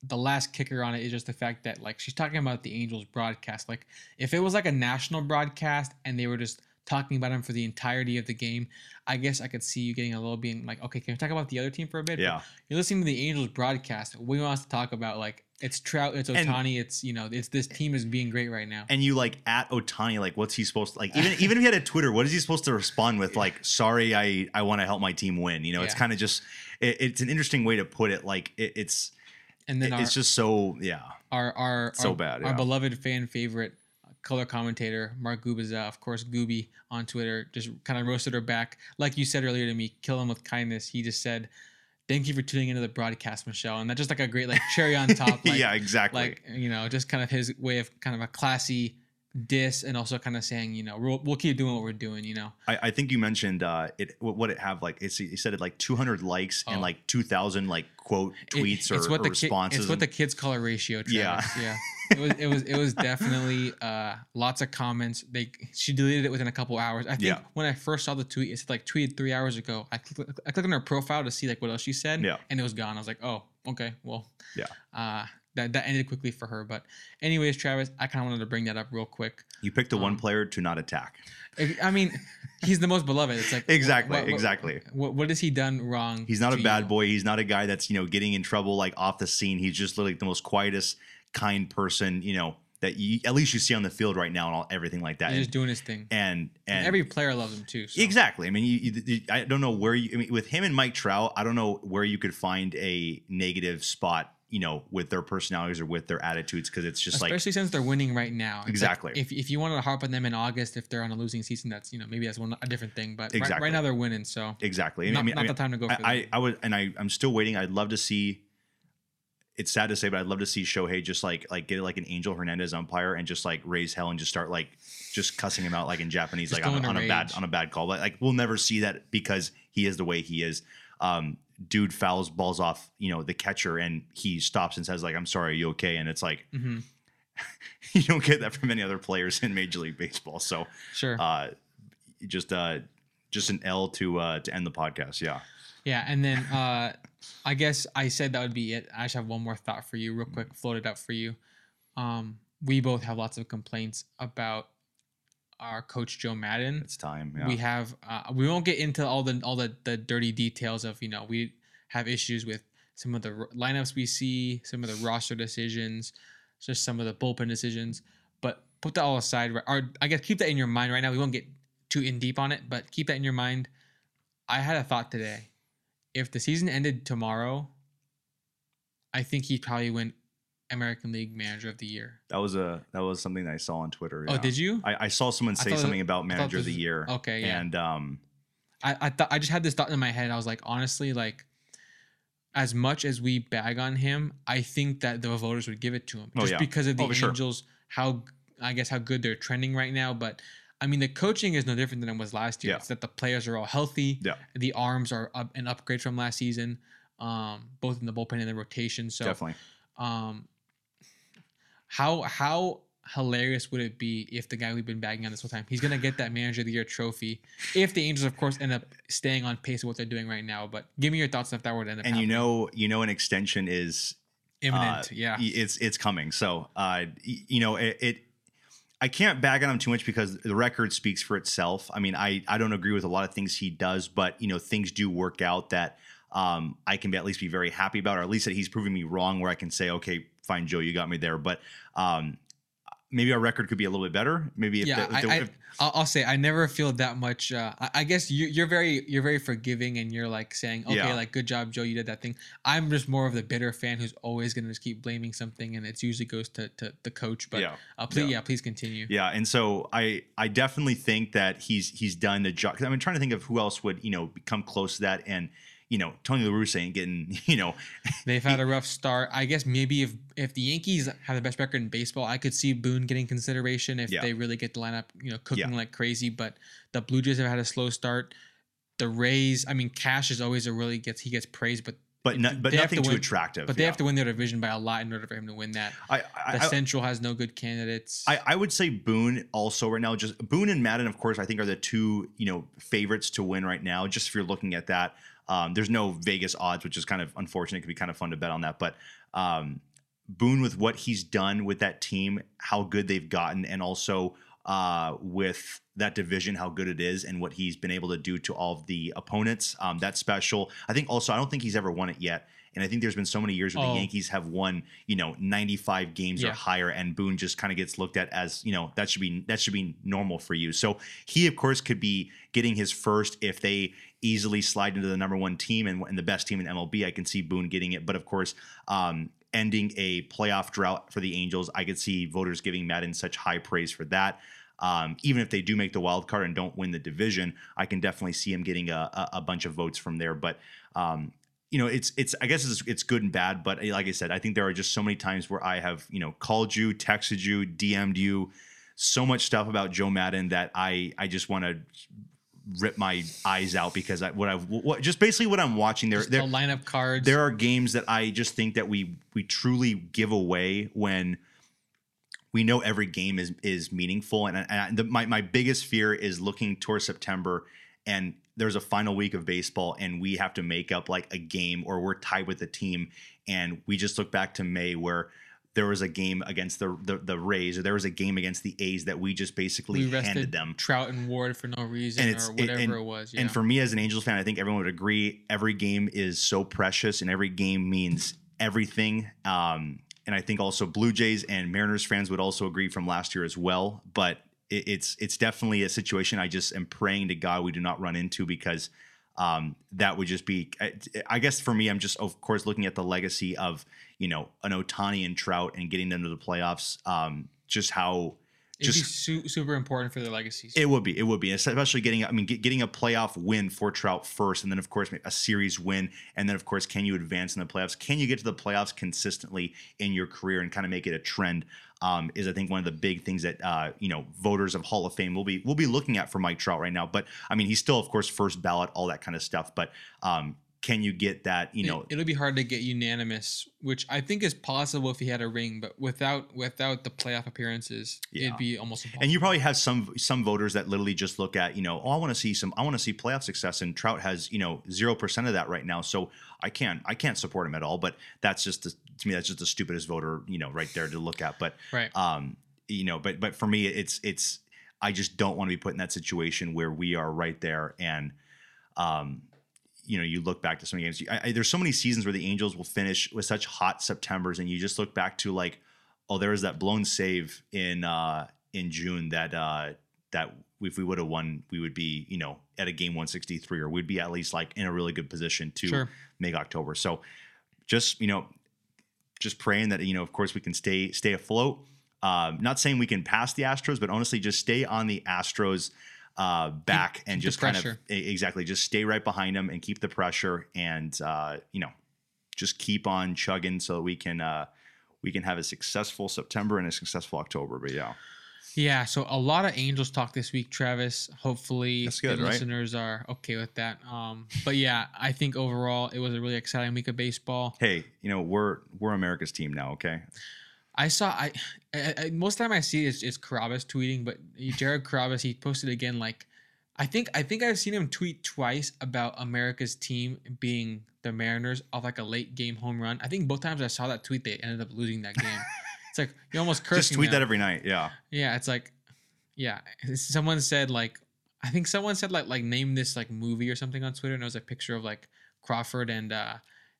Speaker 1: the last kicker on it is just the fact that like she's talking about the Angels broadcast. Like if it was like a national broadcast and they were just talking about him for the entirety of the game, I guess I could see you getting a little being like, okay, can we talk about the other team for a bit? But
Speaker 2: yeah
Speaker 1: you're listening to the Angels broadcast. We want to talk about like it's Trout, it's Ohtani, it's you know, it's this team is being great right now.
Speaker 2: and you like at Ohtani, like what's he supposed to like? Even even if he had a Twitter, what is he supposed to respond with? Like, sorry, I I want to help my team win. You know, it's kind of just it, it's an interesting way to put it. Like it, it's
Speaker 1: And then
Speaker 2: it-
Speaker 1: our,
Speaker 2: it's just so yeah
Speaker 1: our our
Speaker 2: So
Speaker 1: our,
Speaker 2: bad,
Speaker 1: Our beloved fan favorite uh, color commentator Mark Gubicza, of course, Gooby on Twitter, just kind of roasted her back. Like you said earlier to me, kill him with kindness. He just said, "Thank you for tuning into the broadcast, Michelle," and that's just like a great like cherry on top. Like,
Speaker 2: yeah exactly.
Speaker 1: like you know, just kind of his way of kind of a classy diss, and also kind of saying, you know, we'll, we'll keep doing what we're doing. You know,
Speaker 2: I, I think you mentioned uh, it. What what it have like? It's he said it like 200 likes and
Speaker 1: Oh.
Speaker 2: like 2,000 like quote
Speaker 1: It-
Speaker 2: tweets or,
Speaker 1: it's what
Speaker 2: or
Speaker 1: the ki-
Speaker 2: responses.
Speaker 1: it's what the kids call a ratio.
Speaker 2: Yeah.
Speaker 1: Travis. yeah. It was it was it was definitely uh, lots of comments. They she deleted it within a couple hours. I think
Speaker 2: Yeah.
Speaker 1: when I first saw the tweet, it said like tweeted three hours ago. I clicked, I clicked on her profile to see like what else she said,
Speaker 2: Yeah.
Speaker 1: and it was gone. I was like, oh, okay, well,
Speaker 2: Yeah.
Speaker 1: Uh, that that ended quickly for her. But anyways, Travis, I kind of wanted to bring that up real quick.
Speaker 2: you picked the one
Speaker 1: um,
Speaker 2: player to not attack.
Speaker 1: I mean, he's the most beloved. It's like
Speaker 2: Exactly,
Speaker 1: what- what-
Speaker 2: exactly.
Speaker 1: What, what has he done wrong?
Speaker 2: He's not a bad
Speaker 1: you?
Speaker 2: boy. He's not a guy that's you know getting in trouble like off the scene. He's just literally the most quietest, kind person you know that you at least you see on the field right now and all everything like that.
Speaker 1: He's
Speaker 2: And
Speaker 1: just doing his thing.
Speaker 2: and,
Speaker 1: And
Speaker 2: and
Speaker 1: every player loves him too. So.
Speaker 2: exactly. I mean, you, you, you- I don't know where you. I mean, with him and Mike Trout, I don't know where you could find a negative spot. You know, with their personalities or with their attitudes, because it's just like
Speaker 1: especially since they're winning right now. It's like,
Speaker 2: Exactly.
Speaker 1: if, if you wanted to harp on them in August, if they're on a losing season, that's you know maybe that's one a different thing. But right,
Speaker 2: Exactly.
Speaker 1: right now they're winning, so
Speaker 2: exactly. I
Speaker 1: not,
Speaker 2: mean,
Speaker 1: not
Speaker 2: I, mean,
Speaker 1: the time to go for
Speaker 2: I, I. I would, and I, I'm still waiting. I'd love to see. It's sad to say, but I'd love to see Shohei just like like get like an Angel Hernandez umpire and just like raise hell and just start like just cussing him out like in Japanese,
Speaker 1: Just
Speaker 2: like on, on a bad on a bad call. But like we'll never see that because he is the way he is. Um, dude fouls balls off, you know, the catcher, and he stops and says like, "I'm sorry, are you okay?" And it's like
Speaker 1: hmm
Speaker 2: you don't get that from any other players in Major League Baseball. So
Speaker 1: Sure.
Speaker 2: uh, just uh, just an L to uh, to end the podcast. Yeah.
Speaker 1: yeah, and then uh, I guess I said that would be it. I just have one more thought for you, real quick, floated up for you. Um, we both have lots of complaints about our coach Joe Maddon.
Speaker 2: It's time. Yeah.
Speaker 1: we have uh, we won't get into all the all the, the dirty details of you know we have issues with some of the r- lineups we see, some of the roster decisions, just some of the bullpen decisions. But put that all aside, right- or I guess keep that in your mind right now. We won't get too in deep on it, but keep that in your mind. I had a thought today. If the season ended tomorrow, I think he'd probably win American League Manager of the Year.
Speaker 2: That was a that was something that I saw on Twitter.
Speaker 1: Oh,
Speaker 2: yeah.
Speaker 1: did you?
Speaker 2: I, I saw someone say something about manager of the year.
Speaker 1: Okay, yeah.
Speaker 2: And um,
Speaker 1: I I thought I just had this thought in my head. I was like, honestly, like as much as we bag on him, I think that the voters would give it to him
Speaker 2: Oh,
Speaker 1: just
Speaker 2: yeah.
Speaker 1: because of the
Speaker 2: Oh, for sure.
Speaker 1: Angels, how I guess how good they're trending right now. But I mean, the coaching is no different than it was last year.
Speaker 2: Yeah.
Speaker 1: It's that the players are all healthy.
Speaker 2: Yeah.
Speaker 1: The arms are up, an upgrade from last season, um, both in the bullpen and the rotation. So
Speaker 2: definitely.
Speaker 1: um how how hilarious would it be if the guy we've been bagging on this whole time he's gonna get that manager of the year trophy if the angels of course end up staying on pace with what they're doing right now but give me your thoughts if that were to end up
Speaker 2: And you know, you know, an extension is
Speaker 1: imminent
Speaker 2: uh,
Speaker 1: yeah
Speaker 2: it's it's coming. So, uh, you know, it, it. I can't bag on him too much because the record speaks for itself. I mean, I I don't agree with a lot of things he does, but you know, things do work out that um, I can be, at least be very happy about, or at least that he's proving me wrong, where I can say, okay, fine, Joe, you got me there. But um, maybe our record could be a little bit better. Maybe if
Speaker 1: yeah
Speaker 2: the, if
Speaker 1: I,
Speaker 2: the,
Speaker 1: I,
Speaker 2: if-
Speaker 1: I'll, I'll say i never feel that much uh, I, I guess you, you're very you're very forgiving and you're like saying okay
Speaker 2: Yeah.
Speaker 1: like good job joe you did that thing i'm just more of the bitter fan who's always gonna just keep blaming something and it usually goes to, to the coach but
Speaker 2: yeah.
Speaker 1: uh, please,
Speaker 2: Yeah.
Speaker 1: yeah please continue
Speaker 2: Yeah, and so I I definitely think that he's he's done the job. I'm trying to think of who else would you know come close to that, and you know Tony La Russa ain't getting you know
Speaker 1: They've had a rough start. I guess maybe if if the Yankees have the best record in baseball, I could see Boone getting consideration if
Speaker 2: Yeah.
Speaker 1: they really get the lineup, you know, cooking
Speaker 2: Yeah.
Speaker 1: like crazy. But the Blue Jays have had a slow start. The Rays, I mean, Cash is always a really gets he gets praised, but
Speaker 2: but no, but
Speaker 1: have to
Speaker 2: nothing too
Speaker 1: win-
Speaker 2: attractive.
Speaker 1: but they
Speaker 2: yeah.
Speaker 1: have to win their division by a lot in order for him to win that.
Speaker 2: I
Speaker 1: The
Speaker 2: I, I,
Speaker 1: Central has no good candidates.
Speaker 2: I, I would say Boone also right now. Just Boone and Maddon, of course, I think are the two you know favorites to win right now. Just if you're looking at that, um, there's no Vegas odds, which is kind of unfortunate. It could be kind of fun to bet on that, but um, Boone with what he's done with that team, how good they've gotten, and also uh, with that division, how good it is, and what he's been able to do to all of the opponents. Um, that's special. I think also I don't think he's ever won it yet. And I think there's been so many years where
Speaker 1: Oh.
Speaker 2: the Yankees have won, you know, 95 games or higher, and Boone just kind of gets looked at as, you know, that should be that should be normal for you. So he, of course, could be getting his first if they easily slide into the number one team and, and the best team in MLB. I can see Boone getting it, but of course, um, ending a playoff drought for the Angels, I could see voters giving Maddon such high praise for that. Um, even if they do make the wild card and don't win the division, I can definitely see him getting a, a, a bunch of votes from there. But um, you know, it's it's I guess it's it's good and bad. But eh, like I said, I think there are just so many times where I have you know called you, texted you, DM'd you, so much stuff about Joe Maddon that I I just want to rip my eyes out because I what I what just basically what I'm watching there
Speaker 1: Just
Speaker 2: there
Speaker 1: the lineup cards.
Speaker 2: there are games that I just think that we we truly give away when we know every game is is meaningful and, and the, my my biggest fear is looking towards September and there's a final week of baseball and we have to make up like a game or we're tied with a team and we just look back to May where there was a game against the the, the Rays or there was a game against the A's that we just basically
Speaker 1: we
Speaker 2: handed them
Speaker 1: Trout and Ward for no reason or
Speaker 2: it-
Speaker 1: whatever
Speaker 2: and-
Speaker 1: it was. Yeah.
Speaker 2: and for me as an Angels fan, I think everyone would agree every game is so precious and every game means everything. Um, and I think also Blue Jays and Mariners fans would also agree from last year as well. But it, it's it's definitely a situation I just am praying to God we do not run into because um, that would just be. I, I guess for me, I'm just of course looking at the legacy of you know an Ohtani and Trout and getting them to the playoffs. Um, just how
Speaker 1: It'd be
Speaker 2: just
Speaker 1: su- super important for their legacies.
Speaker 2: it would be. It would be, especially getting. I mean, get, getting a playoff win for Trout first, and then of course a series win, and then of course, can you advance in the playoffs? Can you get to the playoffs consistently in your career and kind of make it a trend? Um, is I think one of the big things that uh, you know voters of Hall of Fame will be will be looking at for Mike Trout right now. But I mean, he's still of course first ballot, all that kind of stuff. But um, can you get that? You know,
Speaker 1: it, it'll be hard to get unanimous, which I think is possible if he had a ring, but without without the playoff appearances,
Speaker 2: Yeah.
Speaker 1: it'd be almost impossible.
Speaker 2: And you probably have some some voters that literally just look at, you know, oh, I want to see some, I want to see playoff success, and Trout has, you know, zero percent of that right now, so I can't, I can't support him at all. But that's just the, to me, that's just the stupidest voter, you know, right there to look at. But
Speaker 1: right.
Speaker 2: um, you know, but but for me, it's it's, I just don't want to be put in that situation where we are right there, and um, you know, you look back to some games. I, I, there's so many seasons where the Angels will finish with such hot September's, and you just look back to like, oh, there was that blown save in uh, in June that uh, that if we would have won, we would be you know at a game 163, or we'd be at least like in a really good position to
Speaker 1: Sure.
Speaker 2: make October. So just you know, just praying that you know, of course, we can stay stay afloat. Um, not saying we can pass the Astros, but honestly, just stay on the Astros uh, back and
Speaker 1: keep the
Speaker 2: just kind of exactly just stay right behind them and keep the pressure and uh, you know just keep on chugging so that we can uh, we can have a successful September and a successful October. But yeah,
Speaker 1: Yeah, so a lot of Angels talk this week, Travis. Hopefully,
Speaker 2: That's good,
Speaker 1: the
Speaker 2: right?
Speaker 1: listeners are okay with that. Um, but yeah, I think overall it was a really exciting week of baseball.
Speaker 2: hey, you know we're we're America's team now. Okay,
Speaker 1: I saw I, I, I most time I see it's it's Carrabis tweeting, but Jared Carrabis he posted again like I think I think I've seen him tweet twice about America's team being the Mariners off like a late game home run. I think both times I saw that tweet they ended up losing that game. it's like you almost cursing
Speaker 2: just tweet
Speaker 1: them.
Speaker 2: that every night. Yeah,
Speaker 1: Yeah, it's like, yeah. Someone said like, I think someone said like like name this like movie or something on Twitter, and it was a picture of like Crawford and uh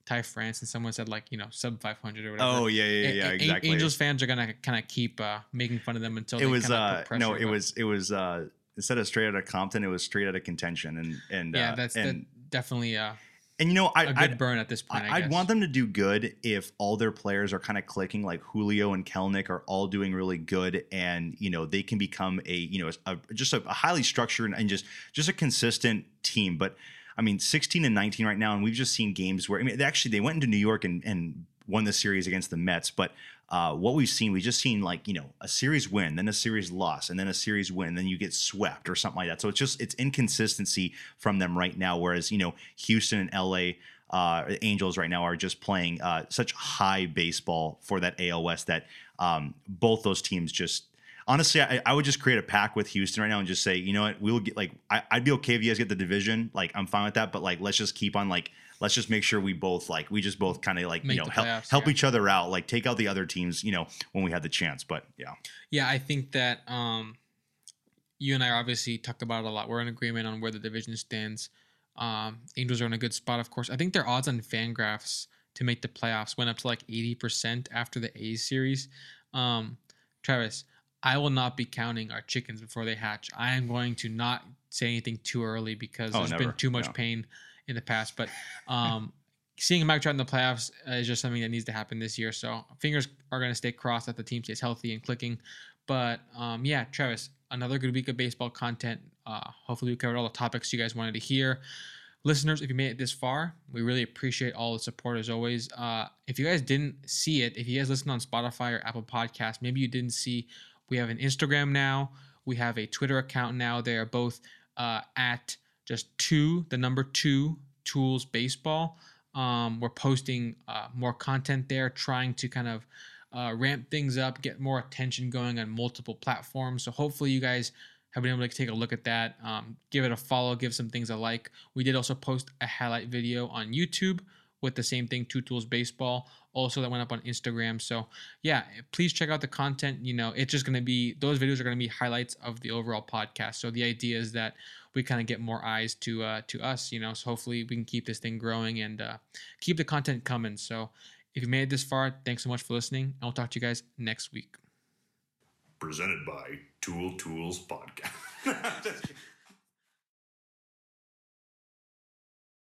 Speaker 1: Ty France, and someone said like you know sub five hundred or whatever.
Speaker 2: Oh yeah, yeah, yeah,
Speaker 1: A-
Speaker 2: exactly.
Speaker 1: Angels fans are gonna kind of keep uh making fun of them until
Speaker 2: it was uh no, it was it was uh instead of straight out of Compton, it was straight out of contention and and
Speaker 1: yeah,
Speaker 2: uh,
Speaker 1: that's
Speaker 2: and
Speaker 1: that definitely uh,
Speaker 2: and you know I
Speaker 1: a good
Speaker 2: I'd,
Speaker 1: burn at this point. I,
Speaker 2: I, I'd want them to do good if all their players are kind of clicking, like Julio and Kelenic are all doing really good, and you know they can become a you know a, just a, a highly structured and just just a consistent team. But I mean, 16 and 19 right now, and we've just seen games where I mean, they actually they went into New York and and won the series against the Mets, but. Uh, what we've seen, we've just seen like you know a series win, then a series loss, and then a series win, then you get swept or something like that. So it's just it's inconsistency from them right now. Whereas you know Houston and LA uh, Angels right now are just playing uh, such high baseball for that AL West that um, both those teams just honestly, I, I would just create a pack with Houston right now and just say, you know what, we will get like I, I'd be okay if you guys get the division, like I'm fine with that, but like let's just keep on like let's just make sure we both like we just both kind of like
Speaker 1: Make
Speaker 2: you know help
Speaker 1: playoffs,
Speaker 2: help
Speaker 1: yeah.
Speaker 2: each other out, like take out the other teams, you know, when we had the chance. But yeah,
Speaker 1: Yeah, I think that um, you and I obviously talk about it a lot. We're in agreement on where the division stands. Um, Angels are in a good spot, of course. I think their odds on Fangraphs to make the playoffs went up to like eighty percent after the A's series. Um, Travis, I will not be counting our chickens before they hatch. I am going to not say anything too early because
Speaker 2: Oh,
Speaker 1: there's
Speaker 2: never.
Speaker 1: been too much
Speaker 2: No.
Speaker 1: pain in the past. But um, seeing Mike Trout in the playoffs uh, is just something that needs to happen this year. So fingers are going to stay crossed that the team stays healthy and clicking. But um, yeah, Travis, another good week of baseball content. Uh, hopefully, we covered all the topics you guys wanted to hear. Listeners, if you made it this far, we really appreciate all the support as always. Uh, if you guys didn't see it, if you guys listen on Spotify or Apple Podcasts, maybe you didn't see, we have an Instagram now. We have a Twitter account now. They are both uh, at just two, the number two, Tools Baseball. Um, we're posting uh, more content there, trying to kind of uh, ramp things up, get more attention going on multiple platforms. So hopefully you guys have been able to take a look at that. Um, give it a follow, give some things a like. We did also post a highlight video on YouTube with the same thing, Two Tools Baseball. Also, that went up on Instagram. So, yeah, please check out the content. You know, it's just going to be, those videos are going to be highlights of the overall podcast. So, the idea is that we kind of get more eyes to uh, to us, you know. So, hopefully, we can keep this thing growing and uh, keep the content coming. So, if you made it this far, thanks so much for listening. And we'll talk to you guys next week.
Speaker 3: presented by Tool Tools Podcast.